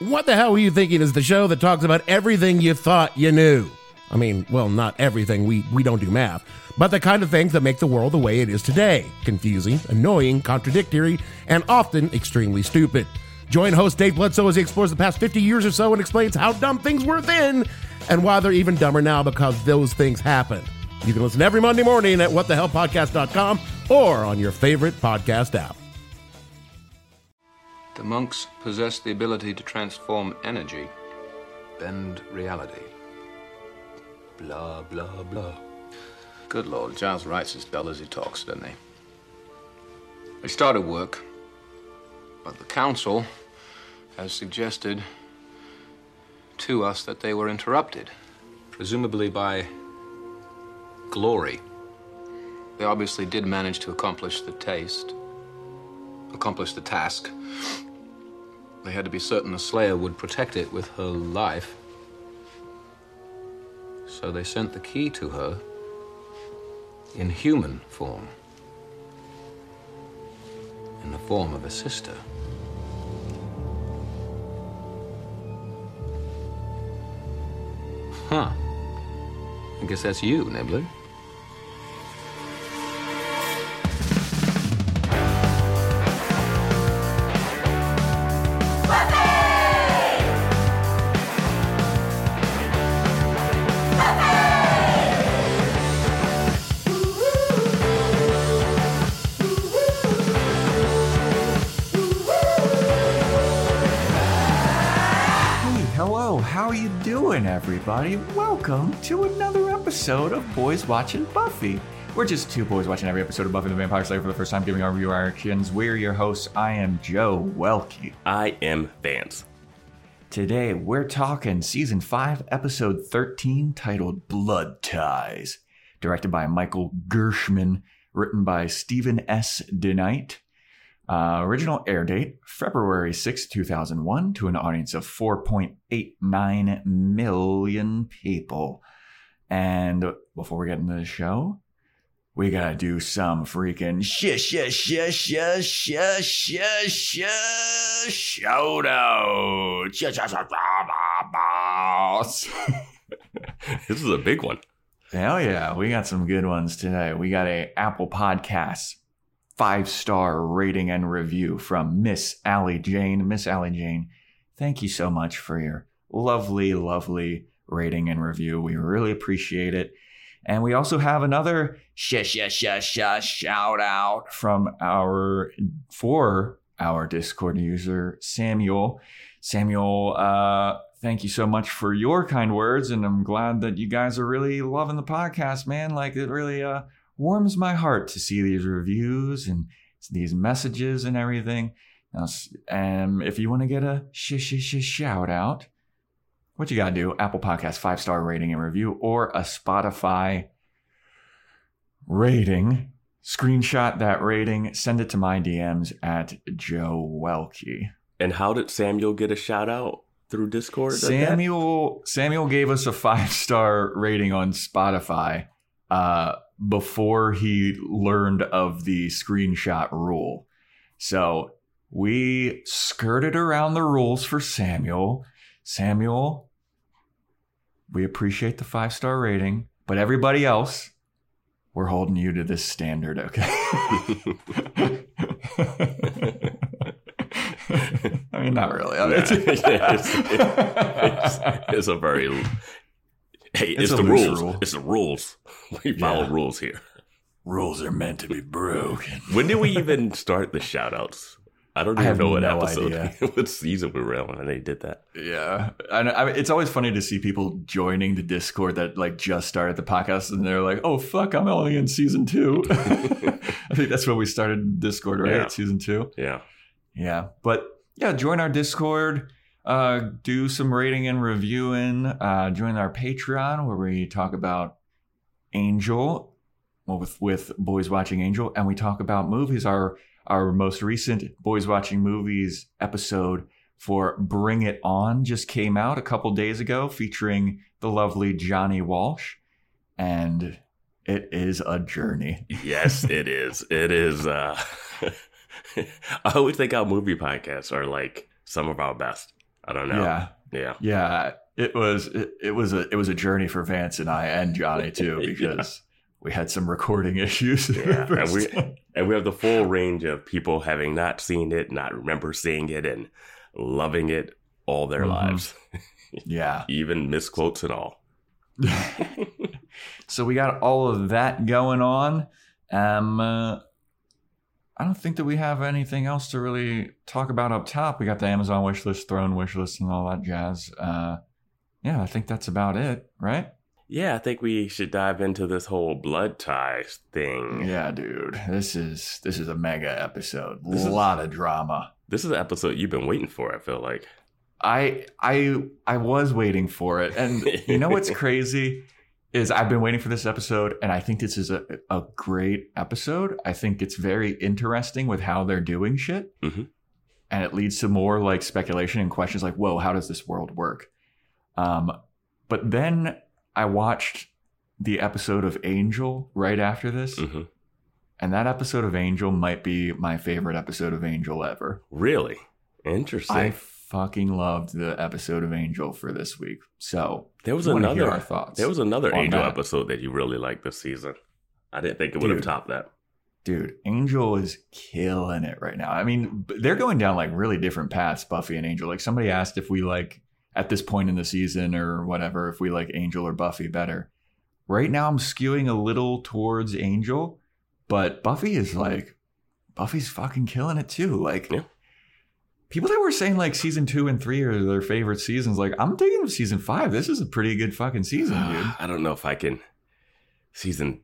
What the Hell Were You Thinking is the show that talks about everything you thought you knew. I mean, well, not everything, we, we don't do math, but the kind of things that make the world the way it is today confusing, annoying, contradictory, and often extremely stupid. Join host Dave Bledsoe as he explores the past 50 years or so and explains how dumb things were then and why they're even dumber now because those things happened. You can listen every Monday morning at whatthehellpodcast.com or on your favorite podcast app. The monks possess the ability to transform energy, bend reality. Blah, blah, blah. Good lord, Giles writes as dull as he talks, doesn't he? They started work, but the council has suggested to us that they were interrupted, presumably by glory. They obviously did manage to accomplish the taste, accomplish the task. They had to be certain the Slayer would protect it with her life. So they sent the key to her in human form, in the form of a sister. Huh. I guess that's you, Nibblet. Everybody? Welcome to another episode of Boys Watching Buffy. We're just two boys watching every episode of Buffy the Vampire Slayer for the first time, giving our review reactions. We're your hosts. I am Joe Welke. I am Vance. Today, we're talking season 5, episode 13, titled Blood Ties, directed by Michael Gershman, written by Stephen S. DeKnight. Uh, original air date February 6, 2001, to an audience of 4.89 million people. And before we get into the show, we gotta do some freaking shit, shit, shit, shit, shit, shit, shit, shout out. This is a big one. Hell yeah, we got some good ones today. We got a Apple Podcasts five star rating and review from Miss Allie Jane. Miss Allie Jane, thank you so much for your lovely, lovely rating and review. We really appreciate it. And we also have another sh sh sh sh shout out from our for our Discord user Samuel. Samuel, uh, thank you so much for your kind words, and I'm glad that you guys are really loving the podcast, man. Like it really uh, warms my heart to see these reviews and these messages and everything. Now, um, if you want to get a sh sh sh shout out, what you gotta do? Apple Podcast five star rating and review, or a Spotify rating. Screenshot that rating, send it to my DMs at Joe Welke. And how did Samuel get a shout out through Discord? Samuel Samuel gave us a five star rating on Spotify uh, before he learned of the screenshot rule. So we skirted around the rules for Samuel. Samuel, we appreciate the five star rating, but everybody else, we're holding you to this standard, okay? I mean, not really. Yeah, it's, it's- it's a very hey, It's it's, the rules. rule. It's the rules. We follow Yeah. rules here. Rules are meant to be broken. When did we even start the shout outs? I don't even have know what no episode, what season we were on when they did that. Yeah, and I, it's always funny to see people joining the Discord that like just started the podcast, and they're like, "Oh fuck, I'm only in season two. I think that's when we started Discord, right? Yeah. Season two. Yeah. Yeah, but yeah, join our Discord. Uh, do some rating and reviewing. Uh, join our Patreon where we talk about Angel, well, with with Boys Watching Angel, and we talk about movies. Our our most recent Boys Watching Movies episode for Bring It On just came out a couple days ago, featuring the lovely Johnny Walsh, and it is a journey. Yes, it is. It is. uh I always think our movie podcasts are like some of our best. I don't know. Yeah. Yeah. Yeah, it was it, it was a it was a journey for Vance and I and Johnny too because we had some recording issues. Yeah, and we- time. And we have the full range of people having not seen it, not remember seeing it, and loving it all their Mhm. lives, yeah. even misquotes and all. so we got all of that going on. Um, uh, I don't think that we have anything else to really talk about up top. We got the Amazon wish list, throne wish list, and all that jazz. Uh, yeah, I think that's about it, right? Yeah, I think we should dive into this whole blood ties thing. Yeah, dude, this is this is a mega episode. This a is- lot of drama. This is an episode you've been waiting for, I feel like. I I I was waiting for it, and you know what's crazy is I've been waiting for this episode, and I think this is a a great episode. I think it's very interesting with how they're doing shit, Mhm. and it leads to more like speculation and questions like, "Whoa, how does this world work?" Um, but then I watched the episode of Angel right after this, hmm and that episode of Angel might be my favorite episode of Angel ever. Really? Interesting. I fucking loved the episode of Angel for this week. So there was I wanna hear another our thoughts. There was another Angel that. episode that you really liked this season. I didn't think it would have topped that. dude, Angel is killing it right now. I mean, they're going down like really different paths, Buffy and Angel. Like somebody asked if we like at this point in the season or whatever, if we like Angel or Buffy better. Right now, I'm skewing a little towards Angel, but Buffy is like, Buffy's fucking killing it too. Like, Yeah. People that were saying like season two and three are their favorite seasons, like, I'm thinking of season five. This is a pretty good fucking season, dude. I don't know if I can. Season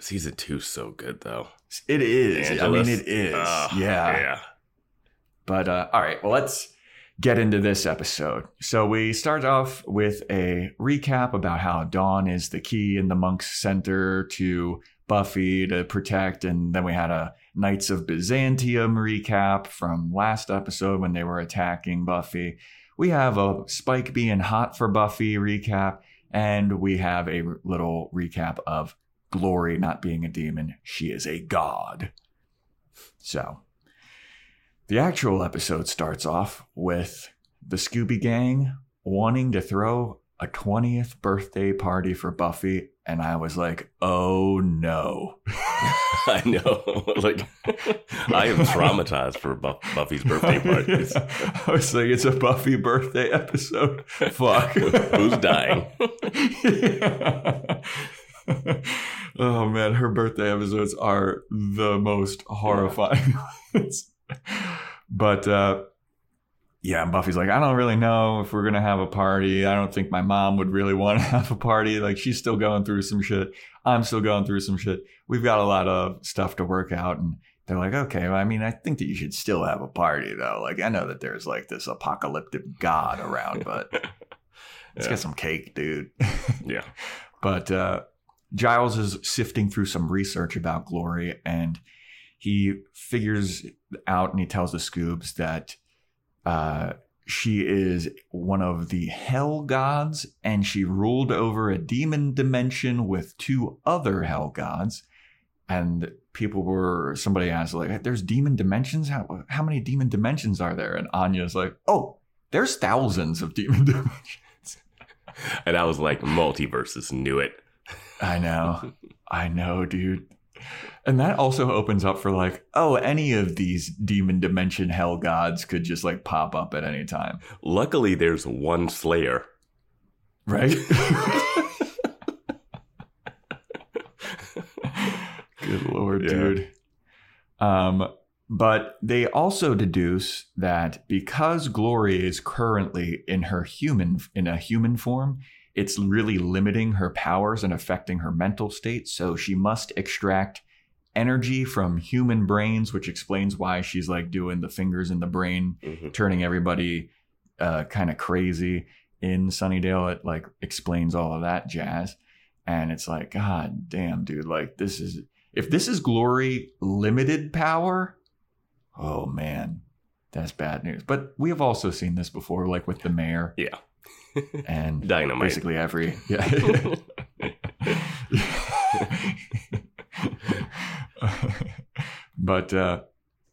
season two's so good though. It is. I mean, it is. Ugh, yeah. Yeah. But uh, all right, well, let's get into this episode. So we start off with a recap about how Dawn is the key in the monk's center to Buffy to protect, and then we had a Knights of Byzantium recap from last episode when they were attacking Buffy. We have a Spike being hot for Buffy recap, and we have a little recap of Glory not being a demon; she is a god. So the actual episode starts off with the Scooby Gang wanting to throw a 20th birthday party for Buffy. And I was like, oh no. I know. like I am traumatized for Buff- Buffy's birthday parties. I was like, it's a Buffy birthday episode. Fuck. Who's dying? oh man, her birthday episodes are the most horrifying. ones. but uh yeah, and Buffy's like, I don't really know if we're gonna have a party. I don't think my mom would really want to have a party. Like she's still going through some shit. I'm still going through some shit. We've got a lot of stuff to work out and they're like, okay, well, I mean, I think that you should still have a party though. Like I know that there's like this apocalyptic god around, but let's get some cake, dude. Yeah. But uh, Giles is sifting through some research about Glory and he figures out and he tells the Scoobs that uh, she is one of the hell gods and she ruled over a demon dimension with two other hell gods. And people were, somebody asked, like, there's demon dimensions? How, how many demon dimensions are there? And Anya's like, oh, there's thousands of demon dimensions. And I was like, multiverses knew it. I know. I know, dude. And that also opens up for like, oh, any of these demon dimension hell gods could just like pop up at any time. Luckily, there's one Slayer. Right? Good lord, Yeah. dude. Um, but they also deduce that because Glory is currently in her human in a human form, it's really limiting her powers and affecting her mental state. So she must extract energy from human brains, which explains why she's like doing the fingers in the brain Mhm. turning everybody uh, kind of crazy in Sunnydale. It like explains all of that jazz. And it's like, God damn, dude, like this is if this is glory limited power, oh man, that's bad news. But we have also seen this before, like with the mayor Yeah. And Dynamite. basically every yeah. but uh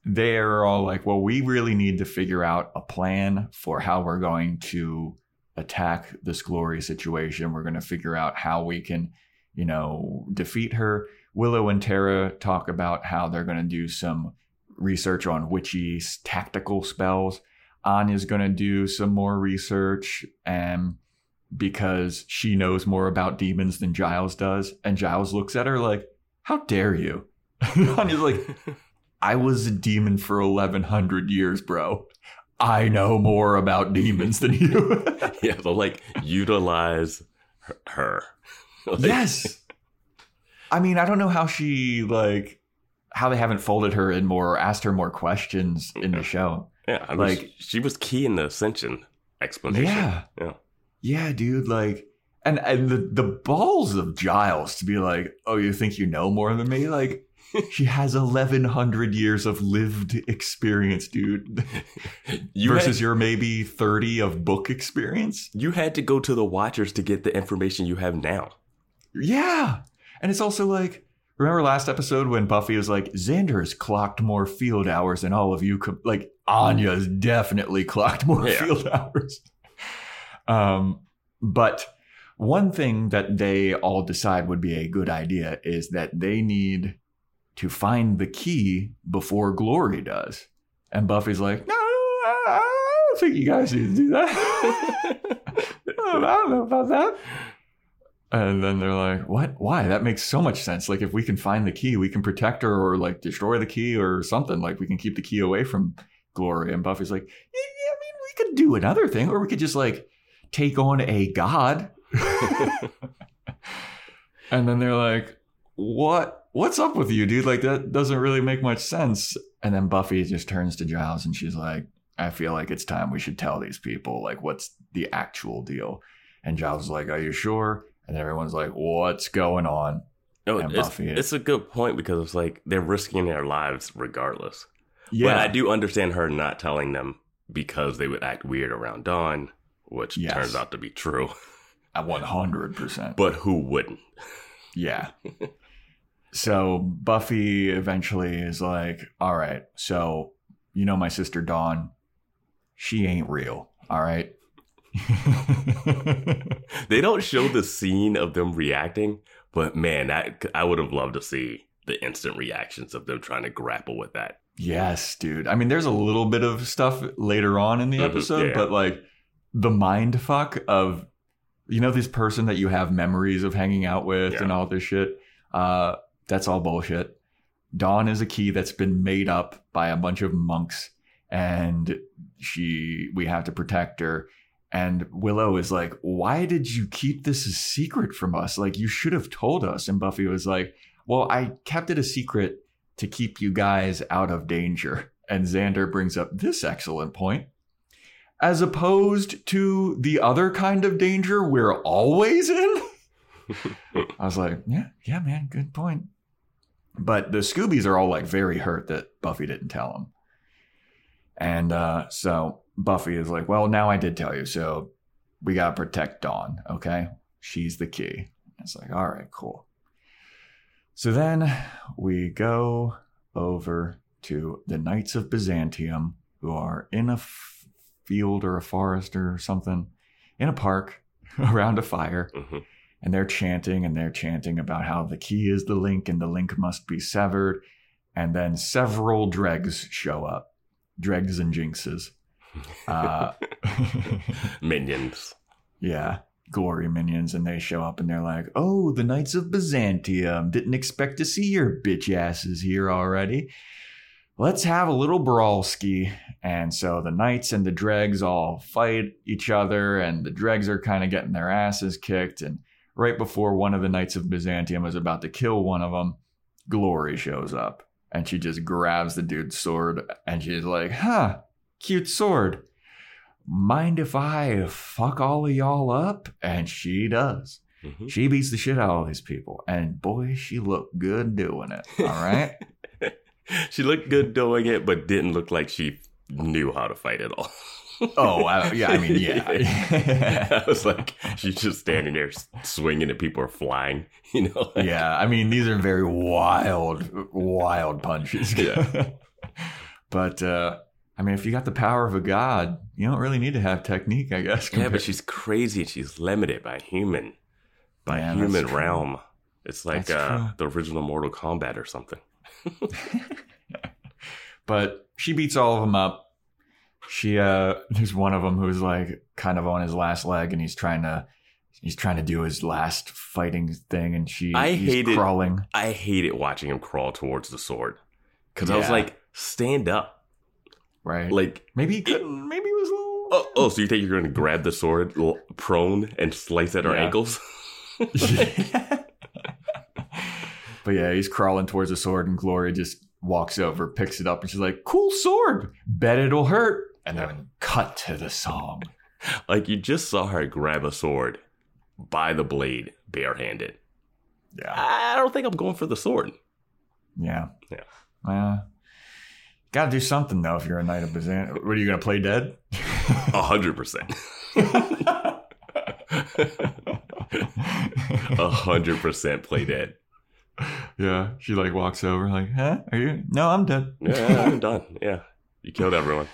they're all like, well, we really need to figure out a plan for how we're going to attack this glory situation. We're going to figure out how we can, you know, defeat her. Willow and Tara talk about how they're going to do some research on witchy tactical spells. Anya's going to do some more research and because she knows more about demons than Giles does. And Giles looks at her like, How dare you? Anya's like, I was a demon for 1100 years, bro. I know more about demons than you. yeah, they'll like utilize her. her. Like, yes. I mean, I don't know how she like how they haven't folded her in more or asked her more questions in the show. Yeah, I mean, Like- she, she was key in the ascension explanation. Yeah. yeah. Yeah, dude, like and and the the balls of Giles to be like, "Oh, you think you know more than me?" Like she has 1100 years of lived experience, dude. You versus had, your maybe 30 of book experience. you had to go to the Watchers to get the information you have now. Yeah. And it's also like, remember last episode when Buffy was like, Xander has clocked more field hours than all of you. Com-. Like, Anya's definitely clocked more Yeah. field hours. Um, but one thing that they all decide would be a good idea is that they need to find the key before Glory does. And Buffy's like, no, I I don't think you guys need to do that. I don't know about that. And then they're like, what? Why? That makes so much sense. Like, if we can find the key, we can protect her or like destroy the key or something. Like, we can keep the key away from Glory. And Buffy's like, yeah, yeah, I mean, we could do another thing, or we could just like take on a god. and then they're like, what? What's up with you, dude? Like, that doesn't really make much sense. And then Buffy just turns to Giles and she's like, I feel like it's time we should tell these people, like, what's the actual deal? And Giles is like, Are you sure? And everyone's like, What's going on? No, And it's, Buffy. it's a good point because it's like they're risking their lives regardless. Yeah. But I do understand her not telling them because they would act weird around Dawn, which Yes. turns out to be true. At 100%. But who wouldn't? Yeah. so Buffy eventually is like, All right, so you know my sister Dawn, she ain't real. All right. They don't show the scene of them reacting, but man, that I would have loved to see the instant reactions of them trying to grapple with that. Yes, dude. I mean, there's a little bit of stuff later on in the Mhm, episode, yeah. but like the mind fuck of, you know, this person that you have memories of hanging out with Yeah. and all this shit. Uh, that's all bullshit. Dawn is a key that's been made up by a bunch of monks, and she, we have to protect her. And Willow is like, Why did you keep this a secret from us? Like, you should have told us. And Buffy was like, Well, I kept it a secret to keep you guys out of danger. And Xander brings up this excellent point. As opposed to the other kind of danger we're always in. I was like, yeah, yeah, man, good point. But the Scoobies are all like very hurt that Buffy didn't tell them. And uh, so Buffy is like, well, now I did tell you. So we got to protect Dawn, okay? She's the key. It's like, all right, cool. So then we go over to the Knights of Byzantium, who are in a f- field or a forest or something, in a park around a fire, Mhm. and they're chanting and they're chanting about how the key is the link and the link must be severed. And then several dregs show up, dregs and jinxes. Uh, Minions. yeah, glory minions, and they show up and they're like, "Oh, the Knights of Byzantium didn't expect to see your bitch asses here already. Let's have a little brawl ski." And so the knights and the dregs all fight each other, and the dregs are kind of getting their asses kicked. And right before one of the Knights of Byzantium is about to kill one of them, Glory shows up, and she just grabs the dude's sword, and she's like, "Huh, cute sword." Mind if I fuck all of y'all up? And she does. Mhm. She beats the shit out of all these people. And boy, she looked good doing it. All right. she looked good doing it, but didn't look like she knew how to fight at all. oh, I, yeah. I mean, yeah. I was like, she's just standing there swinging and people are flying, you know? yeah. I mean, these are very wild, wild punches. Yeah. But uh, I mean, if you got the power of a god, you don't really need to have technique, I guess. Yeah, but she's crazy and she's limited by human, by Yeah, human true. realm. It's like uh, the original Mortal Kombat or something. but she beats all of them up. She uh there's one of them who's like kind of on his last leg and he's trying to he's trying to do his last fighting thing and she I he's hated- crawling. I hated watching him crawl towards the sword because I was like, stand up. Right. Like, maybe he couldn't maybe he was a little oh, oh so you think you're going to grab the sword prone and slice at her Yeah. ankles? but yeah, he's crawling towards the sword, and Glory just walks over, picks it up, and she's like, "Cool sword. Bet it'll hurt." And then cut to the song. like, you just saw her grab a sword by the blade barehanded. Yeah, I don't think I'm going for the sword. yeah, Yeah. Uh, gotta do something though if you're a knight of Bazan. What are you gonna play dead? A hundred percent. A hundred percent play dead. yeah, she like walks over, like, "Huh? Are you? No, I'm dead." Yeah, I'm done. Yeah. You killed everyone.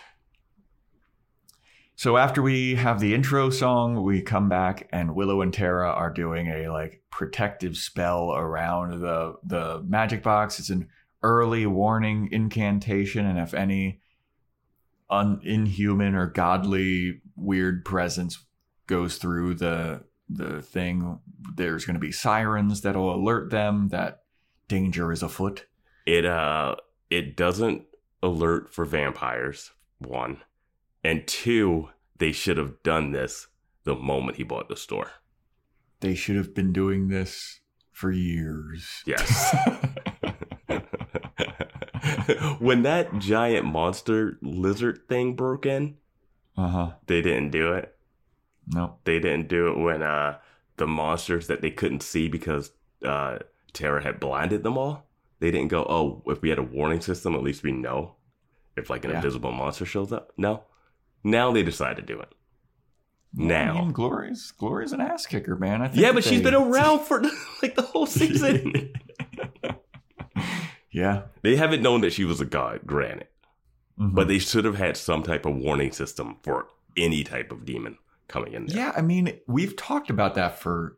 So after we have the intro song, we come back and Willow and Tara are doing a like protective spell around the the magic box. It's an early warning incantation, and if any un- inhuman or godly weird presence goes through the the thing, there's going to be sirens that'll alert them that danger is afoot. It uh it doesn't alert for vampires, one. And two, they should have done this the moment he bought the store. They should have been doing this for years. Yes. when that giant monster lizard thing broke in, uh huh. they didn't do it. Nope. They didn't do it when uh the monsters that they couldn't see because uh Tara had blinded them all. They didn't go, oh, if we had a warning system, at least we know if like an Yeah. invisible monster shows up. No. Now they decide to do it. Now. I mean, Glory's Glory's an ass kicker, man. I think Yeah, but she's been around for like the whole season. yeah, they haven't known that she was a god, granted. Mhm. But they should have had some type of warning system for any type of demon coming in there. yeah. I mean, we've talked about that for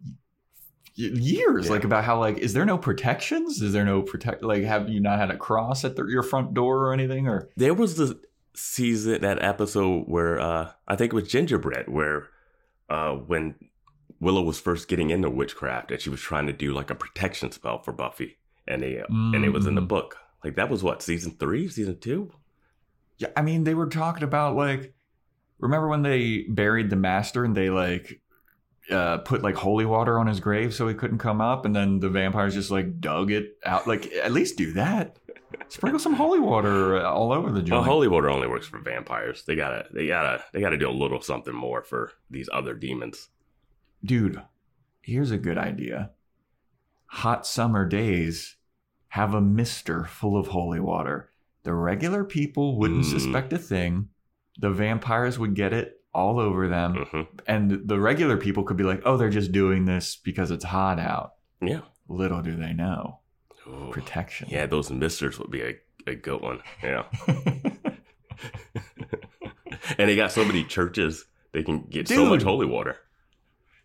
years, Yeah. like about how like is there no protections? Is there no protect? Like, have you not had a cross at the, your front door or anything? Or There was the season, that episode where uh I think it was Gingerbread, where uh when Willow was first getting into witchcraft and she was trying to do like a protection spell for Buffy, and they and it was in the Mhm. book. Like that was what season three, season two. yeah, I mean, they were talking about like, remember when they buried the master and they like. Uh, put like holy water on his grave so he couldn't come up, and then the vampires just like dug it out. Like, at least do that. Sprinkle some holy water all over the Well, joint. holy water only works for vampires. They gotta, they gotta, they gotta do a little something more for these other demons. Dude, here's a good idea. Hot summer days have a mister full of holy water. The regular people wouldn't Mm. suspect a thing. The vampires would get it all over them. hmm And the regular people could be like, oh, they're just doing this because it's hot out. Yeah. Little do they know. Ooh. Protection. Yeah, those misters would be a, a good one. Yeah. and they got so many churches, they can get so much holy water.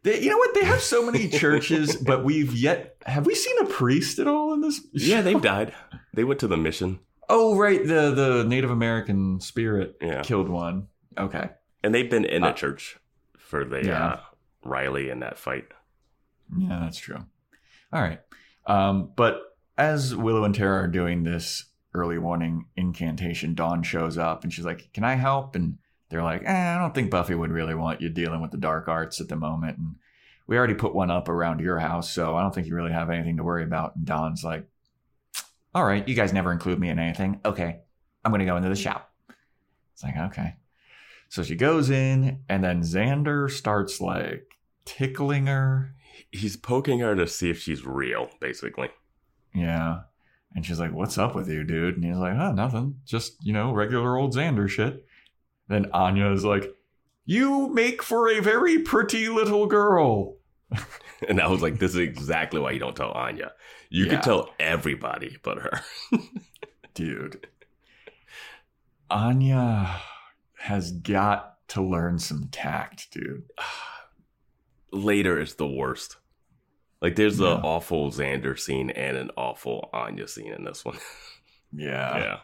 They- you know what? They have so many churches, but we've yet. Have we seen a priest at all in this? Yeah, they've died. They went to the mission. Oh, right. The the Native American spirit Yeah. killed one. Okay. And they've been in Uh, a church for the yeah. uh, Riley in that fight. Yeah, that's true. All right. Um, but as Willow and Tara are doing this early warning incantation, Dawn shows up and she's like, Can I help? And they're like, eh, I don't think Buffy would really want you dealing with the dark arts at the moment. And we already put one up around your house, so I don't think you really have anything to worry about. And Dawn's like, All right, you guys never include me in anything. Okay, I'm going to go into the shop. It's like, okay. So she goes in, and then Xander starts like tickling her. He's poking her to see if she's real, basically. Yeah. And she's like, What's up with you, dude? And he's like, Oh, nothing. Just, you know, regular old Xander shit. Then Anya is like, You make for a very pretty little girl. And I was like, this is exactly why you don't tell Anya. You Yeah. can tell everybody but her. Dude. Anya has got to learn some tact, dude. Later is the worst. Like there's Yeah. an awful Xander scene and an awful Anya scene in this one. Yeah. yeah.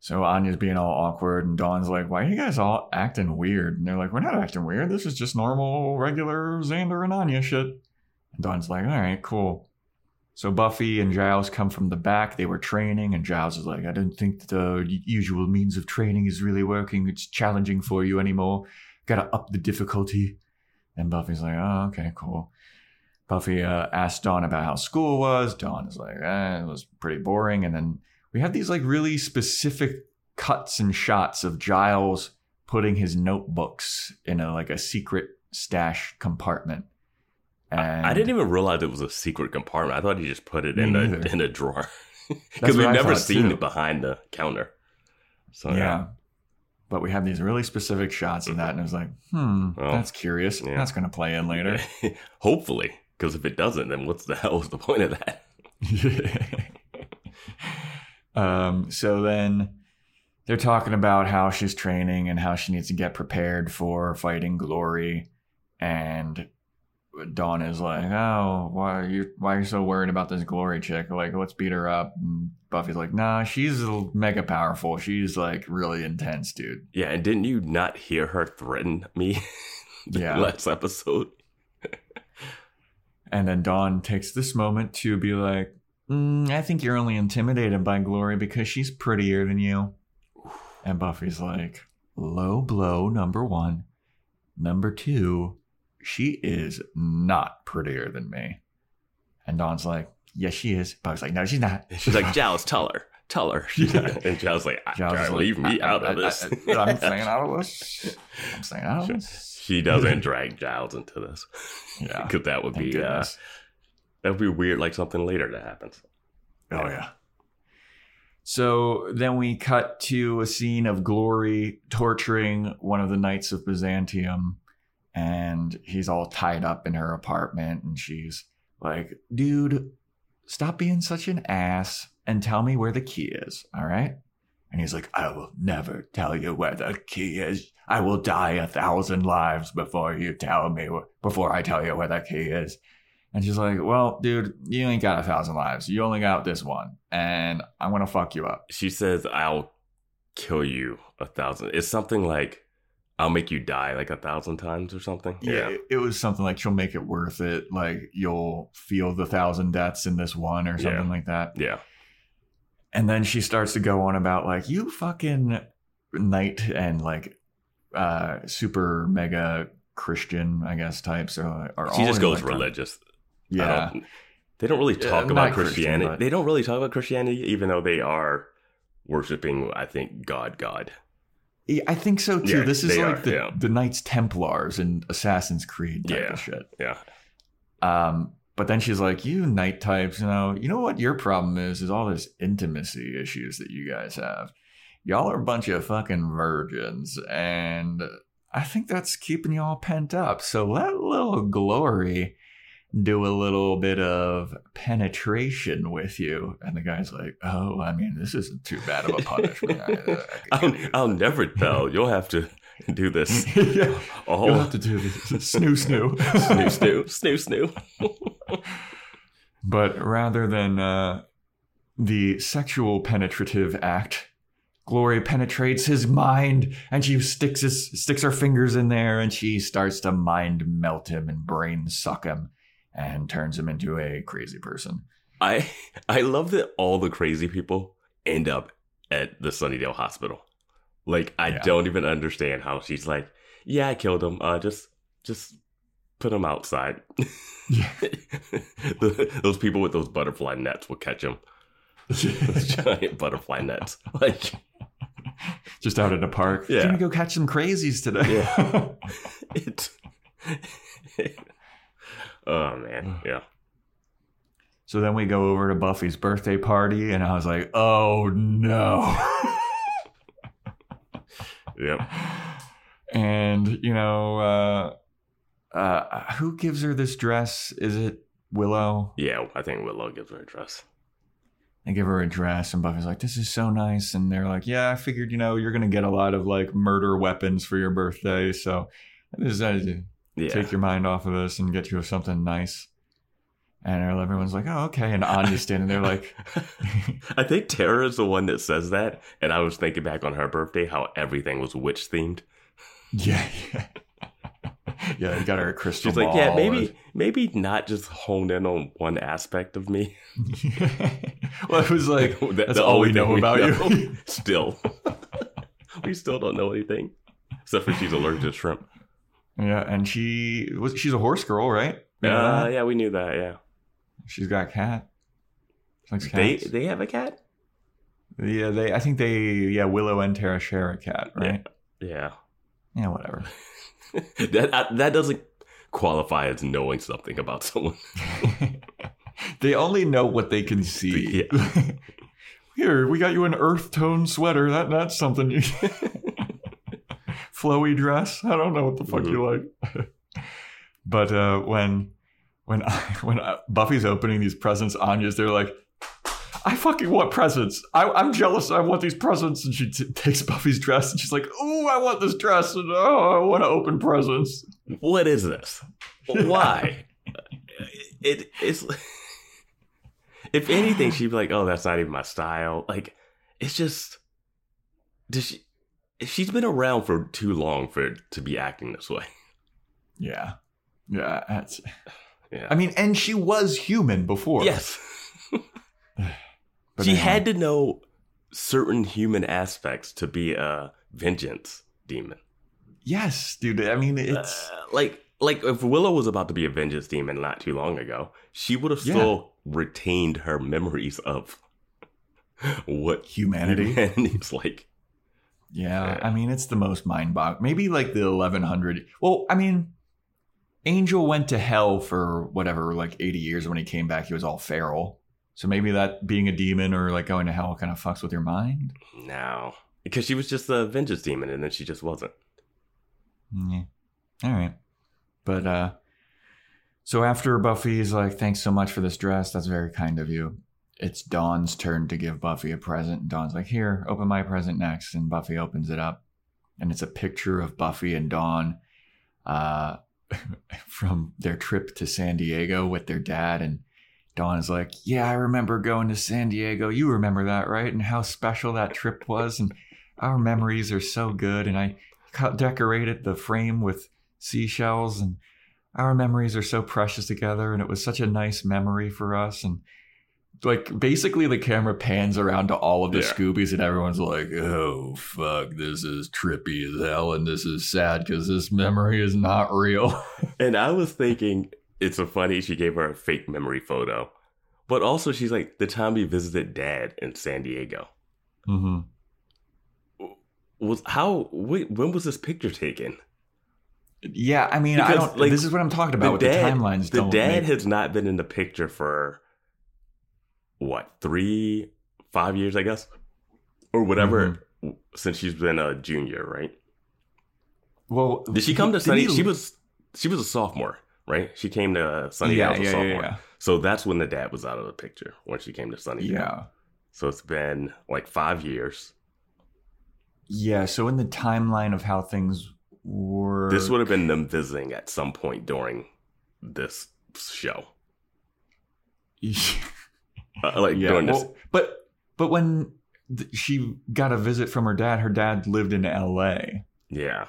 So Anya's being all awkward, and Dawn's like, "Why are you guys all acting weird?" And they're like, "We're not acting weird. This is just normal, regular Xander and Anya shit." And Dawn's like, "All right, cool." So Buffy and Giles come from the back. They were training, and Giles is like, "I don't think the usual means of training is really working. It's challenging for you anymore. Got to up the difficulty." And Buffy's like, "Oh, okay, cool." Buffy uh, asked Dawn about how school was. Dawn is like, eh, it was pretty boring. And then we have these like really specific cuts and shots of Giles putting his notebooks in a like a secret stash compartment. And I didn't even realize it was a secret compartment. I thought he just put it in a in a drawer because we've I never seen too. it behind the counter. So yeah. yeah, But we have these really specific shots of that, and I was like, hmm, Well, that's curious. yeah. That's going to play in later. hopefully, because if it doesn't, then what's the hell is the point of that? Um, so then they're talking about how she's training and how she needs to get prepared for fighting Glory. And Dawn is like, "Oh, why are you why are you so worried about this Glory chick? Like, let's beat her up." And Buffy's like, "Nah, she's mega powerful. She's like really intense, dude." Yeah, and didn't you not hear her threaten me? the Yeah. last episode. And then Dawn takes this moment to be like, mm, I think you're only intimidated by Glory because she's prettier than you. And Buffy's like, low blow, number one. Number two, she is not prettier than me. And Dawn's like, yes, she is. Buffy's like, no, she's not. She's like, Giles, tell her, tell her. Yeah. and Giles like, I, Giles like, leave me I- out I- of this. I, am staying out of this. I'm staying out of this. she doesn't drag Giles into this Yeah. because that would Thank be uh. That would be weird, like something later that happens. Oh yeah. So then we cut to a scene of Glory torturing one of the knights of Byzantium, and he's all tied up in her apartment, and she's like, "Dude, stop being such an ass and tell me where the key is, all right?" And he's like, "I will never tell you where the key is. I will die a thousand lives before you tell me before I tell you where the key is." And she's like, Well, dude, you ain't got a thousand lives. You only got this one. And I'm going to fuck you up. She says, "I'll kill you a thousand. It's something like, "I'll make you die like a thousand times" or something. Yeah. It, it was something like, She'll make it worth it. Like, you'll feel the thousand deaths in this one or something Yeah. like that. yeah. And then she starts to go on about, like, you fucking knight and, like, uh, super mega Christian, I guess, types are, are She all just goes like, religious. I Yeah. don't- they don't really talk not about Christianity. but- They don't really talk about Christianity, even though they are worshiping, I think, God, God. Yeah, I think so too. Yeah, this is like are, the, yeah. the Knights Templars and Assassin's Creed type Yeah. of shit. Yeah. Um, but then she's like, "You night types, you know, you know what your problem is? Is all this intimacy issues that you guys have. Y'all are a bunch of fucking virgins, and I think that's keeping y'all pent up. So let little glory do a little bit of penetration with you." And the guy's like, "Oh, I mean, this isn't too bad of a punishment. I, I I'll, I'll never tell. You'll have to do this. yeah, Oh, you'll have to do this. Snoo, snoo, snoo, snoo, snoo, snoo. But rather than uh, the sexual penetrative act, Glory penetrates his mind, and she sticks his, sticks her fingers in there, and she starts to mind melt him and brain suck him, and turns him into a crazy person. I I love that all the crazy people end up at the Sunnydale Hospital. Like I Yeah. don't even understand how she's like, yeah, I killed him. Uh, just just put him outside. Yeah. The- those people with those butterfly nets will catch him. Those giant butterfly nets. Like Just out in the park. Yeah. Gonna go catch some crazies today. Yeah. it. Oh man, yeah. so then we go over to Buffy's birthday party, and I was like, oh no. Yep. and you know uh uh who gives her this dress is it willow Yeah, I think Willow gives her a dress. they give her a dress, and Buffy's like, "This is so nice," and they're like, "Yeah, I figured you know you're gonna get a lot of like murder weapons for your birthday, so I decided to Yeah. take your mind off of this and get you something nice." And everyone's like, "Oh, okay," and Anya's standing there like, I think Tara is the one that says that, and I was thinking back on her birthday how everything was witch themed. "Yeah, yeah." Yeah, you got her a crystal She's like, yeah, maybe maybe not just hone in on one aspect of me. well, it was like that's the all we know about know. you. Still, we still don't know anything except for she's allergic to shrimp. Yeah, and she was she's a horse girl, right? Know Uh, yeah, we knew that. Yeah, She's got a cat. She likes they cats. they have a cat. yeah, they. I think they. Yeah, Willow and Tara share a cat, right? Yeah, Yeah, whatever. that uh, that doesn't qualify as knowing something about someone. they only know what they can see. Yeah. Here, we got you an earth tone sweater. That that's something you. Flowy dress. I don't know what the fuck you like. but uh, when when when uh, Buffy's opening these presents, Anya's they're like, I fucking want presents. I, I'm jealous. I want these presents. And she t- takes Buffy's dress and she's like, Oh, I want this dress. And oh, I want to open presents. what is this? Why? it it's if anything, she'd be like, "Oh, that's not even my style." Like, it's just does she? She's been around for too long for it to be acting this way. Yeah. Yeah. That's, Yeah. I mean, and she was human before. yes, But she anyway. had to know certain human aspects to be a vengeance demon. Yes, dude. I mean, it's. Uh, like like if Willow was about to be a vengeance demon not too long ago, she would have Yeah. still retained her memories of what Humanity. humanity is like. Yeah, Yeah. I mean, it's the most mind boggling. Maybe like the 1100. Well, I mean, Angel went to hell for whatever, like 80 years. When he came back, he was all feral. So maybe that being a demon or like going to hell kind of fucks with your mind. No, because she was just a vengeance demon, and then she just wasn't. Yeah. All right. But uh so after Buffy's like, thanks so much for this dress. That's very kind of you. It's Dawn's turn to give Buffy a present. And Dawn's like, here, open my present next. And Buffy opens it up. And it's a picture of Buffy and Dawn uh from their trip to San Diego with their dad. And Dawn is like, Yeah, I remember going to San Diego. You remember that, right? And how special that trip was. And our memories are so good. And I decorated the frame with seashells and our memories are so precious together and it was such a nice memory for us and like basically the camera pans around to all of the Yeah. scoobies and everyone's like oh fuck this is trippy as hell and this is sad because this memory is not real And I was thinking, it's so funny she gave her a fake memory photo, but also she's like the time we visited Dad in San Diego mm-hmm. was how. Wait, when was this picture taken? yeah i mean i don't like, this is what i'm talking about with the timelines The dad make- has not been in the picture for what three, five years, I guess, or whatever, Mm-hmm. since she's been a junior, right? well Did she come to Sunny? he- She was she was a sophomore, right? She came to sunny yeah as a yeah, sophomore, yeah yeah so that's when the dad was out of the picture when she came to sunny yeah So it's been like five years. yeah so in the timeline of how things were This would have been them visiting at some point during this show, uh, like yeah, this. well, but but when th- she got a visit from her dad, her dad lived in L.A. Yeah,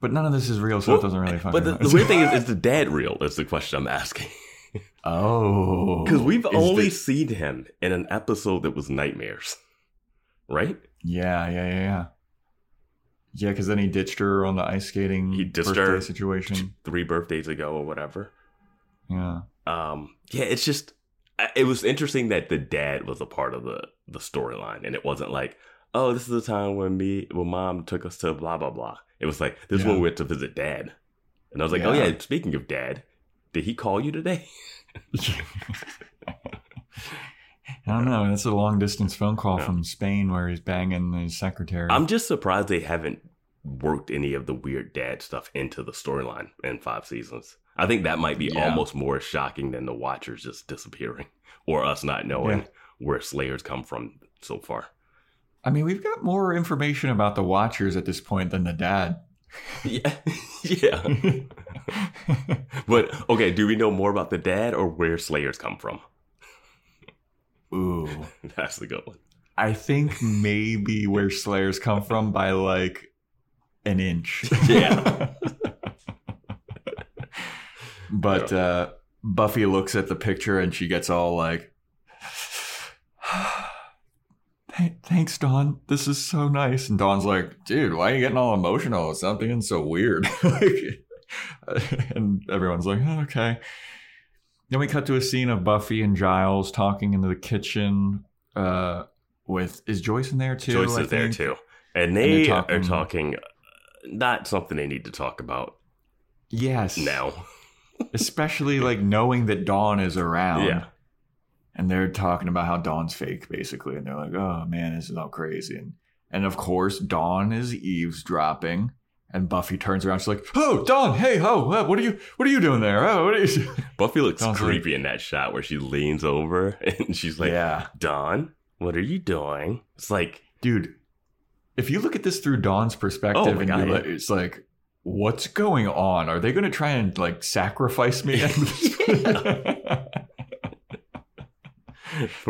But none of this is real, so Well, it doesn't really fucking. but the, the weird thing is, is the dad real? Is the question I'm asking oh, because we've only the- seen him in an episode that was nightmares, right? yeah yeah yeah yeah yeah because then he ditched her on the ice skating He ditched birthday her. situation. Three birthdays ago or whatever. Yeah, um yeah it's just it was interesting that the dad was a part of the the storyline and it wasn't like oh this is the time when me when mom took us to blah blah blah it was like this is when we went to visit dad and i was like oh Yeah. yeah speaking of dad did he call you today I don't know. That's a long distance phone call Yeah. from Spain where he's banging his secretary. i'm just surprised they haven't worked any of the weird dad stuff into the storyline in five seasons I think that might be Yeah. almost more shocking than the Watchers just disappearing or us not knowing Yeah. where Slayers come from so far. I mean, we've got more information about the Watchers at this point than the dad. Yeah, yeah. but okay, do we know more about the dad or where Slayers come from? Ooh. That's the good one. I think maybe where Slayers come from by like an inch. Yeah. But uh, Buffy looks at the picture and she gets all like, Thanks, Dawn. This is so nice. And Dawn's like, Dude, why are you getting all emotional? Being so weird. and everyone's like, oh, Okay. Then we cut to a scene of Buffy and Giles talking in the kitchen. Uh, with is Joyce in there too? Joyce is there too, and they're talking- are talking uh, not something they need to talk about Yes. now. Especially like knowing that Dawn is around. Yeah. And they're talking about how Dawn's fake, basically, and they're like, "Oh man, this is all crazy." And and of course, Dawn is eavesdropping, and Buffy turns around. She's like, "Oh, Dawn, hey, oh, uh, what are you, what are you doing there? Oh, what are you?" Buffy looks Dawn's like- creepy in that shot where she leans over and she's like, yeah, Dawn, what are you doing? It's like, dude. If you look at this through Dawn's perspective, Oh and God, yeah. it's like, what's going on? Are they going to try and like sacrifice me?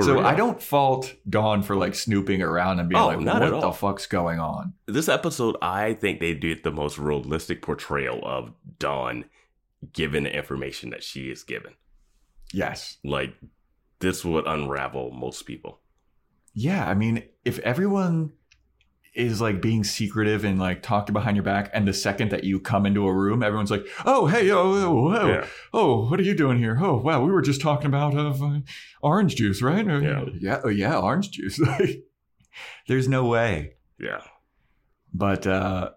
so real. I don't fault Dawn for like snooping around and being Oh, like, "What the fuck's going on?" This episode, I think they did the most realistic portrayal of Dawn given the information that she is given. Yes. Like, this would unravel most people. Yeah, I mean, if everyone is like being secretive and like talking behind your back, and the second that you come into a room, everyone's like, "Oh, hey, oh, oh, oh, Yeah. oh what are you doing here? Oh, wow, we were just talking about uh, uh, orange juice, right? Uh, Yeah. yeah, oh, yeah, orange juice. There's no way. Yeah. But uh,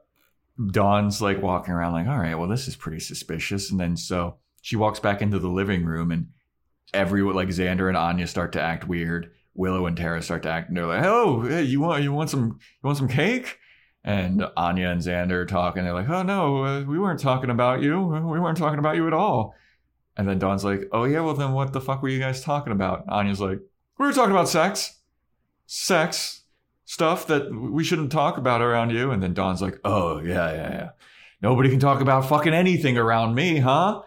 Dawn's like walking around, like, all right, well, this is pretty suspicious. And then so she walks back into the living room, and everyone, like Xander and Anya, start to act weird. Willow and Tara start to act. And they're like, "Oh, hey, you want you want some you want some cake?" And Anya and Xander are talking. They're like, "Oh no, uh, we weren't talking about you. We weren't talking about you at all." And then Dawn's like, "Oh yeah, well then what the fuck were you guys talking about?" Anya's like, "We were talking about sex, sex stuff that we shouldn't talk about around you." And then Dawn's like, "Oh yeah, yeah, yeah. Nobody can talk about fucking anything around me, huh?"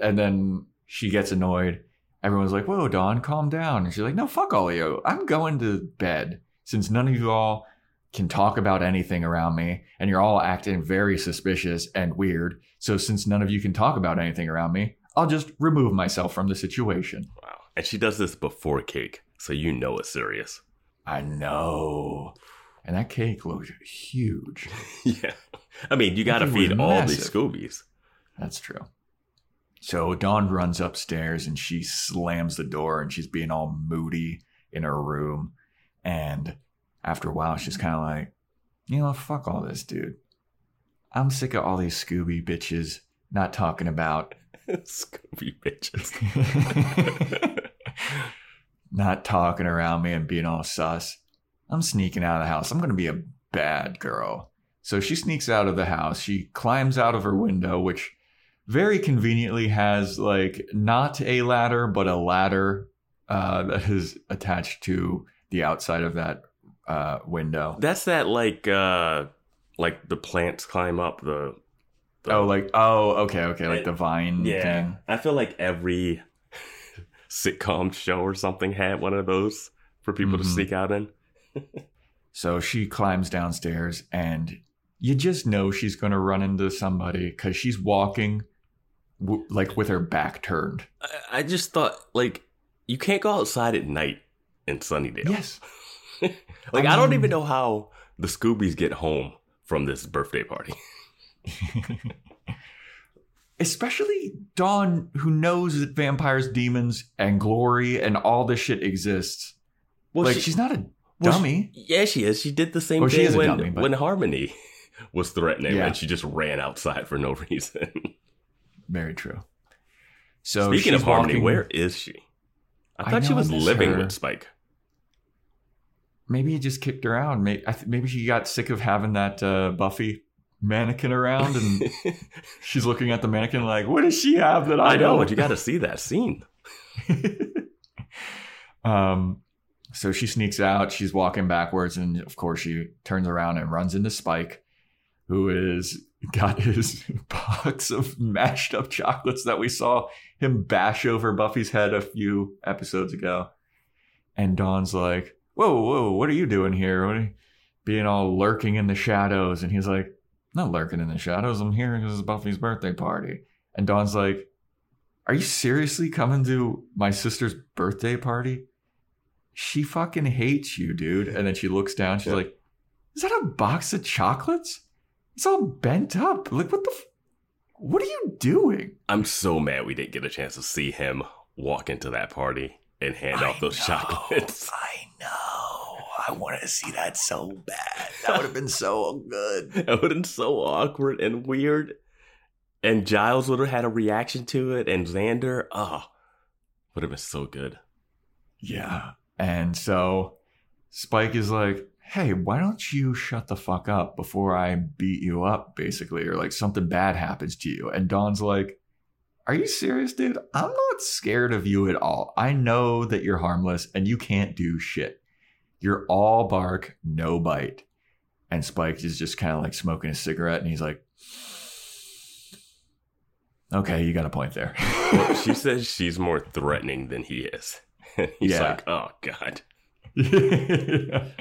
And then she gets annoyed. Everyone's like, "Whoa, Dawn, calm down." And she's like, "No, fuck all of you. I'm going to bed since none of you all can talk about anything around me, and you're all acting very suspicious and weird. So since none of you can talk about anything around me, I'll just remove myself from the situation." Wow. And she does this before cake, so you know it's serious. I know. And that cake looked huge. yeah. I mean, you got to feed all these. Scoobies. That's true. So Dawn runs upstairs and she slams the door and she's being all moody in her room. And after a while, she's kind of like, you know, fuck all this, dude. I'm sick of all these Scooby bitches not talking about, Scooby bitches. not talking around me and being all sus. I'm sneaking out of the house. I'm going to be a bad girl. So she sneaks out of the house. She climbs out of her window, which very conveniently has like not a ladder, but a ladder uh, that is attached to the outside of that uh, window. That's that like uh like the plants climb up the, the Oh, like oh, okay, okay, like the vine yeah. thing. I feel like every sitcom show or something had one of those for people to Mhm. sneak out in. So she climbs downstairs, and you just know she's going to run into somebody because she's walking w- like with her back turned. I, I just thought like you can't go outside at night in Sunnydale. Yes. Like I I, don't even um, know how the Scoobies get home from this birthday party. Especially Dawn, who knows that vampires, demons, and glory and all this shit exists. Well, like she- she's not a well, she- dummy. yeah, she is. She did the same Well, thing when dummy, but- when Harmony was threatening, Yeah. and she just ran outside for no reason. Very true. So Speaking of Harmony, walking- where is she? I I thought she I was living her. with Spike. maybe he just kicked her out. Maybe, I th- maybe she got sick of having that uh, Buffy mannequin around and she's looking at the mannequin like, what does she have that I, I know, don't? but you got to see that scene. um, so she sneaks out. She's walking backwards, and of course, she turns around and runs into Spike, who is got his box of mashed up chocolates that we saw him bash over Buffy's head a few episodes ago. And Dawn's like, "Whoa, whoa, what are you doing here? What are you being all lurking in the shadows?" And he's like, "Not lurking in the shadows. I'm here because it's Buffy's birthday party." And Dawn's like, "Are you seriously coming to my sister's birthday party?" She fucking hates you, dude. And then she looks down. She's Yeah. like, "Is that a box of chocolates? It's all bent up. Like, what the? F- what are you doing?" I'm so mad we didn't get a chance to see him walk into that party and hand I out those know. chocolates. I know. I wanted to see that so bad. That would have been so good. That would have been so awkward and weird. And Giles would have had a reaction to it, and Xander, ah, oh, would have been so good. Yeah. And so Spike is like, hey, why don't you shut the fuck up before I beat you up, basically, or like something bad happens to you? And Dawn's like, are you serious, dude? I'm not scared of you at all. I know that you're harmless and you can't do shit. You're all bark, no bite. And Spike is just kind of like smoking a cigarette and he's like, okay, you got a point there. Well, she says she's more threatening than he is. He's Yeah. like, oh, God.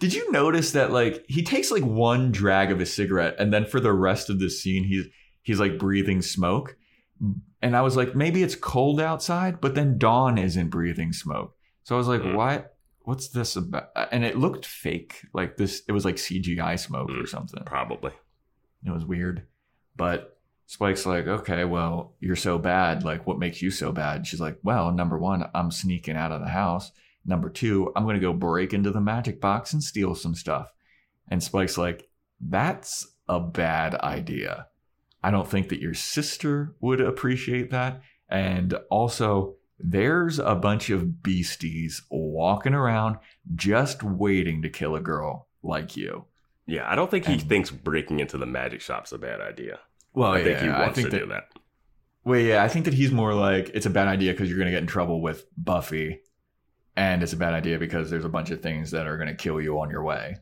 Did you notice that like he takes like one drag of a cigarette and then for the rest of the scene he's he's like breathing smoke? And I was like, maybe it's cold outside, but then Dawn isn't breathing smoke. So I was like, Mm. what? What's this about? And it looked fake. Like this, it was like CGI smoke or Mm. something. Probably. It was weird. But Spike's like, okay, well, you're so bad. Like, what makes you so bad? She's like, well, number one, I'm sneaking out of the house. Number two, I'm going to go break into the magic box and steal some stuff. And Spike's like, that's a bad idea. I don't think that your sister would appreciate that. And also, there's a bunch of beasties walking around just waiting to kill a girl like you. Yeah, I don't think he And- thinks breaking into the magic shop's a bad idea. Well, I think he yeah, wants think to that, do that. Well, yeah, I think that he's more like it's a bad idea because you're going to get in trouble with Buffy, and it's a bad idea because there's a bunch of things that are going to kill you on your way.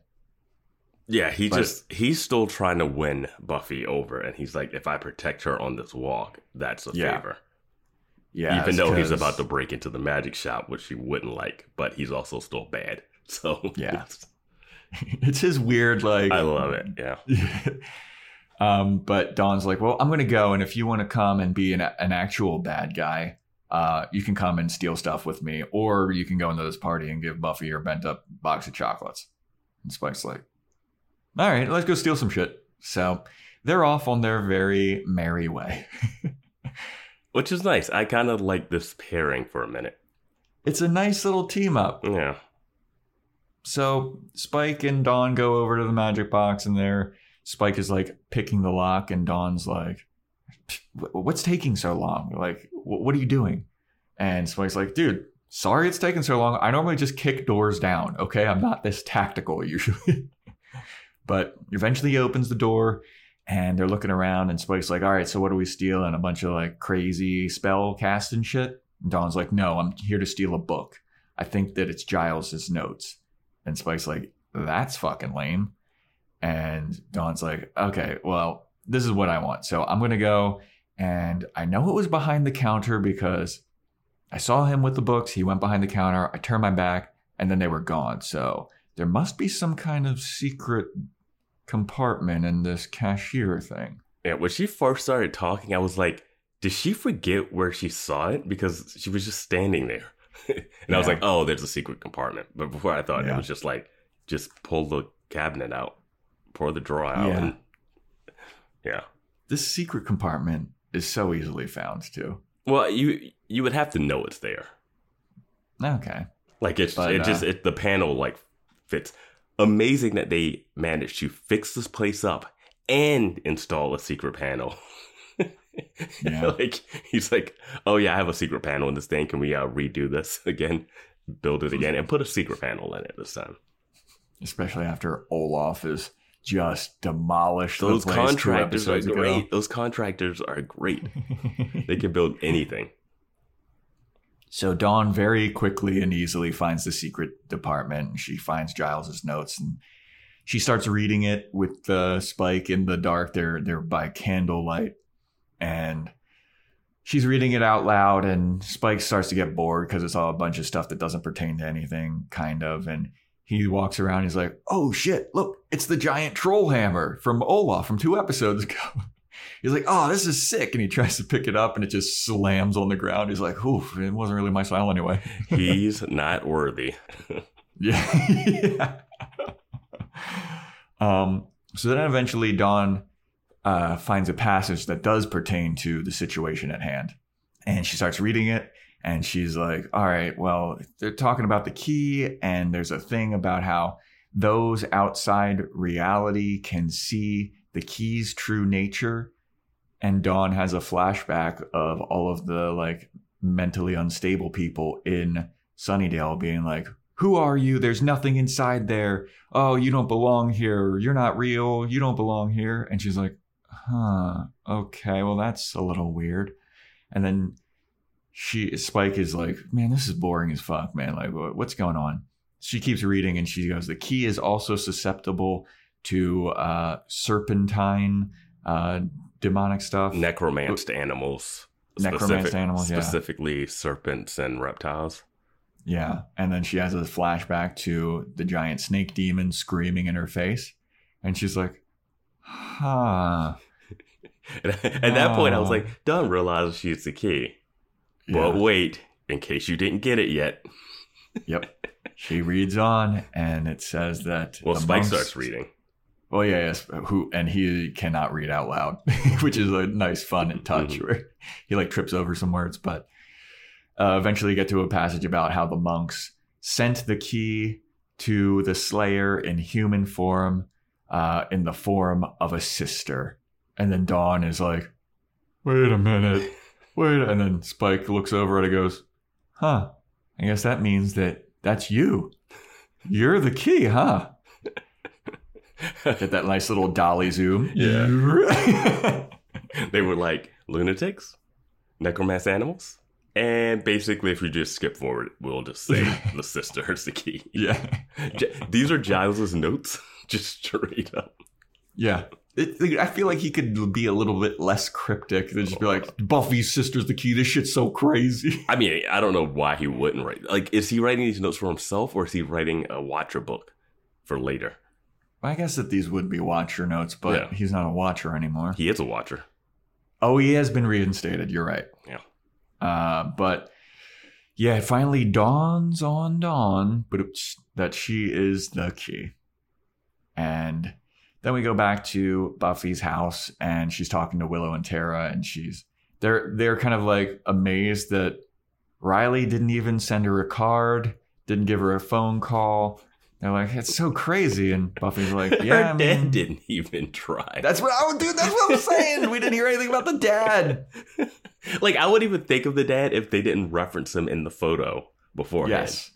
Yeah, he But- just he's still trying to win Buffy over, and he's like, if I protect her on this walk, that's a Yeah. favor. Yeah, Even though he's about to break into the magic shop, which he wouldn't like, but he's also still bad. So Yeah. it's his weird like. I love it. Yeah, um, but Dawn's like, well, I'm going to go, and if you want to come and be an an actual bad guy, uh, you can come and steal stuff with me, or you can go into this party and give Buffy your bent up box of chocolates. And Spike's like, all right, let's go steal some shit. So they're off on their very merry way. which is nice. I kind of like this pairing for a minute. it's a nice little team up. Yeah, So Spike and Dawn go over to the magic box, and there, Spike is like picking the lock, and Dawn's like, "Wh- "What's taking so long? Like, what are you doing?" And Spike's like, "Dude, sorry it's taking so long. I normally just kick doors down. Okay, I'm not this tactical usually." but eventually, he opens the door, and they're looking around, and Spike's like, "All right, so what do we steal?" And a bunch of like crazy spell casting shit. And Dawn's like, "No, I'm here to steal a book. I think that it's Giles's notes." And Spike's like, that's fucking lame. And Dawn's like, okay, well, this is what I want. So I'm going to go. And I know it was behind the counter because I saw him with the books. He went behind the counter. I turned my back and then they were gone. So there must be some kind of secret compartment in this cashier thing. yeah. When she first started talking, I was like, did she forget where she saw it? Because she was just standing there, and I was like, oh, there's a secret compartment. But before I thought Yeah. it was just like, just pull the cabinet out, pour the drawer out, Yeah. and yeah. This secret compartment is so easily found, too. Well, you you would have to know it's there. Okay. Like it's But, it just uh, it the panel like fits. Amazing that they managed to fix this place up and install a secret panel. Yeah. like he's like, oh yeah, I have a secret panel in this thing. Can we uh, redo this again, build it again, and put a secret panel in it this time? especially after Olaf is just demolished Those contractors are ago. great. Those contractors are great. they can build anything. So Dawn very quickly and easily finds the secret department. and She finds Giles's notes and she starts reading it with the Spike in the dark. They're they're by candlelight, and she's reading it out loud. And Spike starts to get bored because it's all a bunch of stuff that doesn't pertain to anything, kind of. And he walks around. He's like, "Oh shit! Look, it's the giant troll hammer from Olaf from two episodes ago." He's like, "Oh, this is sick," and he tries to pick it up, and it just slams on the ground. He's like, "Oof, it wasn't really my style anyway." He's not worthy. Yeah. yeah. um, so then eventually Dawn uh, finds a passage that does pertain to the situation at hand. And she starts reading it. And she's like, all right, well, they're talking about the key. And there's a thing about how those outside reality can see the key's true nature. And Dawn has a flashback of all of the like mentally unstable people in Sunnydale being like, who are you? There's nothing inside there. Oh, you don't belong here. You're not real. You don't belong here. And she's like, huh, okay, well, that's a little weird. And then she, Spike is like, man, this is boring as fuck, man. Like, what's going on? She keeps reading and she goes, the key is also susceptible to uh, serpentine, uh, demonic stuff. Necromanced animals. Necromanced animals, yeah. Specifically serpents and reptiles. Yeah. And then she has a flashback to the giant snake demon screaming in her face. And she's like, huh. At that point, I was like, Dawn realize she's the key. Yeah. But wait, in case you didn't get it yet. Yep. She reads on and it says that. Well, the Spike starts reading. Oh yeah, yes. Who and he cannot read out loud, which is a nice fun touch Mhm. where he like trips over some words, but uh, eventually get to a passage about how the monks sent the key to the Slayer in human form, uh, in the form of a sister, and then Dawn is like, "Wait a minute, wait," and then Spike looks over and goes, "Huh? I guess that means that that's you. You're the key, huh?" Get that nice little dolly zoom. Yeah. they were like lunatics, necromanced animals. And basically, if we just skip forward, we'll just say the sister is the key. yeah. These are Giles's notes, just straight up. Yeah. It, I feel like he could be a little bit less cryptic than just be like, Buffy's sister's the key. This shit's so crazy. I mean, I don't know why he wouldn't write. Like, is he writing these notes for himself, or is he writing a Watcher book for later? I guess that these would be Watcher notes, but Yeah. he's not a Watcher anymore. He is a Watcher. Oh, he has been reinstated. You're right. Yeah. Uh, but yeah, it finally dawns on Dawn, but it's that she is the key. And then we go back to Buffy's house, and she's talking to Willow and Tara, and she's they're they're kind of like amazed that Riley didn't even send her a card, didn't give her a phone call. They're like, it's so crazy, and Buffy's like, yeah, Her I dad didn't even try. That's what I would do. That's what I'm saying. We didn't hear anything about the dad. like, I wouldn't even think of the dad if they didn't reference him in the photo beforehand. Yes.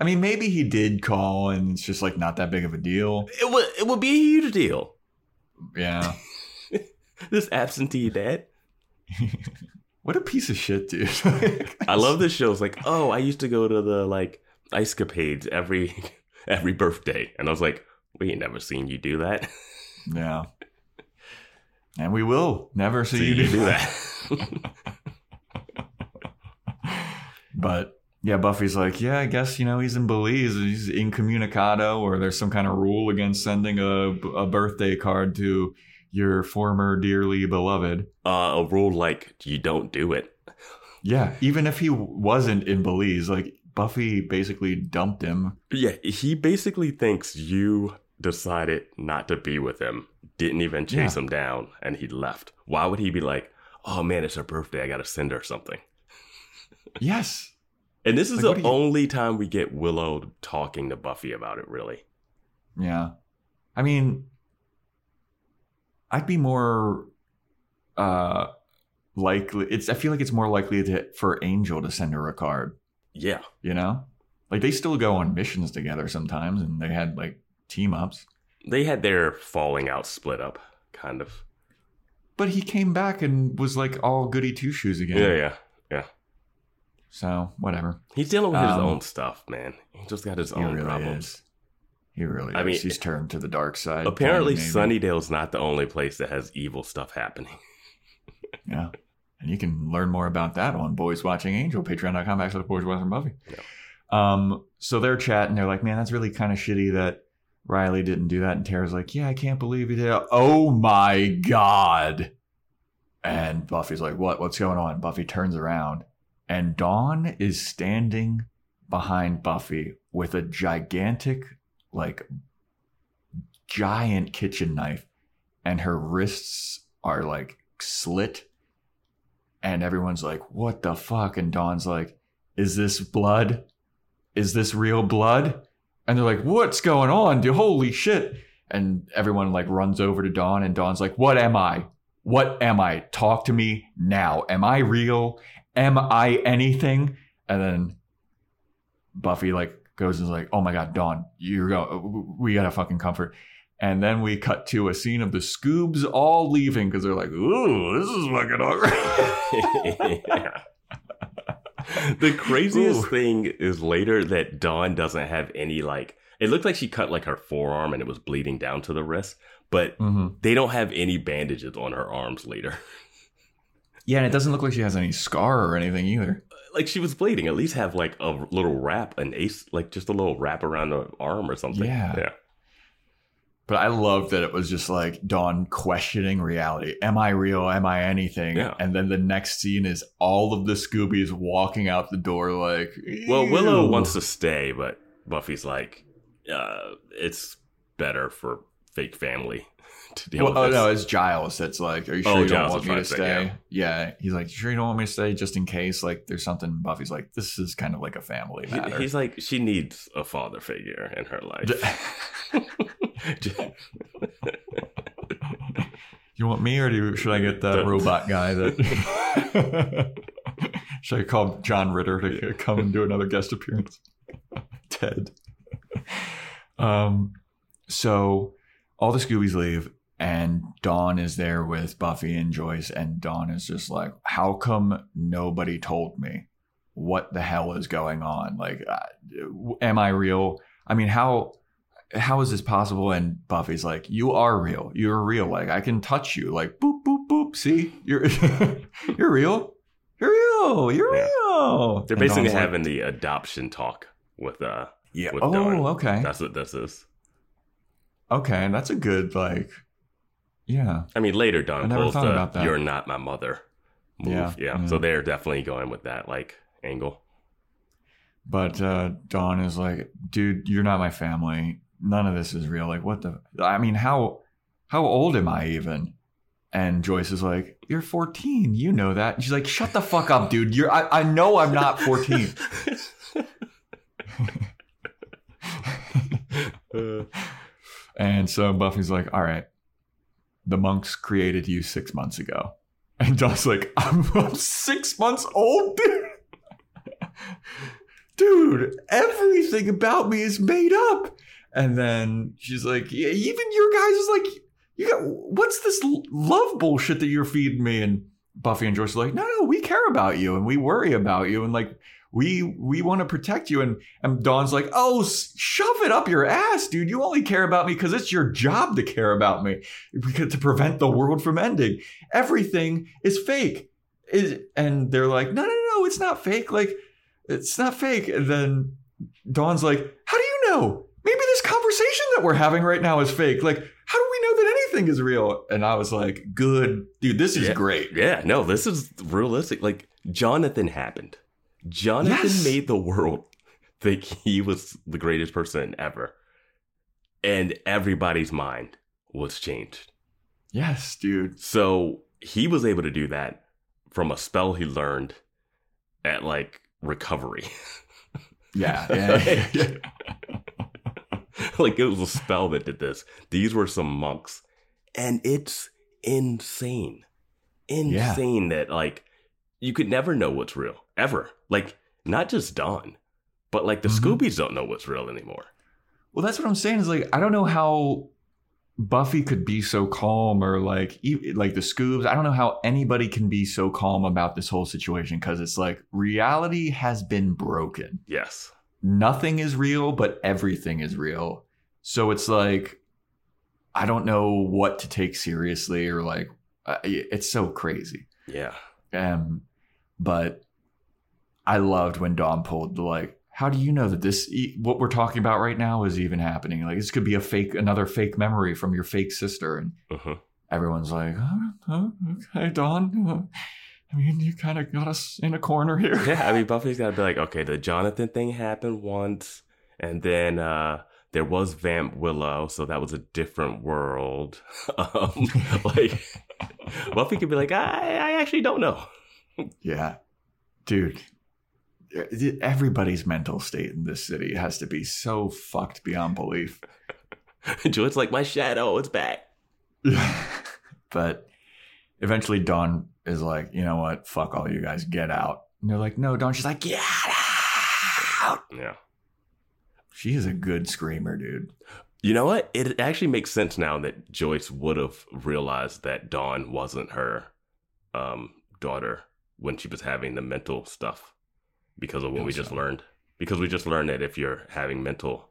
I mean, maybe he did call and it's just like not that big of a deal. It would it would be a huge deal. Yeah. This absentee dad. what a piece of shit, dude. I love this show. It's like, oh, I used to go to the like ice capades every every birthday, and I was like, we ain't never seen you do that. Yeah. And we will never see, See you, do, that. But yeah, Buffy's like, yeah, I guess, you know, he's in Belize. He's incommunicado, or there's some kind of rule against sending a, a birthday card to your former dearly beloved. uh, a rule like you don't do it. Yeah. Even if he wasn't in Belize, like Buffy basically dumped him. Yeah, he basically thinks you decided not to be with him, didn't even chase Yeah. him down, and he left. Why would he be like, oh man, it's her birthday, I gotta send her something? Yes. And this is Like, the you- only time we get Willow talking to Buffy about it, really. Yeah. I mean, I'd be more uh likely it's I feel like it's more likely to, for Angel to send her a card, Yeah. you know? Like they still go on missions together sometimes and they had like team ups. they had their falling out split up, kind of. But he came back and was like all goody two shoes again. Yeah, yeah, yeah. So whatever. He's dealing with his Um, own stuff, man. He just got his He own really problems. is. He really I is. mean, He's turned to the dark side. Apparently. Sunnydale's not the only place that has evil stuff happening. Yeah. And you can learn more about that on Boys Watching Angel, patreon.com backslash Boys Watching Buffy. Um, so they're chatting. They're like, man, that's really kind of shitty that Riley didn't do that. And Tara's like, yeah, I can't believe he did. it. Oh my God. And Buffy's like, what? What's going on? Buffy turns around and Dawn is standing behind Buffy with a gigantic, like, giant kitchen knife. And her wrists are like slit and everyone's like, "What the fuck?" And Dawn's like, "Is this blood? Is this real blood?" And they're like, "What's going on, dude? Holy shit!" And everyone like runs over to Dawn, and Dawn's like, "What am I? What am I? Talk to me now. Am I real? Am I anything?" And then Buffy like goes and is like, "Oh my god, Dawn, you're going. We gotta fucking comfort." And then we cut to a scene of the Scoobs all leaving because they're like, "Ooh, this is fucking awkward." Yeah. the craziest Ooh. thing is later that Dawn doesn't have any like. It looked like she cut like her forearm and it was bleeding down to the wrist, but Mhm. they don't have any bandages on her arms later. Yeah, and it doesn't look like she has any scar or anything either. Like she was bleeding. At least have like a little wrap, an ace, like just a little wrap around the arm or something. Yeah. yeah. But I love that it was just like Dawn questioning reality. Am I real? Am I anything? Yeah. And then the next scene is all of the Scoobies walking out the door like, Well, Willow wants to stay, but Buffy's like, uh, it's better for fake family to deal Well, with oh this. no, it's Giles that's like, are you sure Oh, you don't want me to stay? there, yeah. he's like, you sure you don't want me to stay just in case like there's something. Buffy's like, this is kind of like a family He- matter. he's like, she needs a father figure in her life. you want me or do you, should I get that The- robot guy that? should I call John Ritter to come and do another guest appearance? Ted. Um, so all the Scoobies leave, and Dawn is there with Buffy and Joyce, and Dawn is just like, "How come nobody told me? What the hell is going on? Like, uh, am I real? I mean, how?" How is this possible? And Buffy's like, "You are real. You're real. Like I can touch you. Like boop boop boop. See, you're you're real. You're real. You're Yeah. real." They're basically Dawn's like, having the adoption talk with uh yeah. with Oh, Dawn. okay. That's what this is. Okay, and that's a good like. Yeah, I mean, later Dawn I never pulls thought the about that. "You're not my mother" move. Yeah, Yeah, yeah. So they're definitely going with that like angle. but uh Dawn is like, dude, you're not my family. None of this is real. Like, what the? I mean, how how old am I even? And Joyce is like, you're 14. You know that. And she's like, shut the fuck up, dude. You're. I, I know I'm not 14. And so Buffy's like, all right, the monks created you six months ago. And Dawn's like, I'm, I'm six months old, dude. Dude, everything about me is made up. And then she's like, yeah, even your guys is like, you got, what's this love bullshit that you're feeding me? And Buffy and Joyce are like, no, no, we care about you and we worry about you. And like, we we want to protect you. And and Dawn's like oh shove it up your ass dude. You only care about me because it's your job to care about me because to prevent the world from ending. Everything is fake. Is and they're like no no no it's not fake. Like it's not fake. And then Dawn's like how do you know? Maybe this conversation that we're having right now is fake. Like how do we know that anything is real? And I was like good dude this is Yeah. great. Yeah, no, this is realistic. Like Jonathan happened. Jonathan Yes. made the world think he was the greatest person ever, and everybody's mind was changed. yes dude So he was able to do that from a spell he learned at like recovery. yeah, yeah, yeah. like it was a spell that did this. These were some monks, and it's insane, insane that like you could never know what's real ever. Like not just Dawn, but like the Mhm. Scoobies don't know what's real anymore. Well, that's what I'm saying is like I don't know how Buffy could be so calm, or like like the Scoobs. I don't know how anybody can be so calm about this whole situation because it's like reality has been broken. Yes. Nothing is real, but everything is real. So it's like I don't know what to take seriously, or like it's so crazy. Yeah. Um, but I loved when Dawn pulled the like. How do you know that this what we're talking about right now is even happening? Like this could be a fake, another fake memory from your fake sister, and hmm everyone's like, oh, oh, "Okay, Dawn. uh, I mean, you kind of got us in a corner here." Yeah. I mean, Buffy's got to be like, okay, the Jonathan thing happened once, and then uh there was Vamp Willow, so that was a different world. um, like Buffy could be like, I, I actually don't know. Yeah, dude. Everybody's mental state in this city has to be so fucked beyond belief. Joy's like, my shadow, it's back. but eventually Dawn is like, you know what? Fuck all you guys, get out. And they're like, no, Dawn. She's like, get out. Yeah. She is a good screamer, dude. You know what? It actually makes sense now that Joyce would have realized that Dawn wasn't her um, daughter when she was having the mental stuff because of what we just so? learned. Because we just learned that if you're having mental,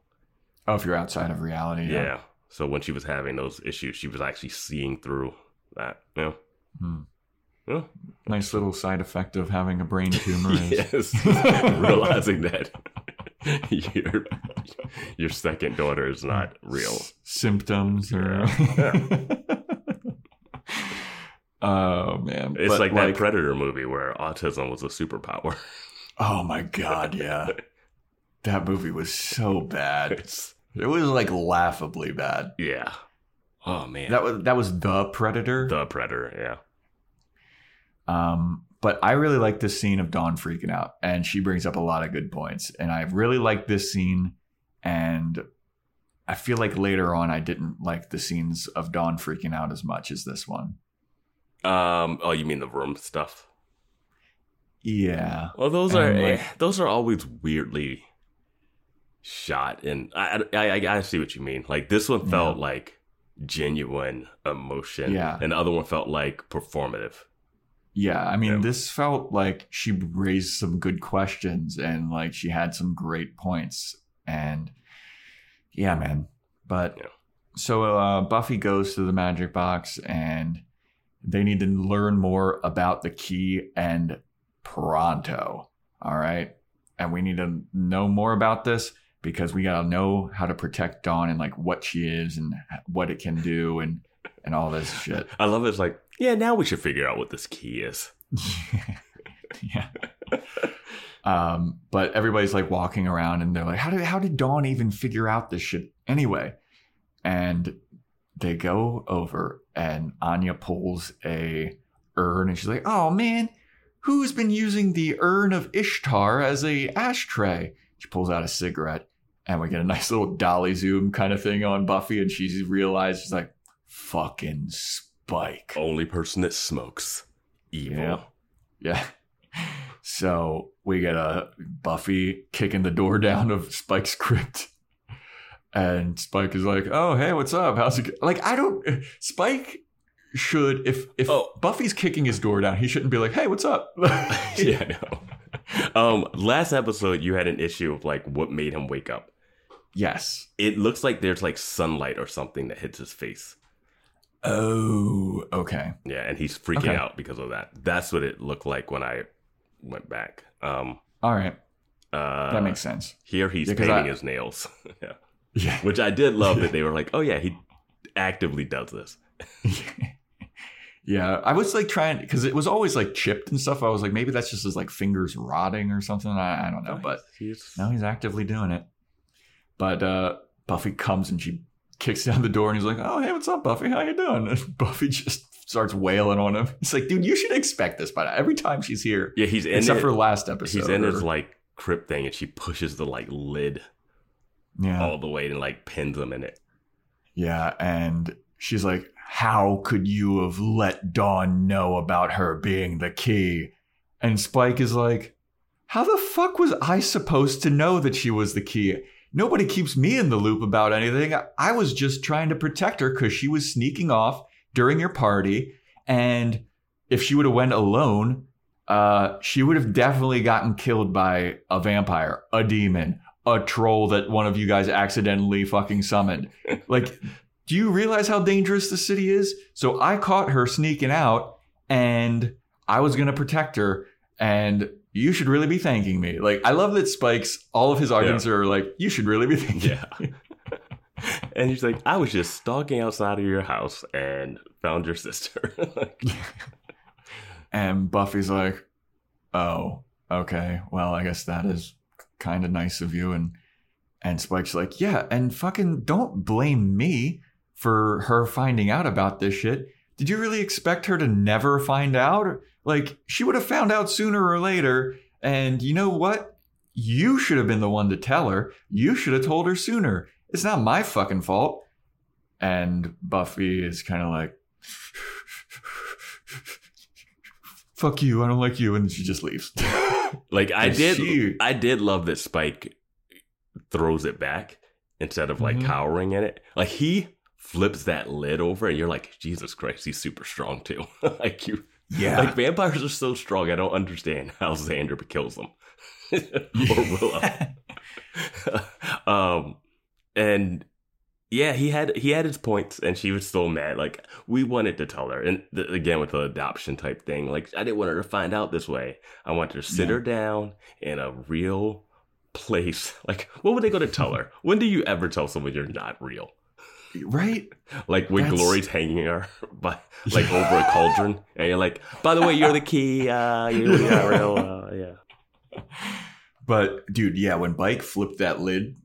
Oh, if you're outside of reality. yeah. So when she was having those issues, she was actually seeing through that. Yeah. Hmm. Yeah. Nice little side effect of having a brain tumor is yes. Realizing that your your second daughter is not real. s- symptoms or oh man It's like, that Predator movie where autism was a superpower. Oh my god yeah that movie was so bad It's- it was like laughably bad yeah. Oh man. that was that was the predator the Predator. Yeah. um but i really like this scene of dawn freaking out and she brings up a lot of good points and i really like this scene and i feel like later on i didn't like the scenes of dawn freaking out as much as this one Um. Oh, you mean the room stuff? Yeah Well, those And, are like- those are always weirdly shot, and I, I I I see what you mean. Like this one felt Yeah. like genuine emotion, Yeah. and the other one felt like performative. Yeah, I mean, Yeah. this felt like she raised some good questions and like she had some great points. And yeah, man. But Yeah. so uh, Buffy goes to the magic box and they need to learn more about the key and pronto. All right. And we need to know more about this because we got to know how to protect Dawn and like what she is and what it can do and, and all this shit. I love it. It's like, yeah, now we should figure out what this key is. yeah. Um, but everybody's like walking around and they're like, how did how did Dawn even figure out this shit anyway? And they go over and Anya pulls a urn and she's like, oh man, who's been using the urn of Ishtar as a ashtray? She pulls out a cigarette and we get a nice little dolly zoom kind of thing on Buffy and she's realized she's like, fucking Spike. Only person that smokes evil. Yeah. Yeah. So we get a Buffy kicking the door down of Spike's crypt. And Spike is like, "Oh, hey, what's up? How's it?" Go-? Like, I don't. Spike should if if Oh. Buffy's kicking his door down, he shouldn't be like, "Hey, what's up?" yeah, no. Um, last episode you had an issue of like what made him wake up. Yes. It looks like there's like sunlight or something that hits his face. Oh, okay. Yeah, and he's freaking Okay. out because of that. That's what it looked like when I went back. Um, All right. uh, That makes sense. Here he's Yeah, painting I- his nails. yeah, Yeah. which I did love that they were like, "Oh yeah, he actively does this." Yeah. I was like trying because it was always like chipped and stuff. I was like, maybe that's just his like fingers rotting or something. I, I don't know, but he's, Now he's actively doing it. But uh, Buffy comes and she kicks down the door and he's like, "Oh, hey, what's up, Buffy? How you doing?" And Buffy just starts wailing on him. It's like, dude, you should expect this by now. Every time she's here, yeah, he's in except it- for last episode. he's in his like crypt thing, and she pushes the like lid yeah, all the way and like pins him in it. yeah, and she's like, "How could you have let Dawn know about her being the key?" And Spike is like, "How the fuck was I supposed to know that she was the key?" nobody keeps me in the loop about anything. I, was just trying to protect her because she was sneaking off during your party, and if she would have went alone, uh, she would have definitely gotten killed by a vampire, a demon, a troll that one of you guys accidentally fucking summoned. Like, do you realize how dangerous the city is? So I caught her sneaking out, and I was gonna protect her, and you should really be thanking me. Like, I love that Spike's all of his arguments are like, you should really be thanking. Yeah. and he's like, I was just stalking outside of your house and found your sister. Like, And Buffy's like, "Oh, okay. Well, I guess that is kind of nice of you." And and Spike's like, "Yeah, and fucking don't blame me for her finding out about this shit. Did you really expect her to never find out? Like, she would have found out sooner or later. And you know what? You should have been the one to tell her. You should have told her sooner. It's not my fucking fault." And Buffy is kind of like, fuck you, I don't like you. And she just leaves. like I did, she- I did love that Spike throws it back instead of like Mhm. cowering in it. Like he flips that lid over, and you're like, Jesus Christ, he's super strong too. like you, yeah. like vampires are so strong. I don't understand how Xander kills them or Willow. um, and yeah, he had he had his points, and she was still mad. Like we wanted to tell her, and th- again with the adoption type thing. Like I didn't want her to find out this way. I wanted to sit Yeah. her down in a real place. Like what would they go to tell her? when do you ever tell someone you're not real? Right? Like when That's- Glory's hanging her by like over a cauldron, and you're like, by the way, you're the key. Uh, you're real. Uh, yeah. But dude, yeah, when Spike flipped that lid,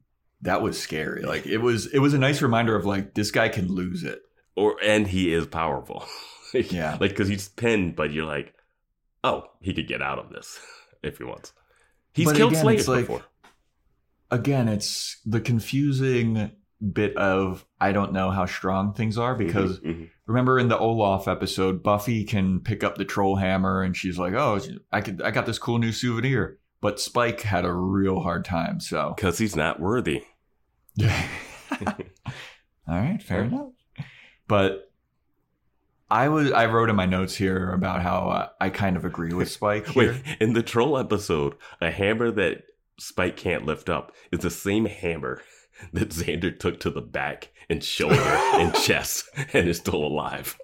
that was scary. Like it was it was a nice reminder of like this guy can lose it. or and he is powerful. Like- Yeah. like because he's pinned, but you're like, oh, he could get out of this if he wants. He's But killed again, like- before. Again, it's the confusing bit of I don't know how strong things are because Mhm, mhm. remember in the Olaf episode, Buffy can pick up the troll hammer and she's like, "Oh, I could I got this cool new souvenir." But Spike had a real hard time, so because he's not worthy. Yeah. All right, fair enough. But I was I wrote in my notes here about how uh, I kind of agree with Spike here. Wait, in the troll episode, a hammer that Spike can't lift up is the same hammer that Xander took to the back and shoulder and chest and is still alive.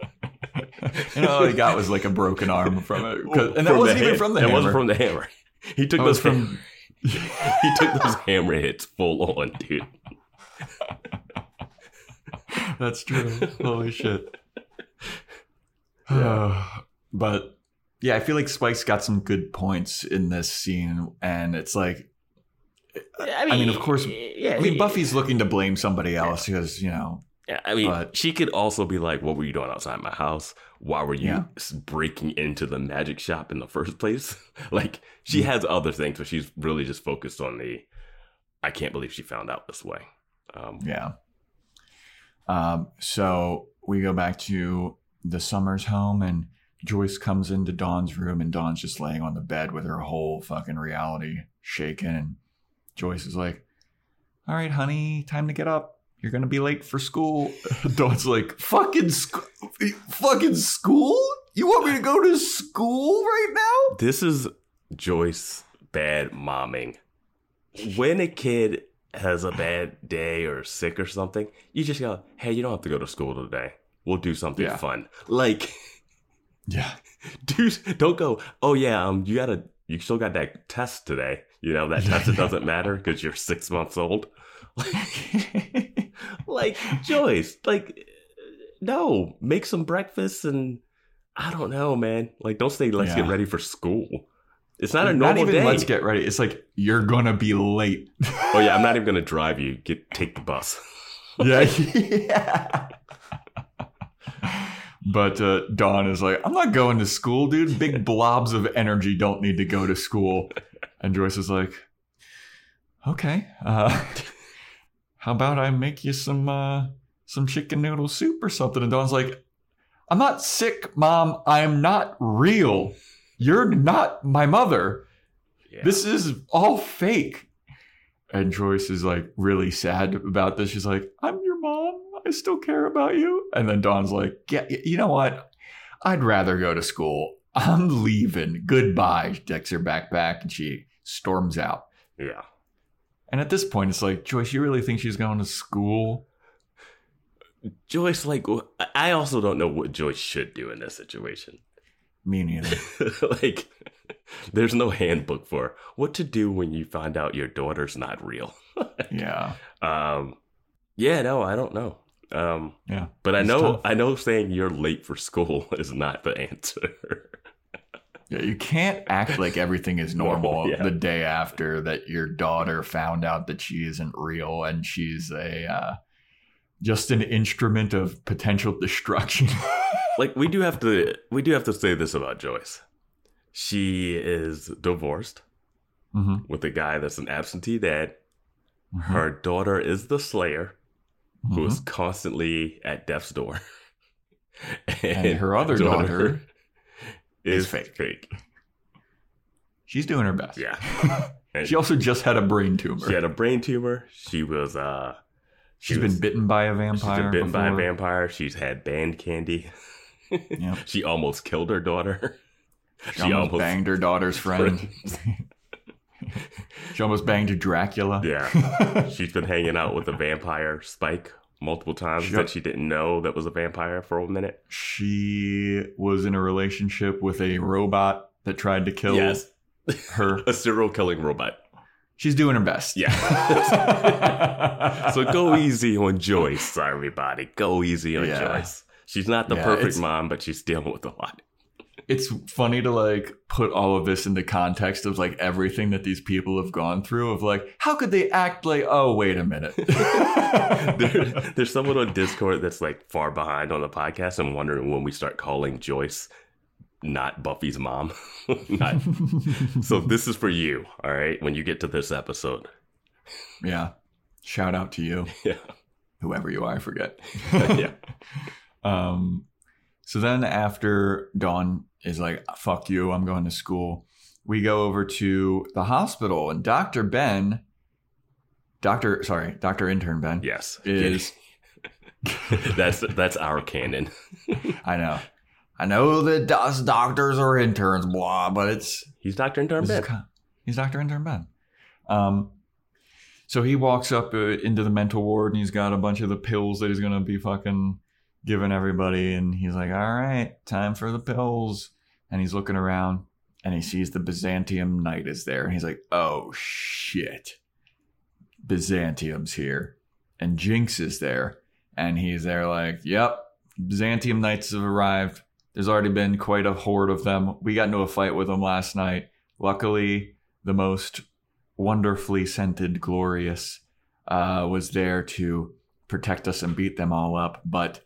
and all he got was like a broken arm from it, and that wasn't even from the That hammer. wasn't from the hammer. He took That those from- from. he took those hammer hits full on, dude. That's true. Holy shit. but yeah, I feel like Spike's got some good points in this scene, and it's like, I mean, of course, yeah. I mean, Buffy's looking to blame somebody else because you know, Yeah, I mean, But- she could also be like, "What were you doing outside my house? Why were you Yeah. breaking into the magic shop in the first place?" like, she has other things, but she's really just focused on the. I can't believe she found out this way. Um, Yeah. Um, so we go back to the Summers home, and Joyce comes into Dawn's room, and Dawn's just laying on the bed with her whole fucking reality shaken. And Joyce is like, All right, honey, time to get up. You're gonna be late for school. Dawn's like, Fucking school? Fucking school? You want me to go to school right now? This is Joyce bad momming. When a kid has a bad day or sick or something, you just go, "Hey, you don't have to go to school today. We'll do something Yeah. fun." Like. Yeah. dude don't go oh yeah um you gotta you still got that test today you know that test doesn't matter because you're six months old like joyce like no make some breakfast and i don't know man like don't say let's get ready for school it's not a normal not even day let's get ready. It's like you're gonna be late. oh yeah i'm not even gonna drive you get take the bus Yeah. yeah. But uh, Dawn is like, I'm not going to school, dude. Big blobs of energy don't need to go to school. And Joyce is like, okay. Uh, how about I make you some uh, some chicken noodle soup or something? And Dawn's like, I'm not sick, mom. I'm not real. You're not my mother. yeah. This is all fake. And Joyce is like really sad about this. She's like, I'm your mom. I still care about you. And then Dawn's like, Yeah, you know what? I'd rather go to school. I'm leaving. Goodbye. She decks her backpack and she storms out. Yeah. And at this point, it's like, Joyce, you really think she's going to school? Joyce, like, I also don't know what Joyce should do in this situation. Me neither. like, there's no handbook for what to do when you find out your daughter's not real. yeah. Um, yeah, no, I don't know. Um, Yeah. but I know, tough. I know, saying you're late for school is not the answer. Yeah, you can't act like everything is normal Yeah. the day after that your daughter found out that she isn't real and she's a uh, just an instrument of potential destruction. like, we do have to, we do have to say this about Joyce. She is divorced hmm with a guy that's an absentee dad. Her daughter is the Slayer, who is constantly at death's door. And her other daughter is fake. fake. She's doing her best. Yeah. And She also just had a brain tumor. she had a brain tumor. She was uh she's was- been bitten by a vampire. she's been bitten by a vampire. She's had band candy. Yep. She almost killed her daughter. She, almost, banged her daughter's friend. She almost banged Dracula. Yeah. She's been hanging out with a vampire Spike multiple times She- that she didn't know that was a vampire for a minute. she was in a relationship with a robot that tried to kill Yes. her. A serial killing robot. She's doing her best. Yeah. so go easy on Joyce, everybody. Go easy on Yeah. Joyce. She's not the Yeah, perfect mom, but she's dealing with a lot. It's funny to like put all of this in the context of like everything that these people have gone through of like how could they act like oh wait a minute. There, there's someone on Discord that's like far behind on the podcast. And wondering when we start calling Joyce not Buffy's mom. not, so this is for you, all right? When you get to this episode, yeah. Shout out to you. Yeah, whoever you are i forget. Yeah, um so then after dawn is like fuck you i'm going to school we go over to the hospital and dr ben dr sorry dr intern ben yes, is that's that's our canon. i know i know that us doctors are interns blah but it's He's Doctor Intern is Ben. he's Dr. Intern Ben. Um, so he walks up uh, into the mental ward and he's got a bunch of the pills that he's going to be fucking giving everybody. And he's like, all right, time for the pills. And he's looking around and he sees the Byzantium Knight is there. And he's like, oh shit. Byzantium's here. And Jinx is there. And he's there like, yep, Byzantium Knights have arrived. There's already been quite a horde of them. We got into a fight with them last night. Luckily, the most wonderfully scented Glorious uh, was there to protect us and beat them all up. But,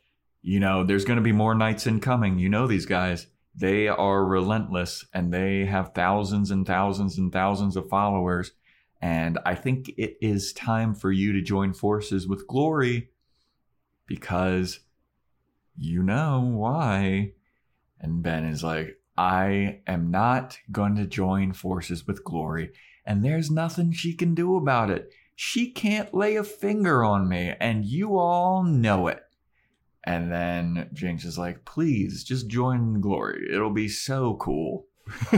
you know, there's going to be more knights incoming. You know these guys. They are relentless and they have thousands and thousands and thousands of followers. And I think it is time for you to join forces with Glory because you know why. And Ben is like, I am not going to join forces with Glory, and there's nothing she can do about it. She can't lay a finger on me, and you all know it. And then Jinx is like, please just join Glory. It'll be so cool.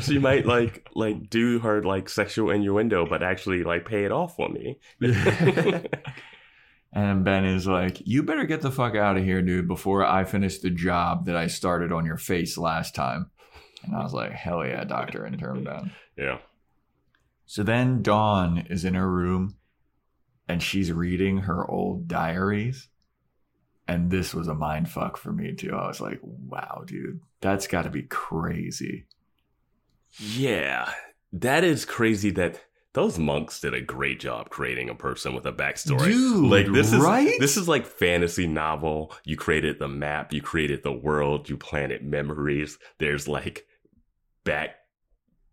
she might like like do her like sexual innuendo, but actually like pay it off for me. And Ben is like, you better get the fuck out of here, dude, before I finish the job that I started on your face last time. And I was like, hell yeah, Dr. Intern Ben. yeah. So then Dawn is in her room and she's reading her old diaries. And this was a mind fuck for me too. I was like, wow, dude, that's got to be crazy. Yeah. That is crazy that those monks did a great job creating a person with a backstory. Dude, like this right? is this is like fantasy novel. You created the map, you created the world, you planted memories. There's like back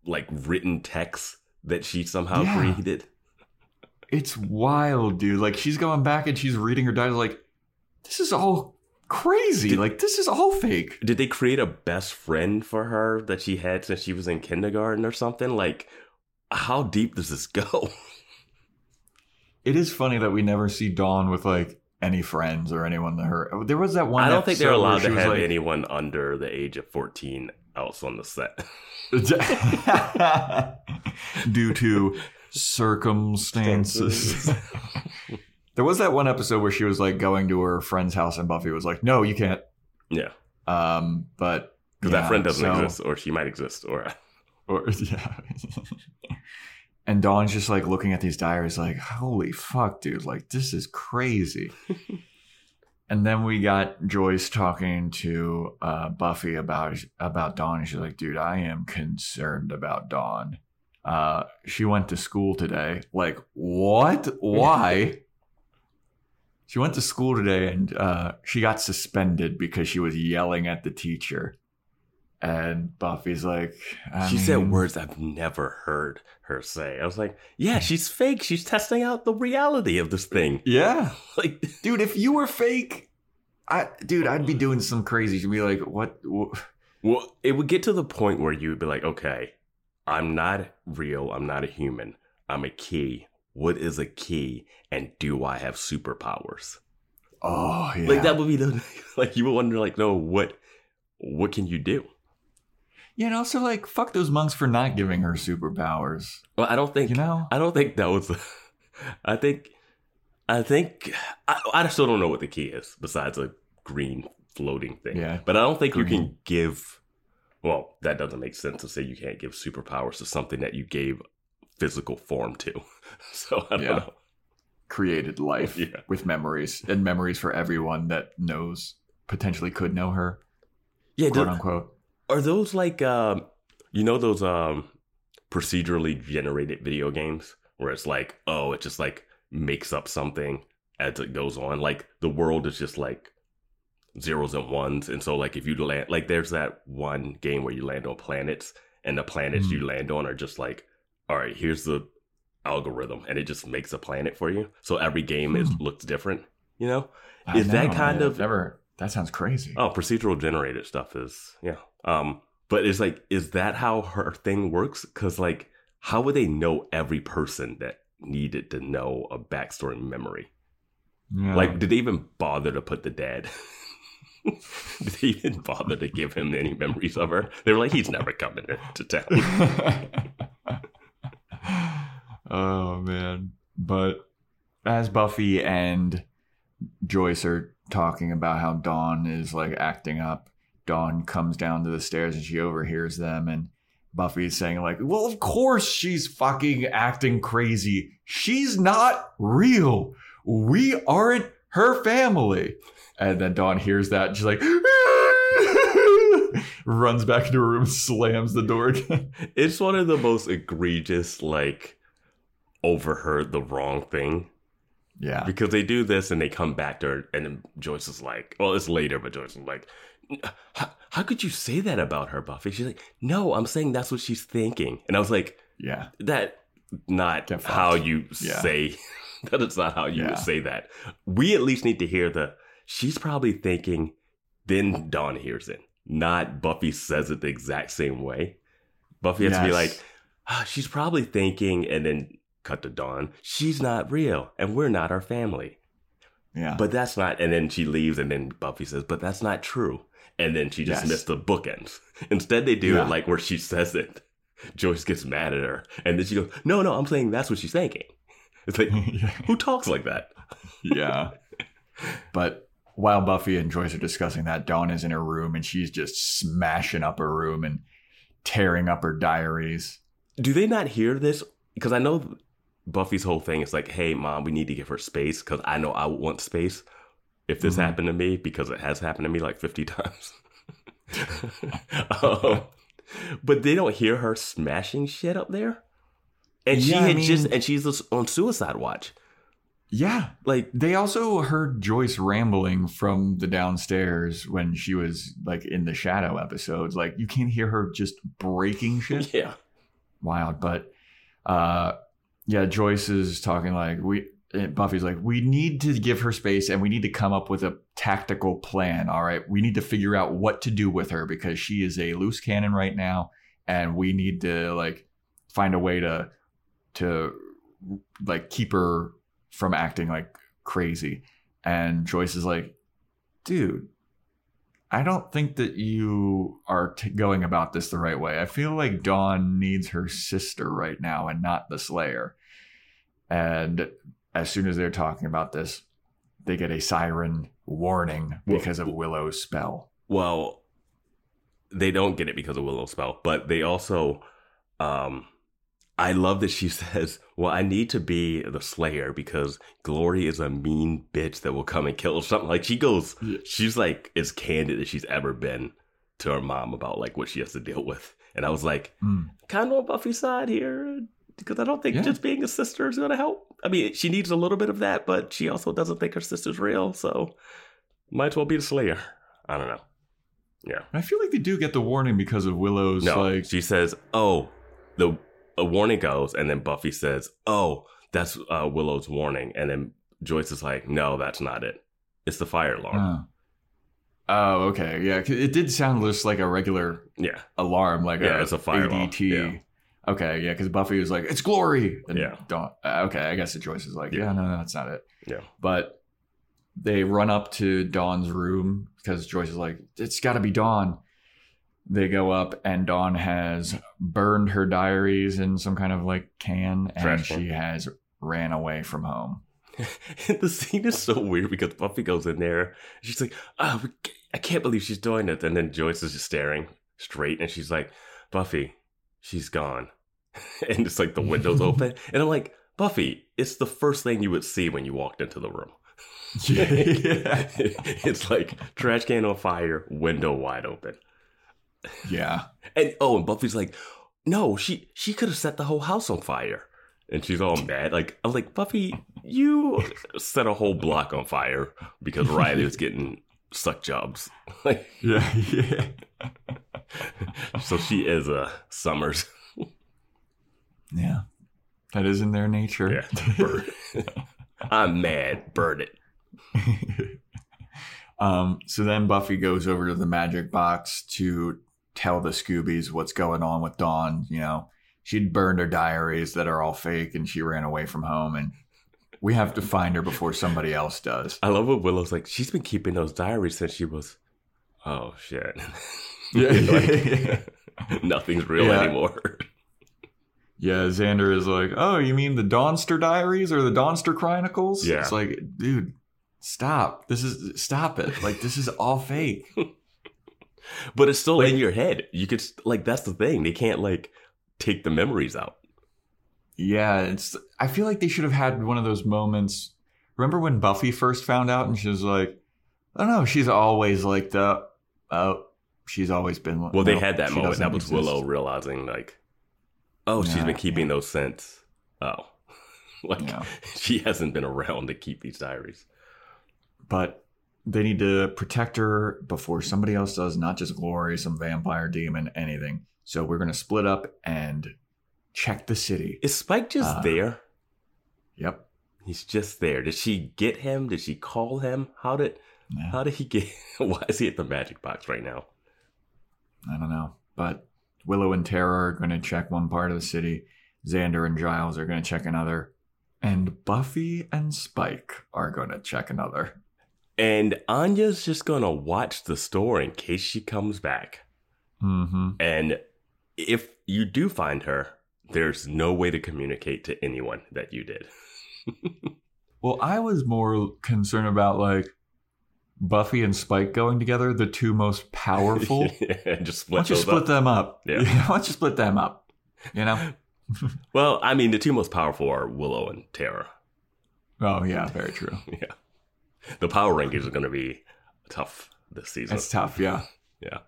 like written text that she somehow Yeah. created. It's wild, dude. Like she's going back and she's reading her diary. like, this is all crazy. Did- like this is all fake. Did they create a best friend for her that she had since she was in kindergarten or something? Like how deep does this go? It is funny that we never see Dawn with like any friends or anyone that her. There was that one. I don't think they're allowed to have like- anyone under the age of 14 else on the set. due to circumstances. there was that one episode where she was like going to her friend's house and Buffy was like, "No, you can't." yeah. Um, but Because yeah, that friend doesn't so- exist, or she might exist, or Or yeah. and Dawn's just like looking at these diaries, like, "Holy fuck, dude! Like this is crazy." and then we got Joyce talking to uh, Buffy about about Dawn, and she's like, "Dude, I am concerned about Dawn. Uh, she went to school today. Like, what? Why?" She went to school today and uh, she got suspended because she was yelling at the teacher. And Buffy's like, she said words I've never heard her say. I was like, yeah, she's fake. She's testing out the reality of this thing. Yeah, Like, dude. If you were fake, I, dude, I'd be doing some crazy. She'd be like, what? wh- well, it would get to the point where you would be like, okay, I'm not real. I'm not a human. I'm a key. What is a key? And do I have superpowers? Oh, yeah. Like that would be the like you would wonder like, no, what what can you do? Yeah, and also like, fuck those monks for not giving her superpowers. Well, I don't think You know? I don't think that was. I think, I think I, I still don't know what the key is besides a green floating thing. Yeah. but I don't think you can give. Well, that doesn't make sense to say you can't give superpowers to something that you gave physical form to. So I don't Yeah. know. Created life Yeah. with memories and memories for everyone that knows potentially could know her, Yeah, quote do- unquote. are those like um, you know those um procedurally generated video games where it's like, oh, it just like makes up something as it goes on. Like the world is just like zeros and ones, and so like if you land, like there's that one game where you land on planets, and the planets Mhm. you land on are just like, all right, here's the algorithm, and it just makes a planet for you. So every game is Hmm. looks different. You know? I Is that kind man. of- never? That sounds crazy. Oh, procedural generated stuff is yeah. Um, but it's like, is that how her thing works? Because like, how would they know every person that needed to know a backstory memory? Yeah. Like, did they even bother to put the dad? they bother to give him any memories of her? They were like, he's never coming to, to town. oh man. But as Buffy and Joyce are talking about how Dawn is like acting up, Dawn comes down to the stairs and she overhears them and Buffy's saying like, "Well, of course she's fucking acting crazy. She's not real. We aren't her family." And then Dawn hears that and she's like runs back into her room, slams the door again. it's one of the most egregious, like, overheard the wrong thing Yeah. because they do this and they come back to her and then Joyce is like, well, it's later, but Joyce is like, how, how could you say that about her, Buffy? She's like, no, I'm saying that's what she's thinking. And I was like, Yeah. that not how you Yeah. say that is not how you Yeah. would say that. We at least need to hear the she's probably thinking, then Dawn hears it. Not Buffy says it the exact same way. Buffy has to be like, ah, she's probably thinking, and then cut to Dawn, she's not real, and we're not our family. Yeah. But that's not, and then she leaves, and then Buffy says, but that's not true. And then she just Yes. missed the bookends. Instead, they do Yeah. it like where she says it. Joyce gets mad at her, and then she goes, no, no, I'm saying that's what she's thinking. It's like, who talks like that? yeah. But while Buffy and Joyce are discussing that, Dawn is in her room and she's just smashing up her room and tearing up her diaries. Do they not hear this? Because I know Buffy's whole thing is like, hey, mom, we need to give her space because I know I want space if this Mhm. happened to me because it has happened to me like 50 times. um, but they don't hear her smashing shit up there. And she Yeah, I had just, and she's on suicide watch. Yeah. Like, They also heard Joyce rambling from the downstairs when she was like in the shadow episodes. Like you can't hear her just breaking shit. yeah. wild. But uh, yeah, Joyce is talking like we. eh, Buffy's like, we need to give her space and we need to come up with a tactical plan. All right, we need to figure out what to do with her because she is a loose cannon right now, and we need to like find a way to to like keep her from acting like crazy. And Joyce is like, dude, I don't think that you are t- going about this the right way. I feel like Dawn needs her sister right now and not the Slayer. And as soon as they're talking about this, they get a siren warning because of Willow's spell. Well, they don't get it because of Willow's spell, but they also um I love that she says, Well, I need to be the Slayer because Glory is a mean bitch that will come and kill something. Like she goes, she's like as candid as she's ever been to her mom about like what she has to deal with. And I was like, Hmm. kind of on Buffy's side here because I don't think Yeah. just being a sister is going to help. I mean, she needs a little bit of that, but she also doesn't think her sister's real. So might as well be the Slayer. I don't know. Yeah. I feel like they do get the warning because of Willow's No, like she says, "Oh, the a warning goes," and then Buffy says, "Oh, that's uh, Willow's warning," and then Joyce is like, "No, that's not it. It's the fire alarm." Oh. Oh, okay. yeah. it did sound just like a regular Yeah, alarm, like Yeah, a, it's a fire alarm, yeah. Okay, yeah, because Buffy was like, "It's glory." And Yeah. Dawn, uh, okay, I guess the Joyce is like, Yeah. "Yeah, no, no, that's not it." Yeah. But they run up to Dawn's room because Joyce is like, "It's got to be Dawn." They go up, and Dawn has burned her diaries in some kind of like can, and Trash she has ran away from home. the scene is so weird because Buffy goes in there. She's like, "Oh, I can't believe she's doing it," and then Joyce is just staring straight, and she's like, "Buffy, she's gone," and it's like the windows open, and I'm like, "Buffy, it's the first thing you would see when you walked into the room." yeah. it's like trash can on fire, window wide open. Yeah. And oh, and Buffy's like, no, she she could have set the whole house on fire. And she's all mad. Like I'm like, Buffy, you set a whole block on fire because Riley was getting suck jobs. Like Yeah. Yeah. so she is a Summers. Yeah. That is in their nature. Yeah. I'm mad. Burn it. um, so then Buffy goes over to the magic box to tell the Scoobies what's going on with Dawn. You know, she'd burned her diaries that are all fake and she ran away from home. And we have to find her before somebody else does. I love what Willow's like, she's been keeping those diaries since she was oh shit. Yeah. Like, nothing's real Yeah. anymore. Yeah, Xander is like, oh, you mean the Dawnster Diaries or the Dawnster Chronicles? Yeah. It's like, dude, stop. This is, stop it. Like, this is all fake. But it's still in your head. You could like that's the thing. They can't like take the memories out. Yeah, it's. I feel like they should have had one of those moments. Remember when Buffy first found out, and she was like, "Oh no, she's always like the. Oh, she's always been." Well, they had that moment. That was exist." Willow realizing like, oh, she's been keeping yeah. those since. Oh, like Yeah. she hasn't been around to keep these diaries. But they need to protect her before somebody else does, not just Glory, some vampire demon, anything. So we're gonna split up and check the city. Is Spike just Uh, there? Yep. He's just there. Did she get him? Did she call him? How did Yeah. how did he get? Why is he at the magic box right now? I don't know. But Willow and Tara are going to check one part of the city. Xander and Giles are going to check another. And Buffy and Spike are going to check another. And Anya's just gonna watch the store in case she comes back. Mm-hmm. And if you do find her, there's no way to communicate to anyone that you did. Well, I was more concerned about like Buffy and Spike going together, the two most powerful. and just Why split don't you split up. them up? Yeah. Why don't you split them up? You know? Well, I mean, the two most powerful are Willow and Tara. oh, yeah, very true. Yeah. The power rankings are going to be tough this season. It's tough, yeah. yeah.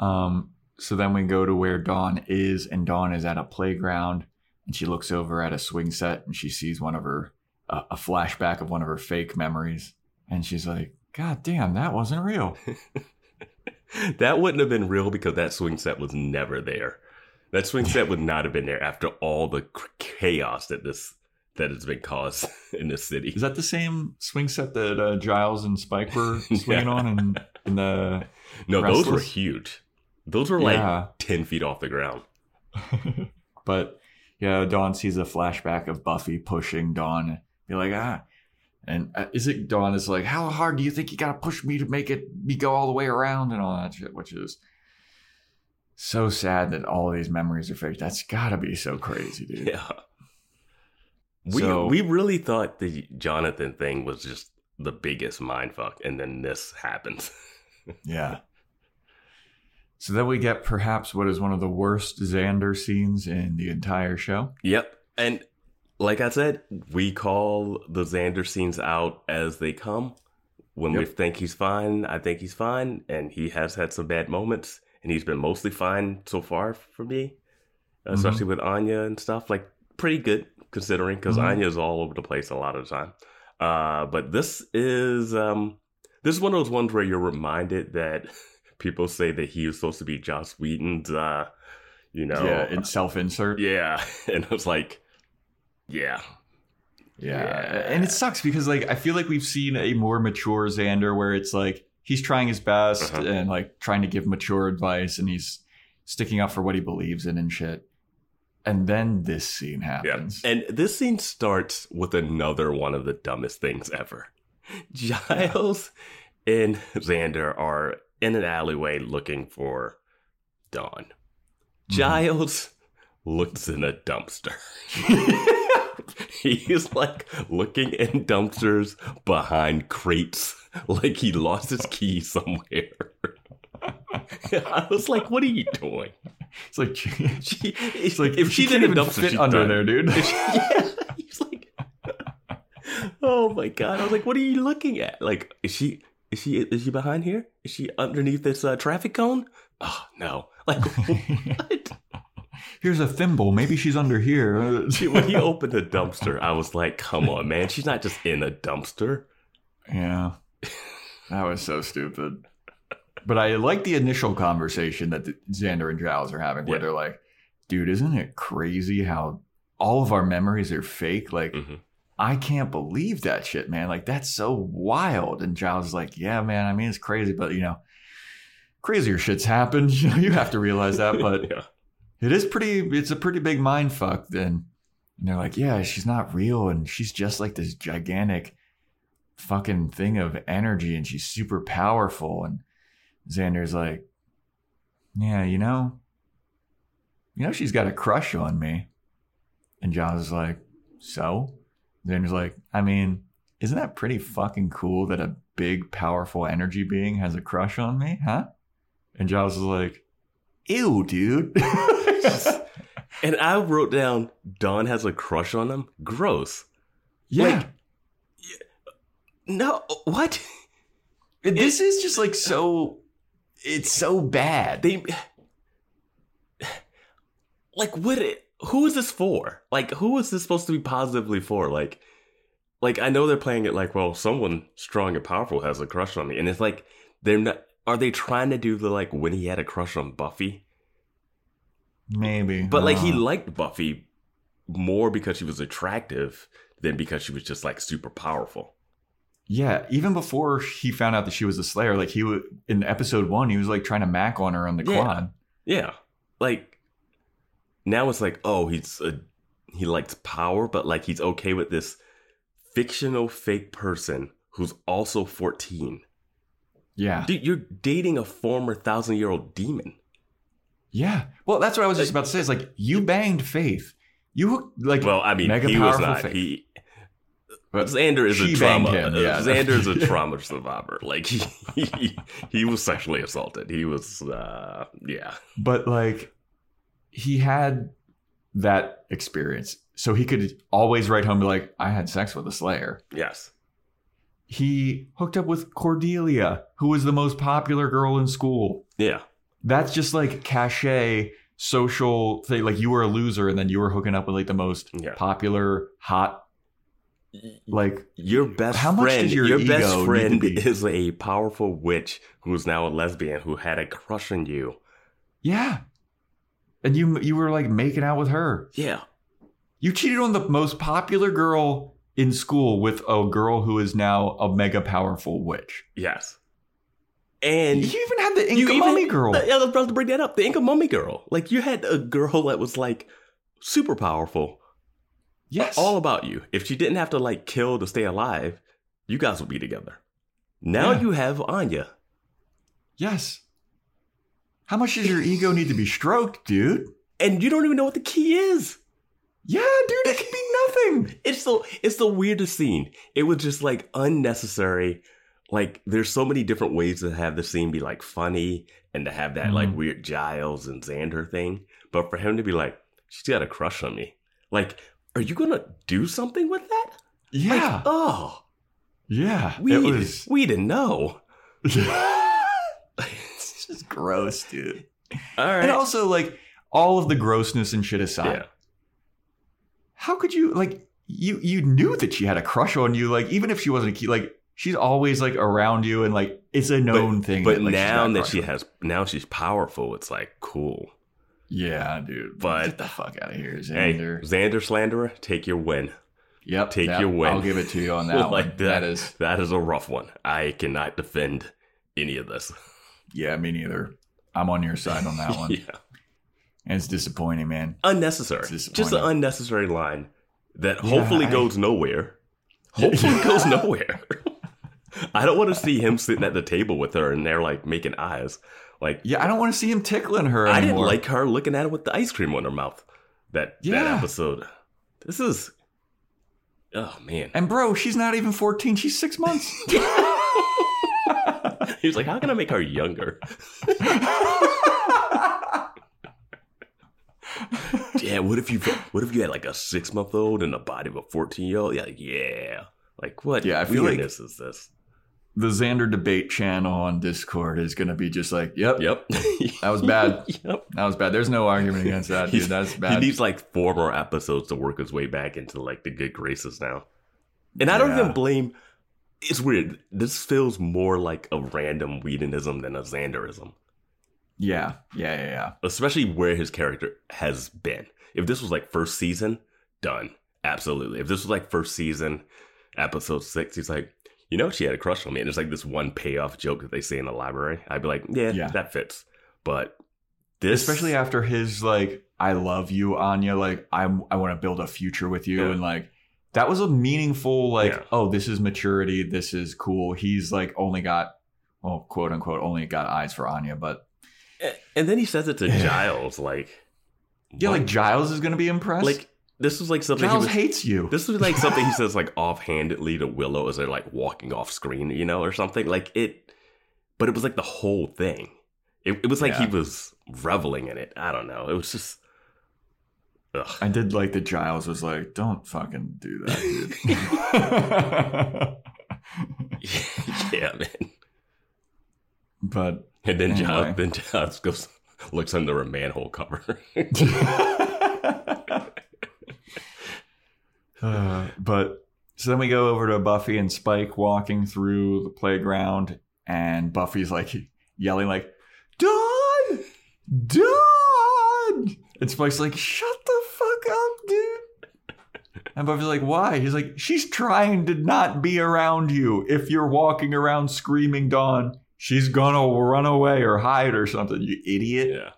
Um, so then we go to where Dawn is, and Dawn is at a playground, and she looks over at a swing set, and she sees one of her uh, a flashback of one of her fake memories, and she's like, "God damn, that wasn't real." That wouldn't have been real because that swing set was never there. That swing set would not have been there after all the chaos that this that has been caused in this city. Is that the same swing set that uh, Giles and Spike were swinging Yeah. on in, in the? No, those were huge. Those were like Yeah. 10 feet off the ground. but yeah, Dawn sees a flashback of Buffy pushing Dawn. Be like, ah. And uh, is it Dawn is like, how hard do you think you gotta push me to make it me go all the way around and all that shit, which is so sad that all these memories are fake. That's gotta be so crazy, dude. Yeah. We So- we really thought the Jonathan thing was just the biggest mind fuck, and then this happens. Yeah. So then we get perhaps what is one of the worst Xander scenes in the entire show. Yep. And like I said, we call the Xander scenes out as they come. When we think he's fine, I think he's fine. And he has had some bad moments. And he's been mostly fine so far for me, mm-hmm. especially with Anya and stuff. Like, pretty good considering because Mhm. Anya's all over the place a lot of the time. Uh, but this is um, this is one of those ones where you're reminded that people say that he was supposed to be Joss Whedon's, uh, you know, yeah, in self insert. yeah, and I was like, yeah, Yeah. Yeah. And it sucks because like I feel like we've seen a more mature Xander where it's like he's trying his best Uh-huh. and like trying to give mature advice and he's sticking up for what he believes in and shit. And then this scene yeah. happens. And this scene starts with another one of the dumbest things ever. Giles and Xander are in an alleyway looking for Dawn. Mm-hmm. Giles looks in a dumpster. He's like looking in dumpsters behind crates, like he lost his key somewhere. I was like, "What are you doing?" It's like She, it's like if she in a even fit under there, dude. She- yeah, he's like, oh my god! I was like, "What are you looking at? Like, is she is she is she behind here? Is she underneath this uh, traffic cone? Oh no! Like what? Here's a thimble. Maybe she's under here. She- when he opened the dumpster, I was like, "Come on, man! She's not just in a dumpster." Yeah. That was so stupid. But I like the initial conversation that the- Xander and Giles are having where Yeah. they're like, dude, isn't it crazy how all of our memories are fake? Like, Mhm. I can't believe that shit, man. Like, that's so wild. And Giles is like, yeah, man, I mean, it's crazy, but you know, crazier shit's happened. You know, you have to realize that. But yeah, it is pretty it's a pretty big mind fuck then and they're like yeah she's not real and she's just like this gigantic fucking thing of energy and she's super powerful and xander's like yeah you know you know she's got a crush on me and john's is like so xander's like i mean isn't that pretty fucking cool that a big powerful energy being has a crush on me huh and giles is like ew dude and I wrote down Dawn has a crush on him. Gross. Yeah. Like, No, what? this is just like so it's so bad. They like what? It, who is this for? Like, who is this supposed to be positively for? Like, like I know they're playing it like, well, someone strong and powerful has a crush on me, and it's like they're not. Are they trying to do the like when he had a crush on Buffy? Maybe. But like he Uh, liked Buffy more because she was attractive than because she was just like super powerful. Yeah, even before he found out that she was a slayer, like he was in episode 1, he was like trying to mac on her on the Yeah. quad. Yeah, like now it's like, oh, he's a he likes power, but like he's okay with this fictional fake person who's also fourteen. Yeah. Dude, you're dating a former thousand year old demon. Yeah. Well, that's what I was just about to say. It's like you banged Faith. You hooked like Well, I mean, he was not. Faith. He But Xander is a trauma. him, yeah. Xander is a trauma survivor. Like he, he he was sexually assaulted. He was uh yeah. but like he had that experience. So he could always write home and be like, I had sex with a slayer. Yes. He hooked up with Cordelia, who was the most popular girl in school. Yeah. That's just like cachet social thing. Like you were a loser and then you were hooking up with like the most Yeah. popular, hot, like Your best How much friend, your your best friend is a powerful witch who's now a lesbian who had a crush on you. yeah. And you you were like making out with her. Yeah. You cheated on the most popular girl in school with a girl who is now a mega powerful witch. Yes. And you even had the Inca mummy girl. Yeah, I was about to bring that up. The Inca mummy girl. Like you had a girl that was like super powerful, Yes. all about you. If she didn't have to like kill to stay alive, you guys would be together. Now Yeah. you have Anya. yes. How much does your ego need to be stroked, dude? And you don't even know what the key is. Yeah, dude, it could be nothing. It's the it's the weirdest scene. It was just like unnecessary. Like there's so many different ways to have the scene be like funny and to have that like Mhm. weird Giles and Xander thing. But for him to be like, she's got a crush on me. Like, are you gonna do something with that? Yeah. Like, oh, yeah. we it was. we didn't know. it's just gross, dude. All right. And also, like, all of the grossness and shit aside, yeah. how could you like you you knew that she had a crush on you? Like, even if she wasn't a key, like she's always like around you, and like it's a known thing. But that, like, now that she has now she's powerful, it's like cool. Yeah, dude. But- get the fuck out of here, Hey, Xander. Xander slanderer, take your win. yep, take that- your win. I'll give it to you on that like one. that, that is, that is a rough one. I cannot defend any of this. yeah, me neither. I'm on your side on that one. yeah. And it's disappointing, man. Unnecessary. It's Just an unnecessary line that Yeah, hopefully I- goes nowhere. Hopefully goes nowhere. I don't want to see him sitting at the table with her and they're like making eyes. Like Yeah, I don't want to see him tickling her. I didn't like her looking at it with the ice cream on her mouth. That that episode. This is Oh man. And bro, she's not even 14. She's six months. He was like, How can I make her younger? yeah, what if you what if you had like a six month old and the body of a fourteen year old? Yeah, yeah. Like what Yeah, I feel like- this is this? The Xander debate channel on Discord is going to be just like, yep, Yep. that was bad. yep. That was bad. There's no argument against that, dude. That's He bad. needs like four more episodes to work his way back into like the good graces now. And I don't even blame. It's weird. This feels more like a random Whedonism than a Xanderism, yeah, yeah, yeah, yeah. especially where his character has been. If this was like first season, done. Absolutely. If this was like first season, episode six, he's like, you know, she had a crush on me. And there's like this one payoff joke that they say in the library. I'd be like, yeah, Yeah. that fits. But this. Especially after his like, I love you, Anya. Like, I'm, I want to build a future with you, Yeah. and like, that was a meaningful like, Yeah. oh, this is maturity. This is cool. He's like only got, well, quote unquote, only got eyes for Anya, but And then he says it to Giles, like, yeah, like Giles is going to be impressed. like this was like something Giles he was, hates you. This was like something he says like offhandedly to Willow as they're like walking off screen, you know, or something. Like it, but it was like the whole thing. It, it was like he was reveling in it. I don't know. It was just, ugh. I did like that Giles was like, don't fucking do that, dude. yeah, man. but And then Anyway. Giles, then Giles goes looks under a manhole cover. Uh, but so then we go over to Buffy and Spike walking through the playground, and Buffy's like yelling like, "Dawn, Dawn!" And Spike's like, "Shut the fuck up, dude." And Buffy's like, "Why?" He's like, "She's trying to not be around you. If you're walking around screaming Dawn, she's gonna run away or hide or something. You idiot." yeah.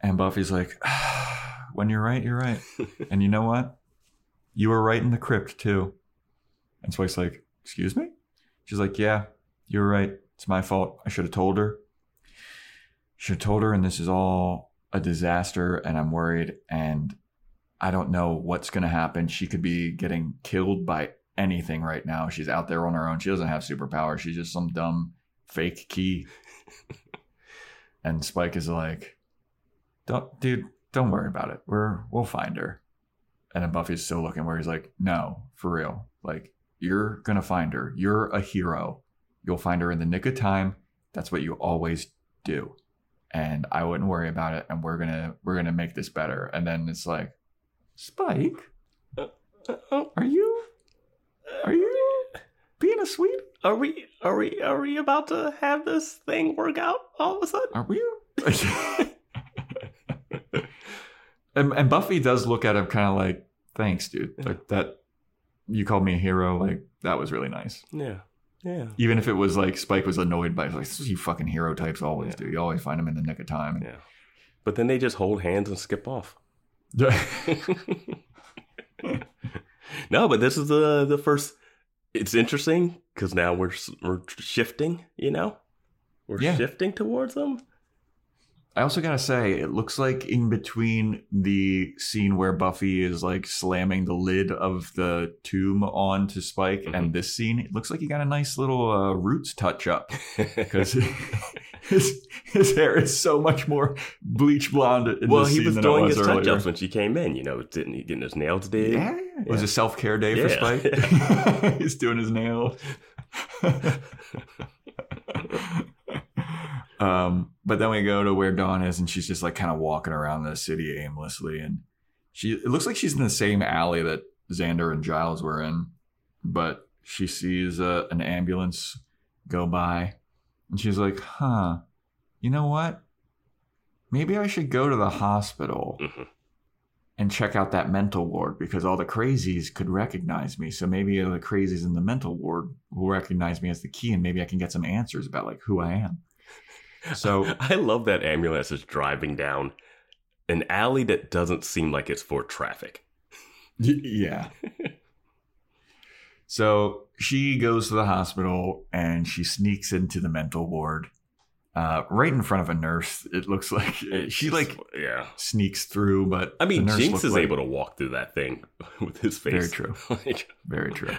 And Buffy's like, when you're right, you're right. and you know what? You were right in the crypt too. And Spike's like, excuse me? She's like, yeah, you were right. It's my fault. I should have told her. Should have told her, and this is all a disaster, and I'm worried, and I don't know what's gonna happen. She could be getting killed by anything right now. She's out there on her own. She doesn't have superpowers. She's just some dumb fake key. and Spike is like, don't dude don't worry about it we're we'll find her and then buffy's still looking where he's like no for real. Like you're gonna find her. You're a hero. You'll find her in the nick of time. That's what you always do. And i wouldn't worry about it and we're gonna we're gonna make this better. And then it's like spike? Are you are you being a sweet? Are we are we are we about to have this thing work out all of a sudden? Are we? and, and Buffy does look at him kind of like, thanks, dude. Like that, you called me a hero. Like that was really nice. Yeah. Yeah. Even if it was like Spike was annoyed by it, like you fucking hero types always Yeah. do. You always find them in the nick of time. Yeah. But then they just hold hands and skip off. no, but this is the the first. It's interesting because now we're we're shifting. You know, we're Yeah. shifting towards them. I also gotta say, it looks like in between the scene where Buffy is like slamming the lid of the tomb onto Spike Mhm. and this scene, it looks like he got a nice little uh, roots touch up because his his hair is so much more bleach blonde. In well, he was doing it his touch ups when she came in. You know, didn't he getting his nails did? Yeah, it was a self care day for Yeah. Spike. He's doing his nails. Um, but then we go to where Dawn is, and she's just like kind of walking around the city aimlessly, and she it looks like she's in the same alley that Xander and Giles were in, but she sees uh, an ambulance go by, and she's like, "Huh, you know what? Maybe I should go to the hospital." Mhm. and check out that mental ward because all the crazies could recognize me. So maybe the crazies in the mental ward will recognize me as the key, and maybe I can get some answers about like who I am. So I love that ambulance is driving down an alley that doesn't seem like it's for traffic. Yeah. so she goes to the hospital and she sneaks into the mental ward, uh, right in front of a nurse. It looks like she like yeah. sneaks through, but I mean, Jinx is like- able to walk through that thing with his face. Very true. Very true.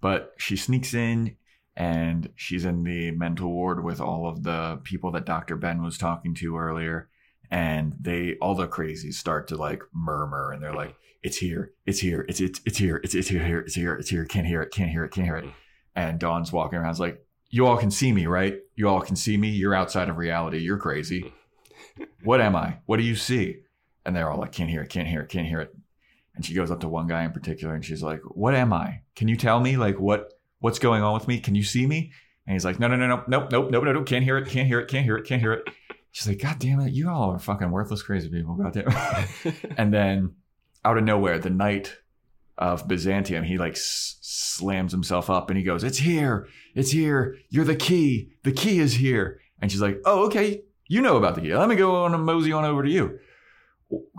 But she sneaks in and she's in the mental ward with all of the people that Dr. Ben was talking to earlier. And they, all the crazies start to like murmur and they're like, it's here, it's here, it's, it's, it's here, it's, it's here, it's here, it's here, can't hear it, can't hear it, can't hear it. Mm-hmm. And Dawn's walking around, like, you all can see me, right? You all can see me. You're outside of reality. You're crazy. What am I? What do you see? And they're all like, can't hear it, can't hear it, can't hear it. And she goes up to one guy in particular and she's like, "What am I? Can you tell me like what what's going on with me? Can you see me?" And he's like, "No, no, no, no, nope, nope, nope, nope, nope. Can't hear it. Can't hear it. Can't hear it. Can't hear it." She's like, "God damn it, you all are fucking worthless, crazy people. God damn." it." and then out of nowhere, the knight of Byzantium, he like s- slams himself up and he goes, "It's here. It's here. You're the key. The key is here." And she's like, "Oh, okay. You know about the key. Let me go on and mosey on over to you."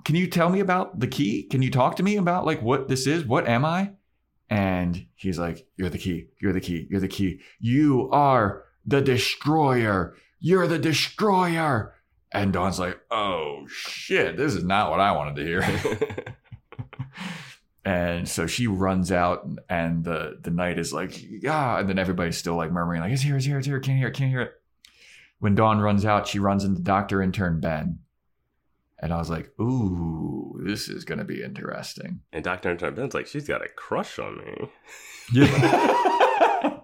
can you tell me about the key? Can you talk to me about like what this is? What am I? And he's like, You're the key. You're the key. You're the key. You are the destroyer. You're the destroyer. And Dawn's like, Oh shit, this is not what I wanted to hear. and so she runs out and the the knight is like, Yeah. And then everybody's still like murmuring, like, It's here, it's here, it's here, can't hear it, can't hear it. When Dawn runs out, she runs into Dr. Intern Ben. And I was like, ooh, this is going to be interesting. and Dr. Intern Ben's like, she's got a crush on me. Yeah.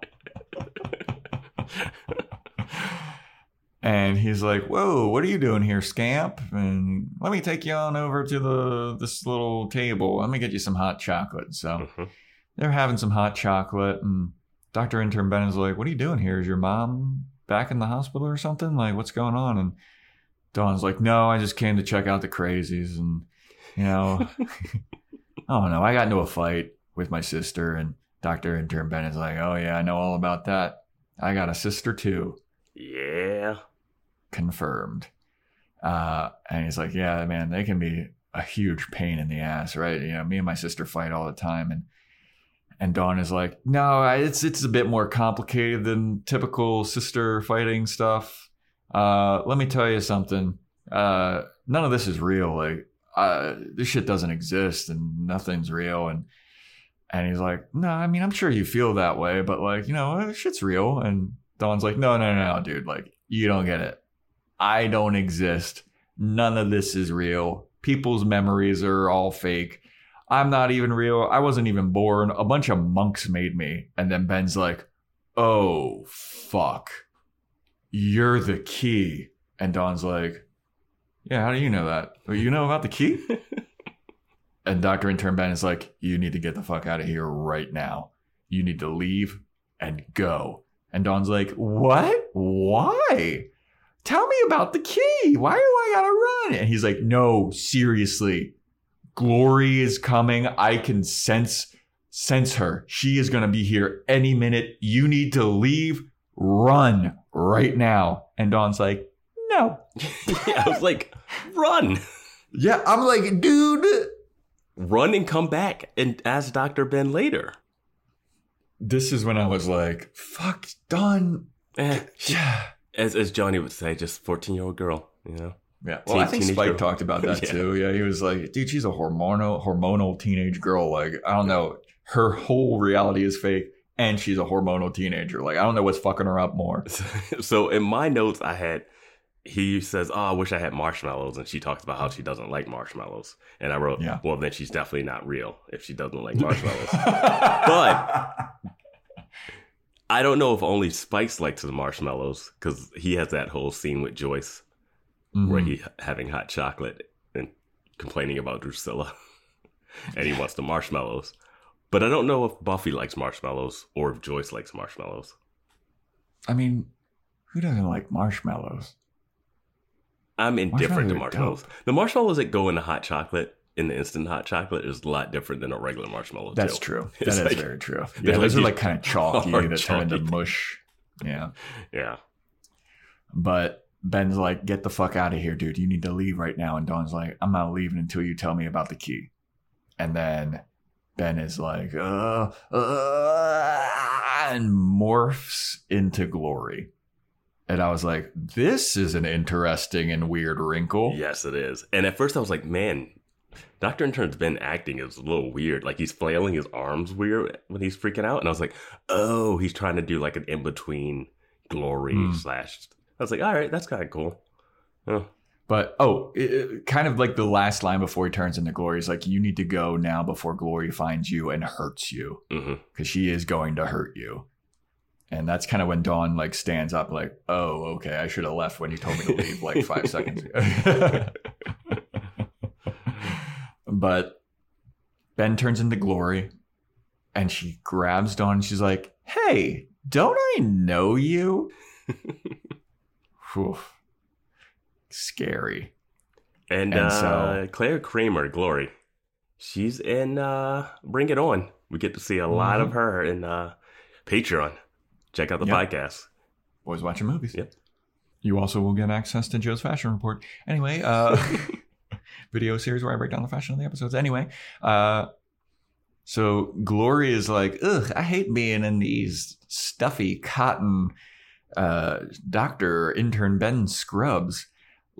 and he's like, whoa, what are you doing here, scamp? And let me take you on over to the this little table. Let me get you some hot chocolate. So Mhm. they're having some hot chocolate. And Dr. Intern Ben is like, what are you doing here? Is your mom back in the hospital or something? Like, what's going on? And Dawn's like, no, I just came to check out the crazies. And, you know, I don't know. I got into a fight with my sister, and Dr. Intern Ben is like, oh, yeah, I know all about that. I got a sister too. Yeah. Confirmed. Uh, and he's like, yeah, man, they can be a huge pain in the ass, right? You know, me and my sister fight all the time. And and Dawn is like, no, it's it's a bit more complicated than typical sister fighting stuff. Uh, let me tell you something. Uh, none of this is real. Like, uh, this shit doesn't exist, and nothing's real. And and he's like, no, I mean, I'm sure you feel that way, but like, you know, uh, shit's real. And Dawn's like, no, no, no, no, dude, like, you don't get it. I don't exist. None of this is real. People's memories are all fake. I'm not even real. I wasn't even born. A bunch of monks made me. And then Ben's like, oh, fuck. You're the key. And Dawn's like, yeah, how do you know that? Well, you know about the key? and Dr. Intern Ben is like, you need to get the fuck out of here right now. You need to leave and go. And Dawn's like, what? Why? Tell me about the key. Why do I gotta run? And he's like, no, seriously. Glory is coming. I can sense sense her. She is gonna be here any minute. You need to leave. Run right now. And Dawn's like, no. yeah. I was like, run. Yeah, I'm like, dude. Run and come back and ask Dr. Ben later. This is when I was like, fuck, done. Eh, Yeah. as, as Johnny would say, just 14 year old girl, you know? Yeah. Well, I Teen- think Spike girl. talked about that Yeah. too. Yeah, he was like, dude, she's a hormonal hormonal teenage girl. Like, I don't know. Her whole reality is fake and she's a hormonal teenager. Like, I don't know what's fucking her up more. so in my notes, I had he says, "Oh, I wish I had marshmallows," and she talks about how she doesn't like marshmallows. And I wrote, Yeah. "Well, then she's definitely not real if she doesn't like marshmallows." but I don't know if only Spikes likes the marshmallows because he has that whole scene with Joyce where Mhm. he having hot chocolate and complaining about Drusilla, and he wants the marshmallows. But I don't know if Buffy likes marshmallows or if Joyce likes marshmallows. I mean, who doesn't like marshmallows? I'm indifferent to Marshmallows marshmallows. The marshmallows that go in the hot chocolate, in the instant hot chocolate, is a lot different than a regular marshmallow. That's true. It's That is like- very true. Yeah, those like are like kind of chalky that turn into mush. Yeah. Yeah. But Ben's like, get the fuck out of here, dude. You need to leave right now. And Dawn's like, I'm not leaving until you tell me about the key. And then Ben is like, uh, uh, and morphs into glory. And I was like, this is an interesting and weird wrinkle. Yes, it is. And at first I was like, man, Doctor Intern's been acting is a little weird. Like he's flailing his arms weird when he's freaking out. And I was like, oh, he's trying to do like an in between glory Hmm. slash. I was like, all right, that's kind of cool. Oh, But oh, it- it- kind of like the last line before he turns into glory is like, you need to go now before glory finds you and hurts you. Mm-hmm. because she is going to hurt you. And that's kind of when Dawn like stands up, like, "Oh, okay, I should have left when you told me to leave like five seconds ago." but Ben turns into Glory, and she grabs Dawn. and She's like, "Hey, don't I know you?" Whew. Scary. And, And uh, so- Clare Kramer, Glory, she's in uh, Bring It On. We get to see a lot of her in uh, Patreon. Check out the Yep. podcast. Boys watching movies. Yep. You also will get access to Joe's fashion report. Anyway, uh video series where I break down the fashion of the episodes. Anyway, uh so Glory is like, ugh, I hate being in these stuffy cotton uh doctor intern Ben scrubs.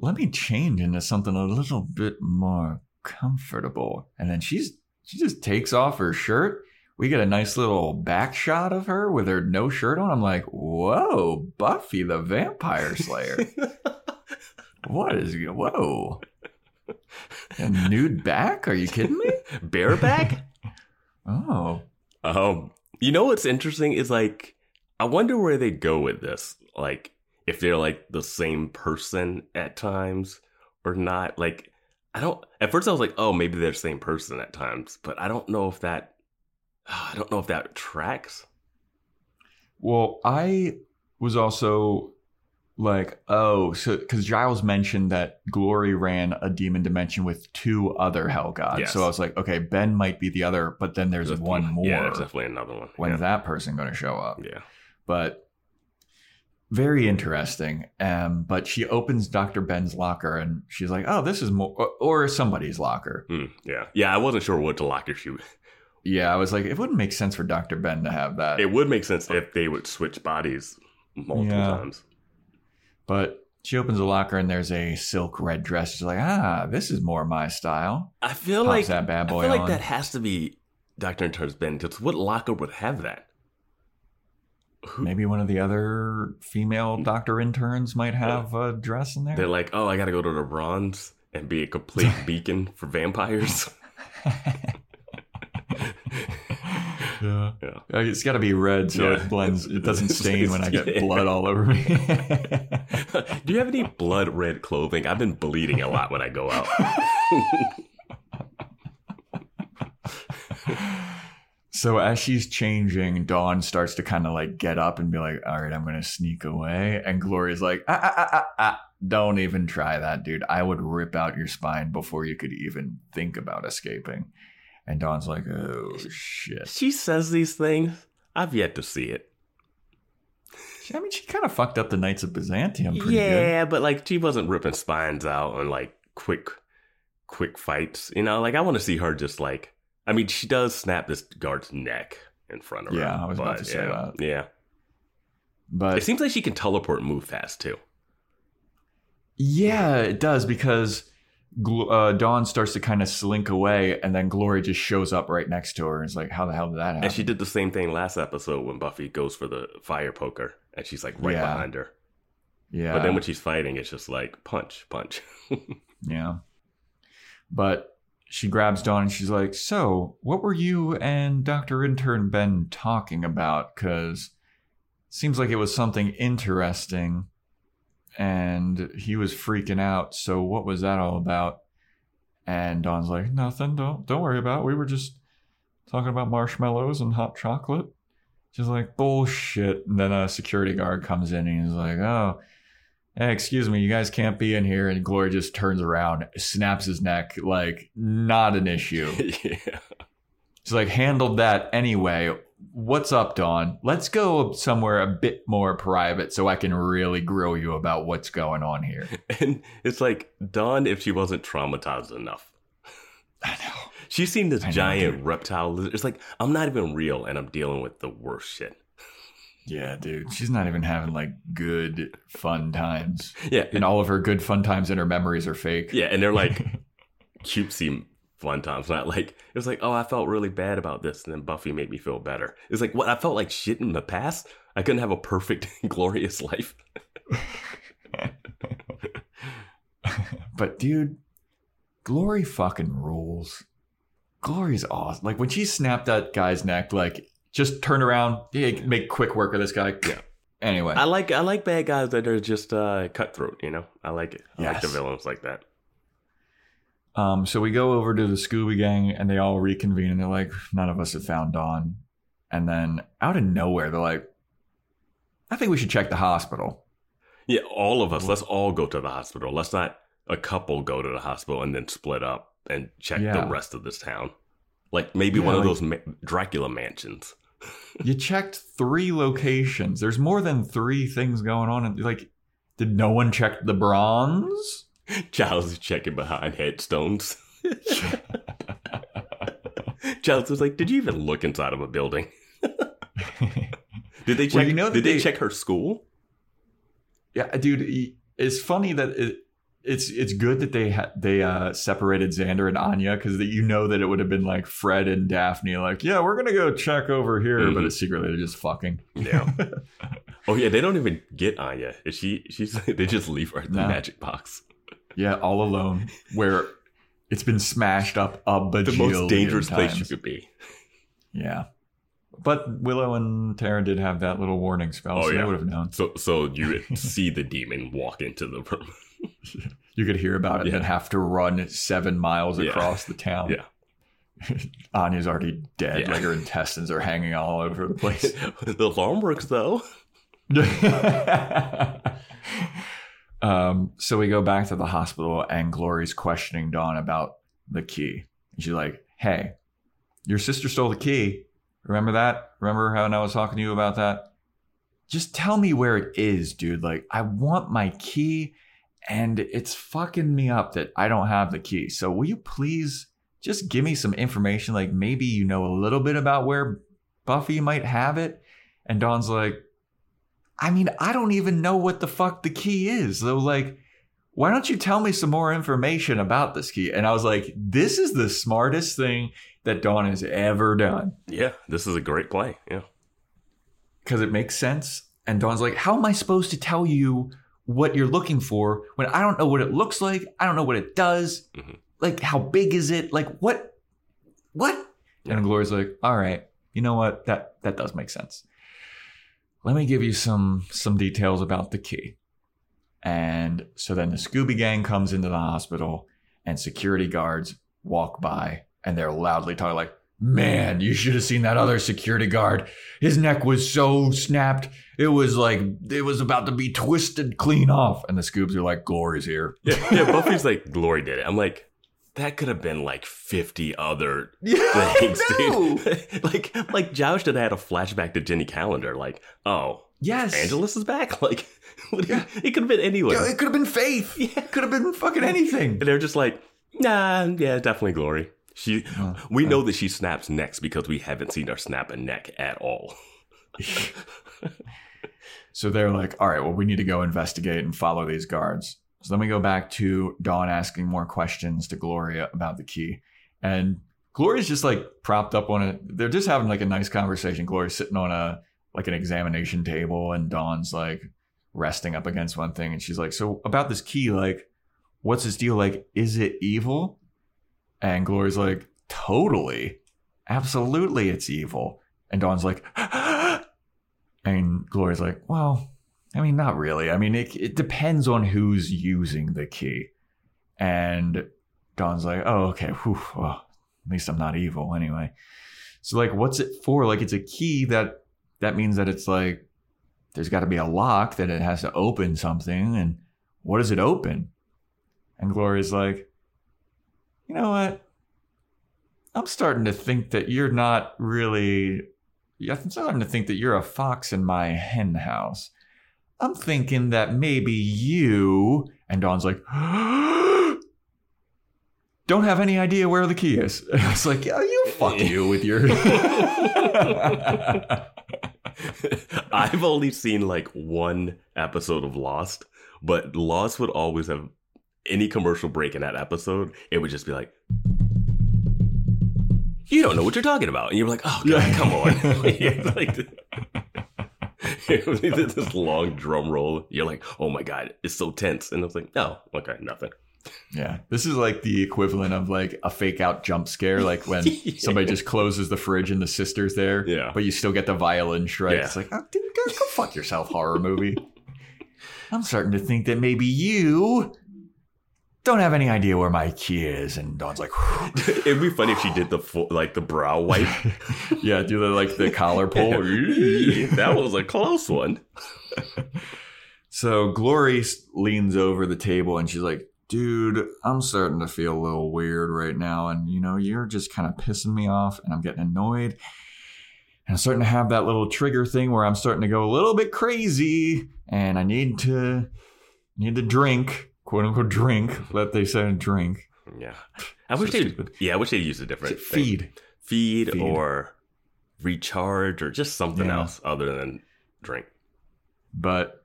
Let me change into something a little bit more comfortable. And then she's she just takes off her shirt we get a nice little back shot of her with her no shirt on. I'm like, whoa, Buffy the Vampire Slayer. what is whoa? A nude back? Are you kidding me? Bareback? Oh. um, you know what's interesting is like, I wonder where they go with this. Like, if they're like the same person at times or not. Like, I don't. At first, I was like, oh, maybe they're the same person at times, but I don't know if that. I don't know if that tracks. Well, I was also like, oh, so because Giles mentioned that Glory ran a demon dimension with two other hell gods. Yes. So I was like, okay, Ben might be the other, but then there's one more. Yeah, there's definitely another one. When's yeah. that person going to show up? Yeah. but very interesting. Um, but she opens Dr. Ben's locker and she's like, "Oh, this is more, or, somebody's locker." Hmm, yeah. Yeah. I wasn't sure what to locker shoot. Yeah, I was like, it wouldn't make sense for Dr. Ben to have that. It would make sense if they would switch bodies multiple Yeah. times. but she opens the locker and there's a silk red dress. She's like, "Ah, this is more my style." I feel Pops like that bad boy I feel like on. that has to be Doctor Intern's Ben. Because what locker would have that? Maybe one of the other female doctor interns might have a dress in there. they're like, oh, I got to go to the bronze and be a complete beacon for vampires. yeah. Yeah. Uh, It's got to be red so Yeah. it blends. It doesn't stain when I get Yeah. blood all over me. Do you have any blood red clothing? I've been bleeding a lot when I go out. So as she's changing, Dawn starts to kind of like get up and be like, "All right, I'm gonna sneak away." And Gloria's like, "Ah, ah, ah, ah, ah. don't even try that, dude. I would rip out your spine before you could even think about escaping." And Dawn's like, "Oh shit." she says these things. I've yet to see it. I mean, she kind of fucked up the Knights of Byzantium pretty good. yeah, but like she wasn't ripping spines out and like quick, quick fights. You know, like I want to see her just like. I mean, she does snap this guard's neck in front of her. Yeah, I was about but, to say yeah, that. Yeah, But it seems like she can teleport and move fast too. Yeah, it does because uh, Dawn starts to kind of slink away, and then Glory just shows up right next to her. And it's like, how the hell did that happen? And she did the same thing last episode when Buffy goes for the fire poker, and she's like right Yeah. behind her. yeah, But then when she's fighting, it's just like punch, punch. yeah. But she grabs Dawn and she's like, "So, what were you and Doctor Intern Ben talking about? Because seems like it was something interesting." And he was freaking out. So what was that all about? And Dawn's like, nothing. Don't don't worry about. It. We were just talking about marshmallows and hot chocolate. She's like, bullshit. And then a security guard comes in and he's like, oh, hey, excuse me, you guys can't be in here. And Glory just turns around, snaps his neck, like, not an issue. yeah. She's like, handled that anyway. What's up, Dawn? Let's go somewhere a bit more private so I can really grill you about what's going on here. And it's like Dawn if she wasn't traumatized enough. I know. She's seen this I giant dude. reptile lizard. It's like I'm not even real, and I'm dealing with the worst shit. Yeah, dude. She's not even having like good fun times. Yeah, And all of her good fun times and her memories are fake. yeah, and they're like cutesy fun times. Not like it was like, oh, I felt really bad about this, and then Buffy made me feel better. It's like what I felt like shit in the past. I couldn't have a perfect, glorious life. But dude, Glory fucking rules. Glory's awesome. Like when she snapped that guy's neck, like just turn around, yeah, make quick work of this guy. Yeah. Anyway, I like I like bad guys that are just uh, cutthroat. You know, I like it. I like the villains like that. um, so we go over to the Scooby Gang and they all reconvene and they're like, none of us have found Dawn. And then out of nowhere, they're like, I think we should check the hospital. Yeah, all of us. Let's all go to the hospital. Let's not a couple go to the hospital and then split up and check Yeah. the rest of this town. Like maybe Yeah, one of like- those ma- Dracula mansions. You checked three locations. There's more than three things going on. And like, did no one check the bronze? Giles is checking behind headstones. Giles was like, "Did you even look inside of a building? Did they check? Well, you know did they, they- check her school? Yeah, dude, it's funny that it, it's it's good that they ha- they uh, separated Xander and Anya because that you know that it would have been like Fred and Daphne, like, yeah, we're gonna go check over here, but Mhm. it's secretly they're just fucking. Yeah. oh yeah, they don't even get Anya. Is she? She's. They just leave her at the No. magic box. Yeah, all alone, where it's been smashed up a bajillion The most dangerous place you could be. Yeah, but Willow and Tara did have that little warning spell, Oh, so yeah. they would have known. So so you see the demon walk into the room. You could hear about it and have to run seven miles Yeah. across the town. Yeah. Anya's already dead. Yeah. Like her intestines are hanging all over the place. the alarm works though. um, so we go back to the hospital, and Glory's questioning Dawn about the key. And she's like, "Hey, your sister stole the key. Remember that? Remember how I was talking to you about that? Just tell me where it is, dude. Like, I want my key, and it's fucking me up that I don't have the key. So will you please just give me some information? Like, maybe you know a little bit about where Buffy might have it." And Dawn's like, I mean, I don't even know what the fuck the key is. So, like, why don't you tell me some more information about this key? And I was like, this is the smartest thing that Dawn has ever done Yeah, this is a great play. Yeah. because it makes sense. And Dawn's like, how am I supposed to tell you what you're looking for when I don't know what it looks like? I don't know what it does. Mhm. Like, how big is it? Like, what? What? Yeah. And Gloria's like, all right, you know what? That that does make sense. Let me give you some some details about the key. And so then the Scooby Gang comes into the hospital, and security guards walk by, and they're loudly talking like, "Man, you should have seen that other security guard. His neck was so snapped, it was like it was about to be twisted clean off." And the scoops are like, "Glory's here." Yeah, yeah. Buffy's like, Glory did it. I'm like, that could have been like 50 other Yeah, things, dude. like, like Josh should have had a flashback to Jenny Calendar. Like, oh, Yes, Angelus is back. Like, what do you- it could have been anyone. Yeah, it could have been Faith. Yeah. It could have been fucking anything. And they're just like, Nah, yeah, definitely Glory. She, uh-huh. we know uh-huh. that she snaps necks because we haven't seen her snap a neck at all. So they're like, all right, well, we need to go investigate and follow these guards. So then we go back to Dawn asking more questions to Gloria about the key. And Gloria's just like propped up on it. They're just having like a nice conversation. Gloria's sitting on a like an examination table and Dawn's like resting up against one thing. And she's like, So about this key, like, what's this deal? Like, is it evil? And Glory's like, Totally. Absolutely, it's evil. And Dawn's like, and Gloria's like, well, I mean, not really. I mean, it, it depends on who's using the key. And Dawn's like, oh, okay. Whew, well, at least I'm not evil anyway. So, like, what's it for? Like, it's a key that that means that it's like there's got to be a lock that it has to open something. And what does it open? And Gloria's like, you know what? I'm starting to think that you're not really. I'm starting to think that you're a fox in my hen house. I'm thinking that maybe you. And Dawn's like, don't have any idea where the key is. It's like, yeah, you fuck you with your. I've only seen like one episode of Lost, but Lost would always have any commercial break in that episode. It would just be like, you don't know what you're talking about. And you're like, oh, God, come on. like, it was this long drum roll. You're like, oh my God, it's so tense. And I was like, no, okay, nothing. Yeah, this is like the equivalent of like a fake out jump scare, like when somebody just closes the fridge and the sister's there. Yeah. but you still get the violin strike. Yeah. It's like, oh, dude, go, go fuck yourself, horror movie. I'm starting to think that maybe you don't have any idea where my key is. And Dawn's like, It'd be funny if she did the full, like the brow wipe. yeah, do the like the collar pull. that was a close one. So Glory leans over the table and she's like, dude, I'm starting to feel a little weird right now. And, you know, you're just kind of pissing me off and I'm getting annoyed. And I'm starting to have that little trigger thing where I'm starting to go a little bit crazy and I need to need to drink, quote unquote drink. Let they say drink. Yeah, I So wish they. stupid. Yeah, I wish they used a different thing. Feed. feed, Feed. or recharge, or just something Yeah. else other than drink. But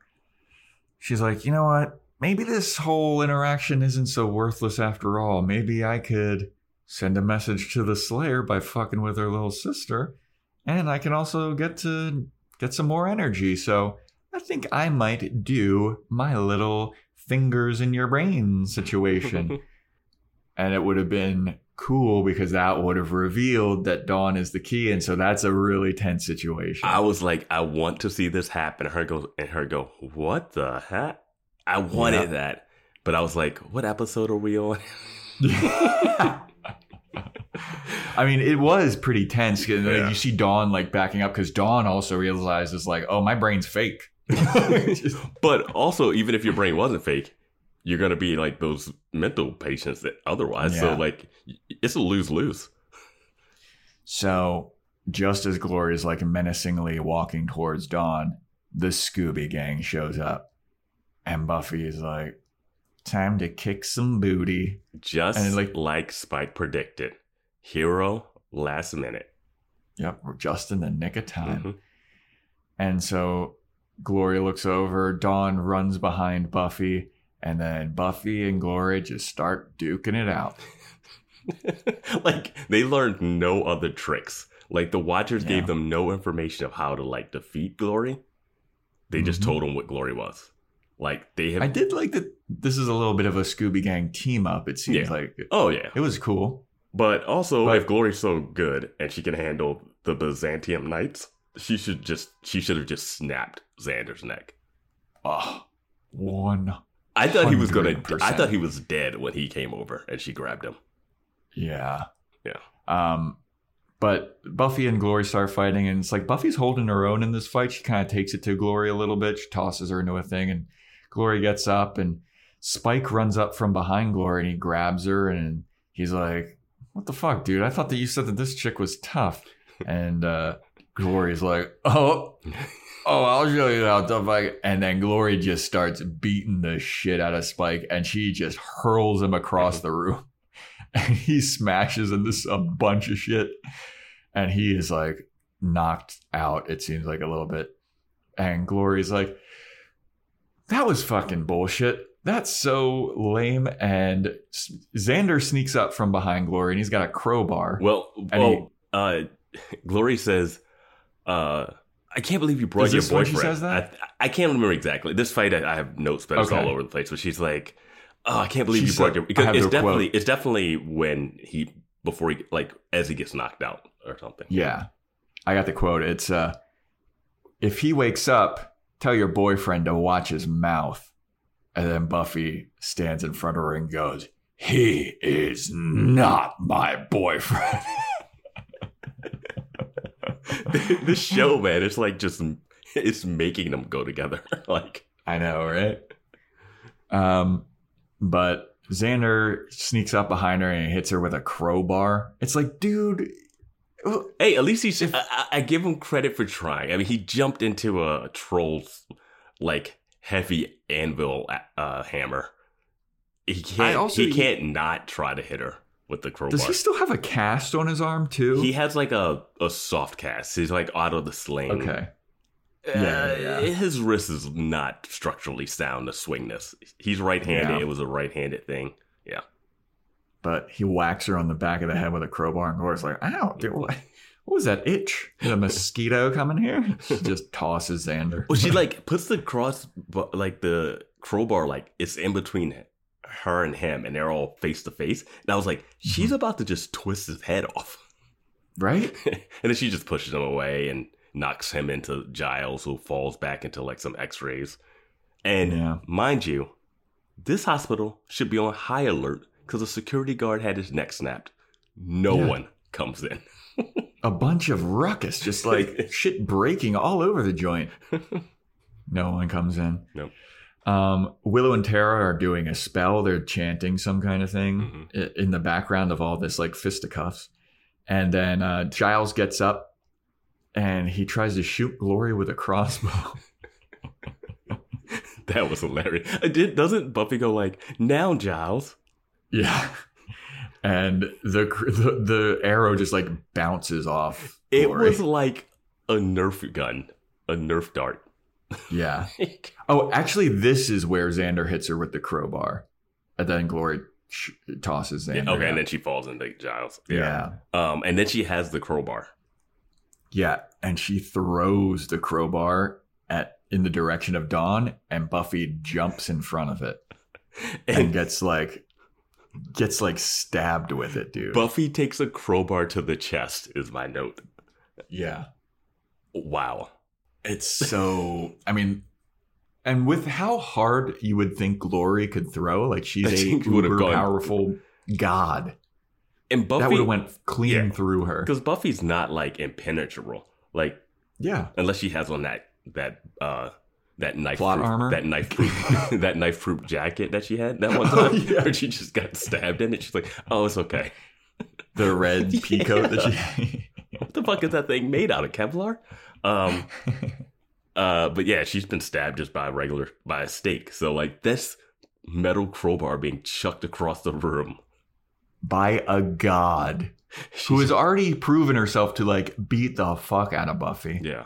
she's like, you know what? Maybe this whole interaction isn't so worthless after all. Maybe I could send a message to the Slayer by fucking with her little sister, and I can also get to get some more energy. So I think I might do my little fingers in your brain situation. and it would have been cool because that would have revealed that Dawn is the key. And so that's a really tense situation. I was like, I want to see this happen. Her go and her go, what the heck? I wanted Yeah. that, but I was like, what episode are we on? I mean, it was pretty tense. And then Yeah. You see Dawn like backing up because Dawn also realizes like, oh, my brain's fake. But also, even if your brain wasn't fake, you're gonna be like those mental patients that otherwise. So like, it's a lose lose. so just as Glory is like menacingly walking towards Dawn, the Scooby Gang shows up, and Buffy is like, "Time to kick some booty." Just And, like, like- Spike predicted, hero last minute. Yep, we're just in the nick of time. Mhm. And so Gloria looks over, Dawn runs behind Buffy, and then Buffy and Gloria just start duking it out. like they learned no other tricks. Like the Watchers Yeah. gave them no information of how to like defeat Glory. They just Mhm. told them what Glory was. Like they have. I did like that this is a little bit of a Scooby Gang team up, it seems Yeah. like. Oh yeah, It was cool. but also But- if Glory's so good and she can handle the Byzantium Knights, she should just she should have just snapped Xander's neck. Oh, one. I thought he was gonna. I thought he was dead when he came over and she grabbed him. Yeah. Yeah. Um, but Buffy and Glory start fighting, and it's like Buffy's holding her own in this fight. She kind of takes it to Glory a little bit. She tosses her into a thing, and Glory gets up, and Spike runs up from behind Glory, and he grabs her, and he's like, "What the fuck, dude? I thought that you said that this chick was tough." And uh, Glory's like, "Oh." Oh, I'll show you how tough I And then Glory just starts beating the shit out of Spike and she just hurls him across the room. and he smashes into a bunch of shit, and he is like knocked out. It seems like a little bit, and Glory's like, "That was fucking bullshit." That's so lame. And Xander sneaks up from behind Glory and he's got a crowbar. Well, And well, uh, Glory says, uh, "I can't believe you brought your when she says that? I, I can't remember exactly. This fight, I, I have notes, but it's Okay. all over the place. But she's like, "Oh, I can't believe She you brought said- your." I Because it's the quote. definitely it's definitely when he before he like as he gets knocked out or something. Yeah. I got the quote. It's uh if he wakes up, tell your boyfriend to watch his mouth. And then Buffy stands in front of her and goes, He is not my boyfriend. this show, man, it's like just it's making them go together. like, I know, right? Um, but Xander sneaks up behind her and hits her with a crowbar. It's like, dude, oh, hey, at least he's. I, I- I give him credit for trying. I mean, he jumped into a troll's like heavy anvil uh, hammer. He can't. also- he can't not try to hit her with the crowbar. does he still have a cast on his arm too? He has like a, a soft cast. He's like out of the sling. okay. Uh, Yeah, yeah. His wrist is not structurally sound to swing this. He's right handed. Yeah. It was a right handed thing. Yeah. But he whacks her on the back of the head with a crowbar, and Glory's like, ow, dude, what, what was that itch? Is a mosquito coming here? She just tosses Xander. Well, she like puts the cross, like the crowbar, like it's in between her and him, and they're all face to face. And I was like, she's Mm-hmm. about to just twist his head off. right? and then she just pushes him away and knocks him into Giles, who falls back into like some x rays. And Yeah. mind you, this hospital should be on high alert because a security guard had his neck snapped. No Yeah. one comes in. A bunch of ruckus, just like shit breaking all over the joint. No one comes in. Nope. Um, Willow and Tara are doing a spell. They're chanting some kind of thing Mm-hmm. in the background of all this like fisticuffs. And then uh, Giles gets up and he tries to shoot Glory with a crossbow. that was hilarious. Uh, Did, doesn't Buffy go like, now, Giles? Yeah. And the, the the arrow just like bounces off. It was like a Nerf gun, a Nerf dart. Yeah. Oh, actually, this is where Xander hits her with the crowbar, and then Glory sh- tosses Xander. Yeah, okay, and then she falls into Giles. yeah, Um, and then she has the crowbar. yeah, and she throws the crowbar at in the direction of Dawn, and Buffy jumps in front of it and And gets like gets like stabbed with it, dude. Buffy takes a crowbar to the chest, is my note. yeah, Wow. It's so. I mean. And with how hard you would think Glory could throw, like she's a think it would've uber gone- powerful god. And Buffy, that would have went clean Yeah. through her. because Buffy's not like impenetrable. Like Yeah, unless she has on that that uh that knife Plot proof, armor? that knife proof, that knife proof jacket that she had that one time yeah. where she just got stabbed in it. She's like, oh, it's okay. the red pea coat that she. What the fuck is that thing made out of Kevlar? Um, uh, but yeah, she's been stabbed just by a regular by a stake. So like this metal crowbar being chucked across the room. by a god who has already proven herself to like beat the fuck out of Buffy. Yeah.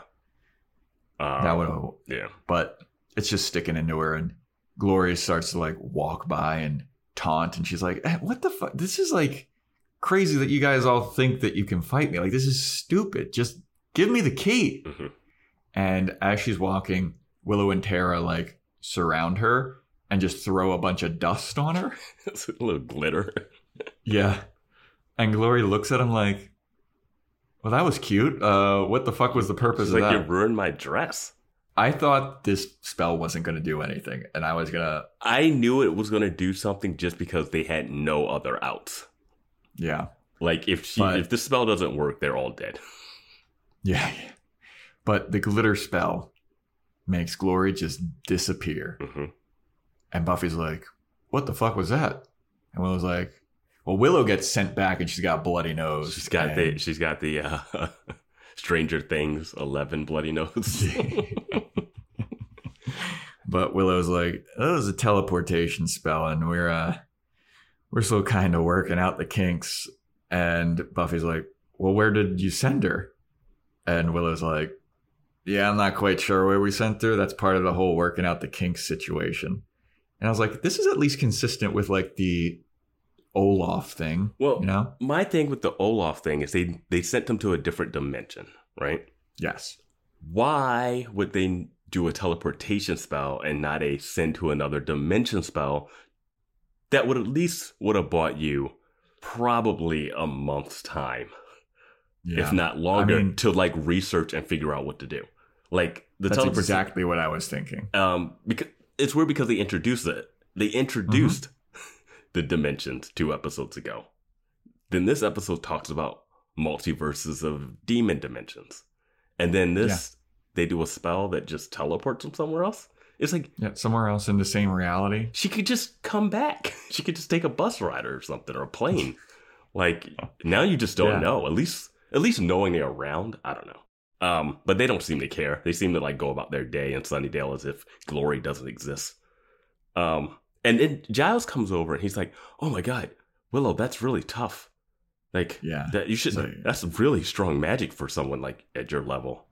Um, That would, yeah. but it's just sticking into her, and Gloria starts to like walk by and taunt, and she's like, eh, "What the fuck? This is like crazy that you guys all think that you can fight me. Like this is stupid. Just give me the key." Mhm. And as she's walking, Willow and Tara like surround her and just throw a bunch of dust on her. It's a little glitter. Yeah. And Glory looks at him like, well, that was cute. Uh, what the fuck was the purpose She's of like, you ruined my dress. I thought this spell wasn't going to do anything, and I was going to, I knew it was going to do something just because they had no other outs. yeah, Like if she But- if this spell doesn't work, they're all dead. Yeah. But the glitter spell makes Glory just disappear. hmm And Buffy's like, what the fuck was that? And Willow's like, well, Willow gets sent back and she's got bloody nose. She's got and- the she's got the uh, Stranger Things eleven bloody nose. But Willow's like, oh, it was a teleportation spell, and we're uh we're still kind of working out the kinks. And Buffy's like, well, where did you send her? And Willow's like, yeah, I'm not quite sure where we sent her. That's part of the whole working out the kinks situation. And I was like, this is at least consistent with like the Olaf thing. Well, you know? my thing with the Olaf thing is they they sent him to a different dimension, right? Yes. Why would they do a teleportation spell and not a send to another dimension spell that would at least would have bought you probably a month's time, Yeah. if not longer, I mean- to like research and figure out what to do. Like the That's exactly what I was thinking. um because it's weird because they introduced it. They introduced Mm-hmm. the dimensions two episodes ago. Then this episode talks about multiverses of demon dimensions. And then this they do a spell that just teleports them somewhere else. It's like Yeah, somewhere else in the same reality. she could just come back. She could just take a bus ride or something or a plane. like now you just don't Yeah. know. At least at least knowing they're around, I don't know. Um, but they don't seem to care. They seem to like go about their day in Sunnydale as if glory doesn't exist. Um, and then Giles comes over and he's like, "Oh my god, Willow, that's really tough. Like, Yeah. that you should. So- that's really strong magic for someone like at your level."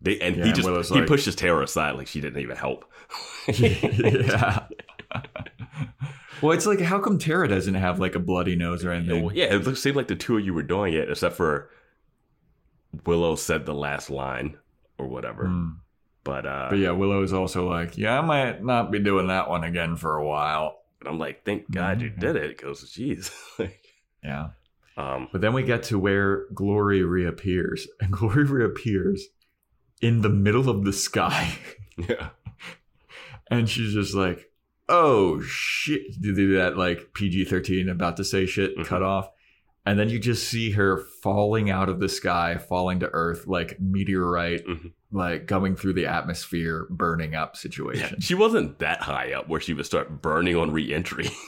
They and Yeah, he just he like- pushes Tara aside like she didn't even help. yeah. well, it's like, how come Tara doesn't have like a bloody nose or anything? Yeah, it seemed like the two of you were doing it, except for Willow said the last line or whatever. Hmm. But uh, But yeah, Willow is also like, yeah, I might not be doing that one again for a while. and I'm like, thank God you Mhm. did it, because jeez. Like, Yeah. um, But then we get to where Glory reappears, and Glory reappears in the middle of the sky. yeah, And she's just like, oh shit. Did they do that like PG 13 about to say shit, Mhm. cut off. And then you just see her falling out of the sky, falling to earth like meteorite, Mhm. like going through the atmosphere, burning up yeah, situation. she wasn't that high up where she would start burning on re-entry.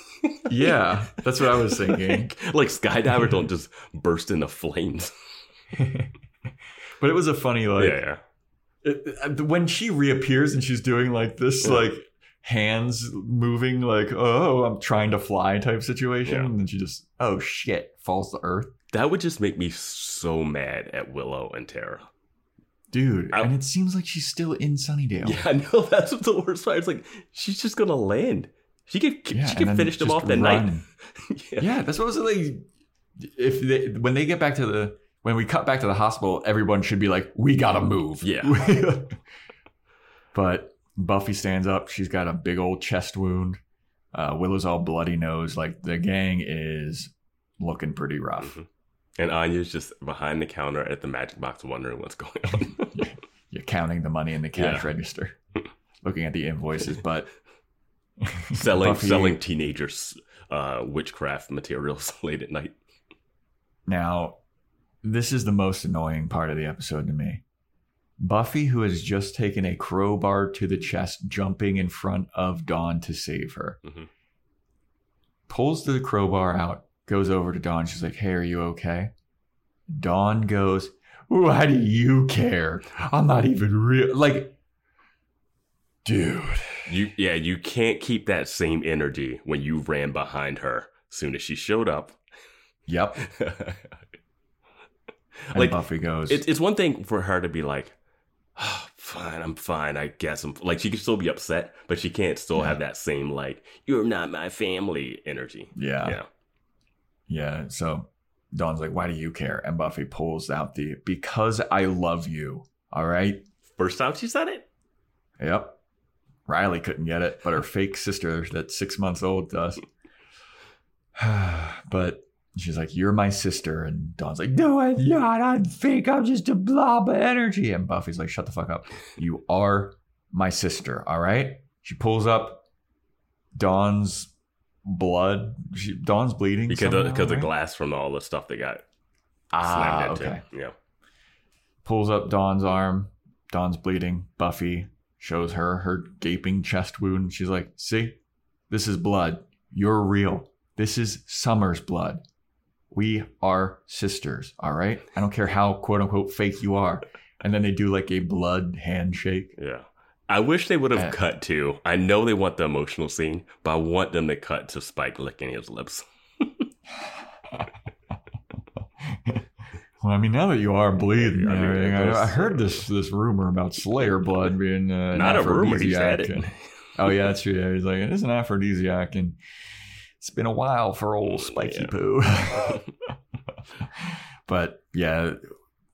Yeah, that's what I was thinking. like, like skydivers don't just burst into flames. but it was a funny, like, yeah, yeah. it- when she reappears and she's doing like this, Yeah. like hands moving, like, oh, I'm trying to fly type situation. Yeah. And then she just, oh shit, falls to earth. That would just make me so mad at Willow and Tara. Dude, I- and it seems like she's still in Sunnydale. Yeah, I know that's what the worst part. It's like she's just gonna land. She could Yeah, she could finish them off that night. yeah. Yeah, that's what was like. If they, when they get back to the when we cut back to the hospital, everyone should be like, "We gotta move." Yeah. but Buffy stands up. She's got a big old chest wound. Uh, Willow's all bloody nose. Like the gang is looking pretty rough. Mhm. And Anya's just behind the counter at the magic box wondering what's going on. You're counting the money in the cash Yeah. register, looking at the invoices. But selling Buffy- selling teenagers uh, witchcraft materials late at night. Now, this is the most annoying part of the episode to me. Buffy, who has just taken a crowbar to the chest, jumping in front of Dawn to save her, Mhm. pulls the crowbar out, goes over to Dawn. She's like, Hey, are you okay? Dawn goes, Why do you care? I'm not even real. Like, dude. You yeah, you can't keep that same energy when you ran behind her as soon as she showed up. Yep. And like Buffy goes, it's it's one thing for her to be like, oh, fine, I'm fine, I guess I'm like she can still be upset, but she can't still Yeah. have that same like you're not my family energy. Yeah. Yeah. Yeah. So Dawn's like, why do you care? And Buffy pulls out the because I love you. All right. First time she said it. Yep. Riley couldn't get it, but her fake sister that's six months old does. but she's like, You're my sister. And Dawn's like, No, I'm not. I'm fake. I'm just a blob of energy. And Buffy's like, Shut the fuck up. You are my sister. All right. She pulls up Dawn's blood. She, Dawn's bleeding. Because of, somehow, because the glass from all the stuff they got Ah, slammed into. okay. Yeah. pulls up Dawn's arm. Dawn's bleeding. Buffy shows her her gaping chest wound. She's like, "See, this is blood. You're real. This is Summer's blood. We are sisters. All right. I don't care how quote unquote fake you are." And then they do like a blood handshake. Yeah. I wish they would have Uh, cut to. I know they want the emotional scene, but I want them to cut to Spike licking his lips. Well, I mean, now that you are bleeding, I mean, I, I heard this this rumor about Slayer blood being uh, Not a rumor, he said aphrodisiac it. and- oh yeah, that's true. Yeah, he's like it is an aphrodisiac, and it's been a while for old Spiky Yeah. Poo. but yeah,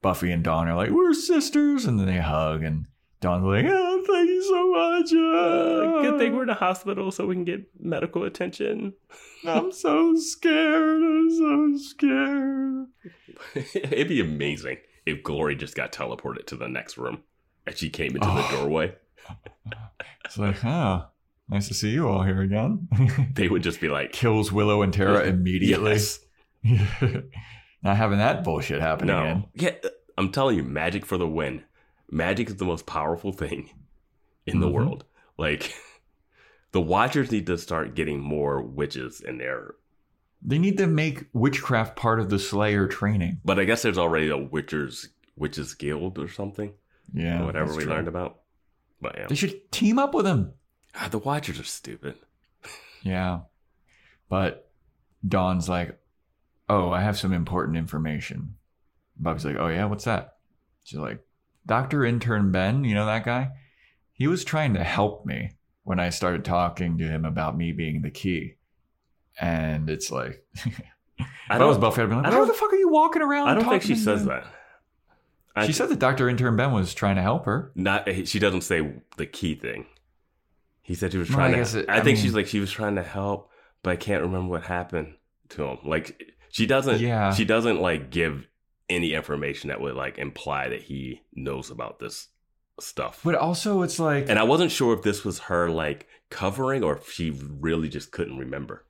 Buffy and Dawn are like we're sisters, and then they hug, and Dawn's like, oh, thank you so much. Uh, good thing we're in the hospital so we can get medical attention. I'm so scared. I'm so scared. It'd be amazing if Glory just got teleported to the next room and she came into Oh. the doorway. It's like, oh, nice to see you all here again. They would just be like, Kills Willow and Tara immediately. Yes. Not having that bullshit happen No. again. Yeah, I'm telling you, magic for the win. Magic is the most powerful thing in the Mhm. world. Like, the Watchers need to start getting more witches in there. They need to make witchcraft part of the Slayer training. But I guess there's already a Witchers Witches Guild or something. Yeah, whatever we true. learned about. But yeah, They should team up with them. Ah, the Watchers are stupid. Yeah, but Dawn's like, "Oh, I have some important information." Buffy's like, "Oh yeah, what's that?" She's like, "Doctor Intern Ben, you know that guy? He was trying to help me when I started talking to him about me being the key." And it's like, I I was don't. Buffy, I'd be like, I "How don't- the fuck are you walking around?" I don't think she says him?" that. I She said that Doctor Intern Ben was trying to help her. not. She doesn't say the key thing. He said he was Well, trying I to. it- I, I think mean- she's like she was trying to help, but I can't remember what happened to him. Like she doesn't. Yeah. She doesn't like give any information that would like imply that he knows about this stuff. But also, it's like, and I wasn't sure if this was her like covering or if she really just couldn't remember.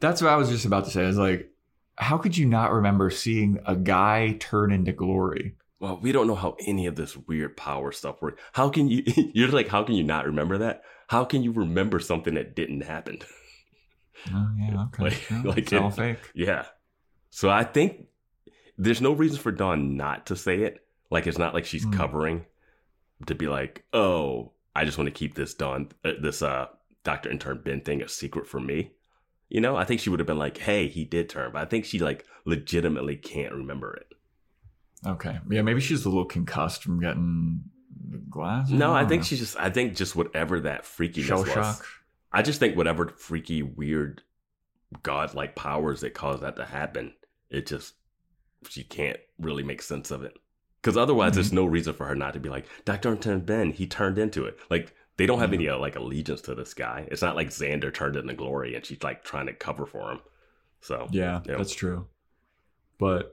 That's what I was just about to say. Is like, how could you not remember seeing a guy turn into glory? Well, we don't know how any of this weird power stuff works. How can you? You're like, how can you not remember that? How can you remember something that didn't happen? Oh yeah, okay. Like- sure. like it's all fake. Yeah. So I think there's no reason for Dawn not to say it. Like it's not like she's Hmm. covering to be like, oh, I just want to keep this Dawn, uh, this uh, Doctor Intern Ben thing a secret from me. You know, I think she would have been like, hey, he did turn, but I think she like legitimately can't remember it. Okay, yeah, maybe she's a little concussed from getting the glass. No, I don't think know. she's just, I think just whatever that freakiness shell was. shock. I just think whatever freaky, weird, godlike powers that caused that to happen, it just she can't really make sense of it. Because otherwise, there's Mm-hmm. no reason for her not to be like Doctor Intern Ben. He turned into it. Like they don't have Yeah. any uh, like allegiance to this guy. It's not like Xander turned into glory and she's like trying to cover for him. So Yeah, Yeah. that's true. But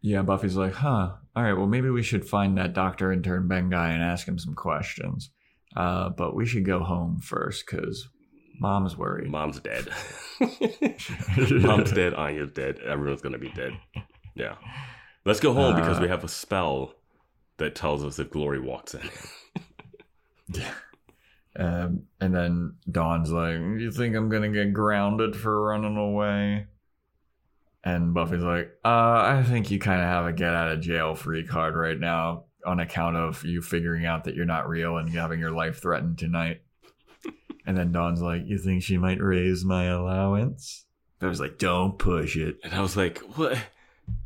yeah, Buffy's like, huh. All right, well, maybe we should find that Doctor Intern Ben guy and ask him some questions. Uh, but we should go home first because mom's worried. mom's dead. mom's dead. Anya's dead. Everyone's gonna be dead. Yeah. Let's go home because Uh, we have a spell that tells us if glory walks in. Yeah. Um, and then Dawn's like, "You think I'm gonna get grounded for running away?" And Buffy's like, "Uh, I think you kind of have a get out of jail free card right now on account of you figuring out that you're not real and having your life threatened tonight." and then Dawn's like, "You think she might raise my allowance?" I was like, "Don't push it. And I was like, what?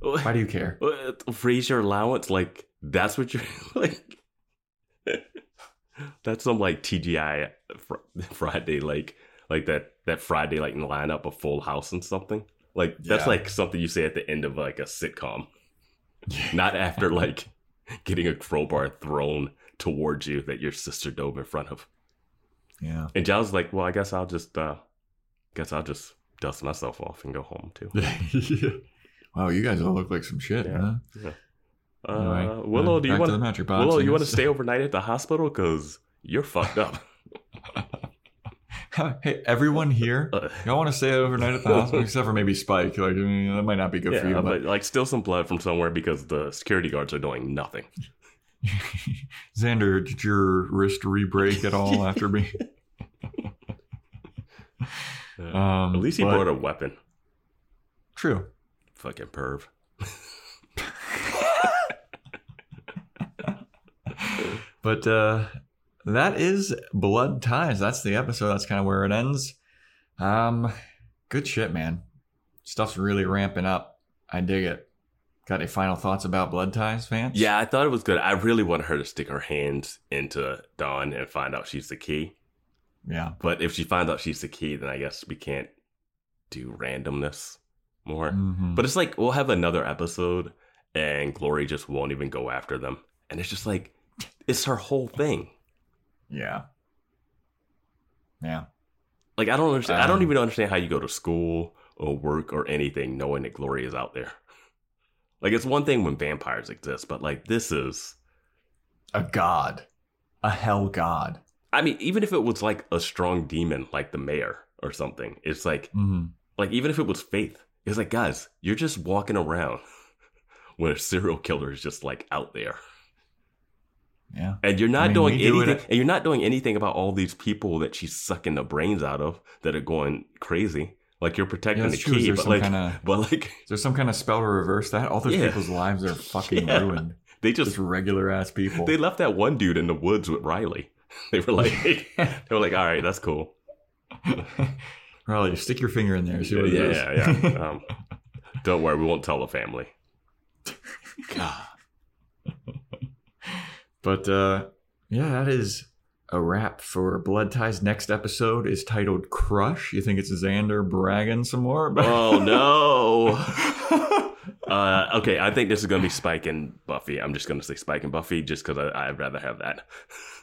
Why do you care?" what? Raise your allowance? Like, that's what you're like. that's some like TGI fr- Friday, like, like that, that Friday, like, lineup of Full House and something. Like, that's Yeah. like something you say at the end of like a sitcom, not after like getting a crowbar thrown towards you that your sister dove in front of. Yeah. And Giles like, well, I guess I'll just, uh, guess I'll just dust myself off and go home too. yeah. wow, you guys all look like some shit, Yeah. huh? Uh, Anyway, Willow, uh, do you want to the magic box, Willow, you want to stay overnight at the hospital because you're fucked up. hey, everyone here, y'all want to stay overnight at the hospital, except for maybe Spike. Like, that might not be good for you. but But, like steal some blood from somewhere because the security guards are doing nothing. Xander, did your wrist re-break at all after me? Yeah. Um, At least he but- brought a weapon. True. Fucking perv. But uh, that is Blood Ties. That's the episode. That's kind of where it ends. Um, good shit, man. Stuff's really ramping up. I dig it. Got any final thoughts about Blood Ties, fans? Yeah, I thought it was good. I really wanted her to stick her hands into Dawn and find out she's the key. Yeah. But if she finds out she's the key, then I guess we can't do randomness more. Mhm. But it's like we'll have another episode and Glory just won't even go after them. And it's just like it's her whole thing. Yeah. Yeah. Like I don't understand I Um, don't even understand how you go to school or work or anything knowing that Glory is out there. Like it's one thing when vampires exist, but like this is A god. A hell god. I mean, even if it was like a strong demon like the mayor or something, it's like Mm-hmm. like even if it was faith, it's like guys, you're just walking around when a serial killer is just like out there. Yeah. And you're not mean, doing we do anything and you're not doing anything about all these people that she's sucking the brains out of that are going crazy. Like you're protecting Yeah, the true. Key, but some like kinda- but like Is there some kind of spell to reverse that? All those Yeah. people's lives are fucking Yeah. ruined. they Just just regular ass people. they left that one dude in the woods with Riley. They were like they were like, all right, that's cool. Riley, stick your finger in there. See what it yeah, is. yeah, yeah. Um, don't worry, we won't tell the family. God. But uh yeah, that is a wrap for Blood Ties. Next episode is titled Crush. You think it's Xander bragging some more about Oh no. Uh, okay, I think this is gonna be Spike and Buffy. I'm just gonna say Spike and Buffy just because I'd rather have that.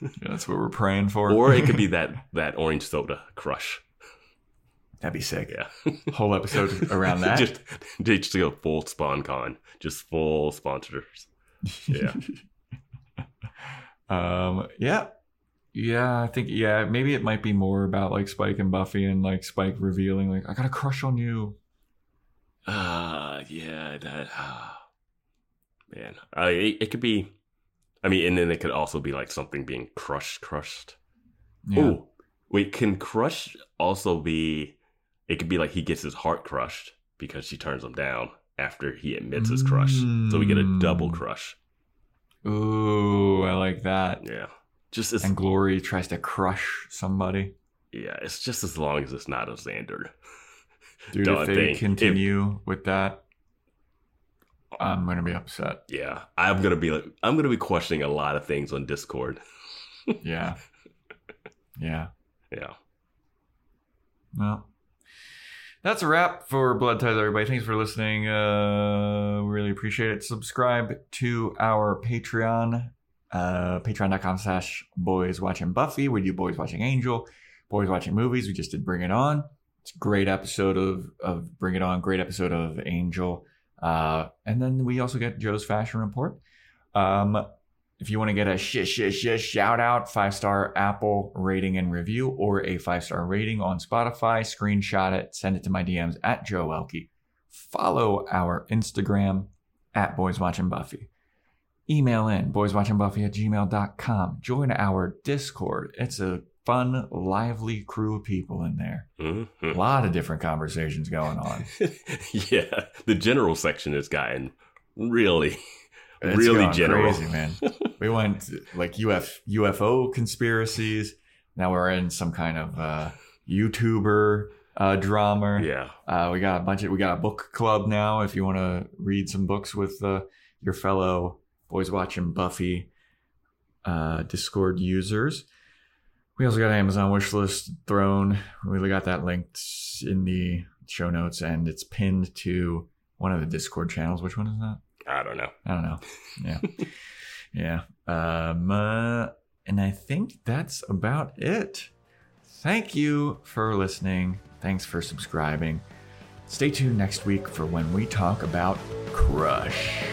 Yeah, that's what we're praying for. or it could be that that orange soda crush. That'd be sick. Yeah, Whole episode around that. just just go full spawn con, just full sponsors. Yeah, Um, yeah, yeah. I think yeah, maybe it might be more about like Spike and Buffy and like Spike revealing like I got a crush on you. uh yeah, that uh, man. Uh, it, it could be. I mean, and then it could also be like something being crushed, crushed. Yeah. Oh, wait, can crush also be? It could be like he gets his heart crushed because she turns him down after he admits his crush. So we get a double Mm. crush. Ooh, I like that. Yeah, just as And Glory tries to crush somebody. yeah, it's just as long as it's not a Xander. Dude, Dawn if they thing. continue with that, I'm gonna be upset. Yeah, I'm gonna be like, I'm gonna be questioning a lot of things on Discord. Yeah. yeah. Yeah, Well, that's a wrap for Blood Ties, everybody. Thanks for listening. Uh, really appreciate it. Subscribe to our Patreon, uh, patreon.com slash boys watching Buffy. We do boys watching Angel, boys watching movies. We just did Bring It On. It's a great episode of, of Bring It On, great episode of Angel. Uh, and then we also get Joe's Fashion Report. Um, if you want to get a sh- sh- sh- shout out, five star Apple rating and review, or a five star rating on Spotify, screenshot it, send it to my DMs at Joe Welkie. Follow our Instagram at Boys Watching Buffy. Email in boyswatchingbuffy at gmail.com. Join our Discord. It's a fun, lively crew of people in there. Mhm. A lot of different conversations going on. yeah. The general section has gotten really, It's really general. crazy, man. we went like UF, UFO conspiracies. Now we're in some kind of uh, YouTuber uh, drama. Yeah, Uh, we got a bunch of we got a book club now. If you want to read some books with uh, your fellow boys watching Buffy uh, Discord users. We also got an Amazon wish list Throne. We got that linked in the show notes, and it's pinned to one of the Discord channels. Which one is that? I don't know. I don't know. Yeah. yeah. Um, uh, and I think that's about it. Thank you for listening. Thanks for subscribing. Stay tuned next week for when we talk about Crush.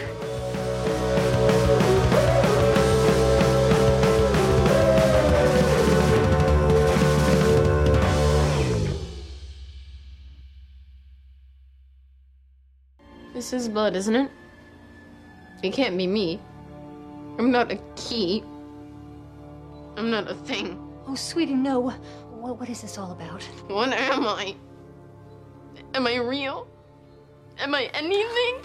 This is blood, isn't it? It can't be me. I'm not a key. I'm not a thing. Oh, sweetie, no. What, what is this all about? What am I? Am I real? Am I anything?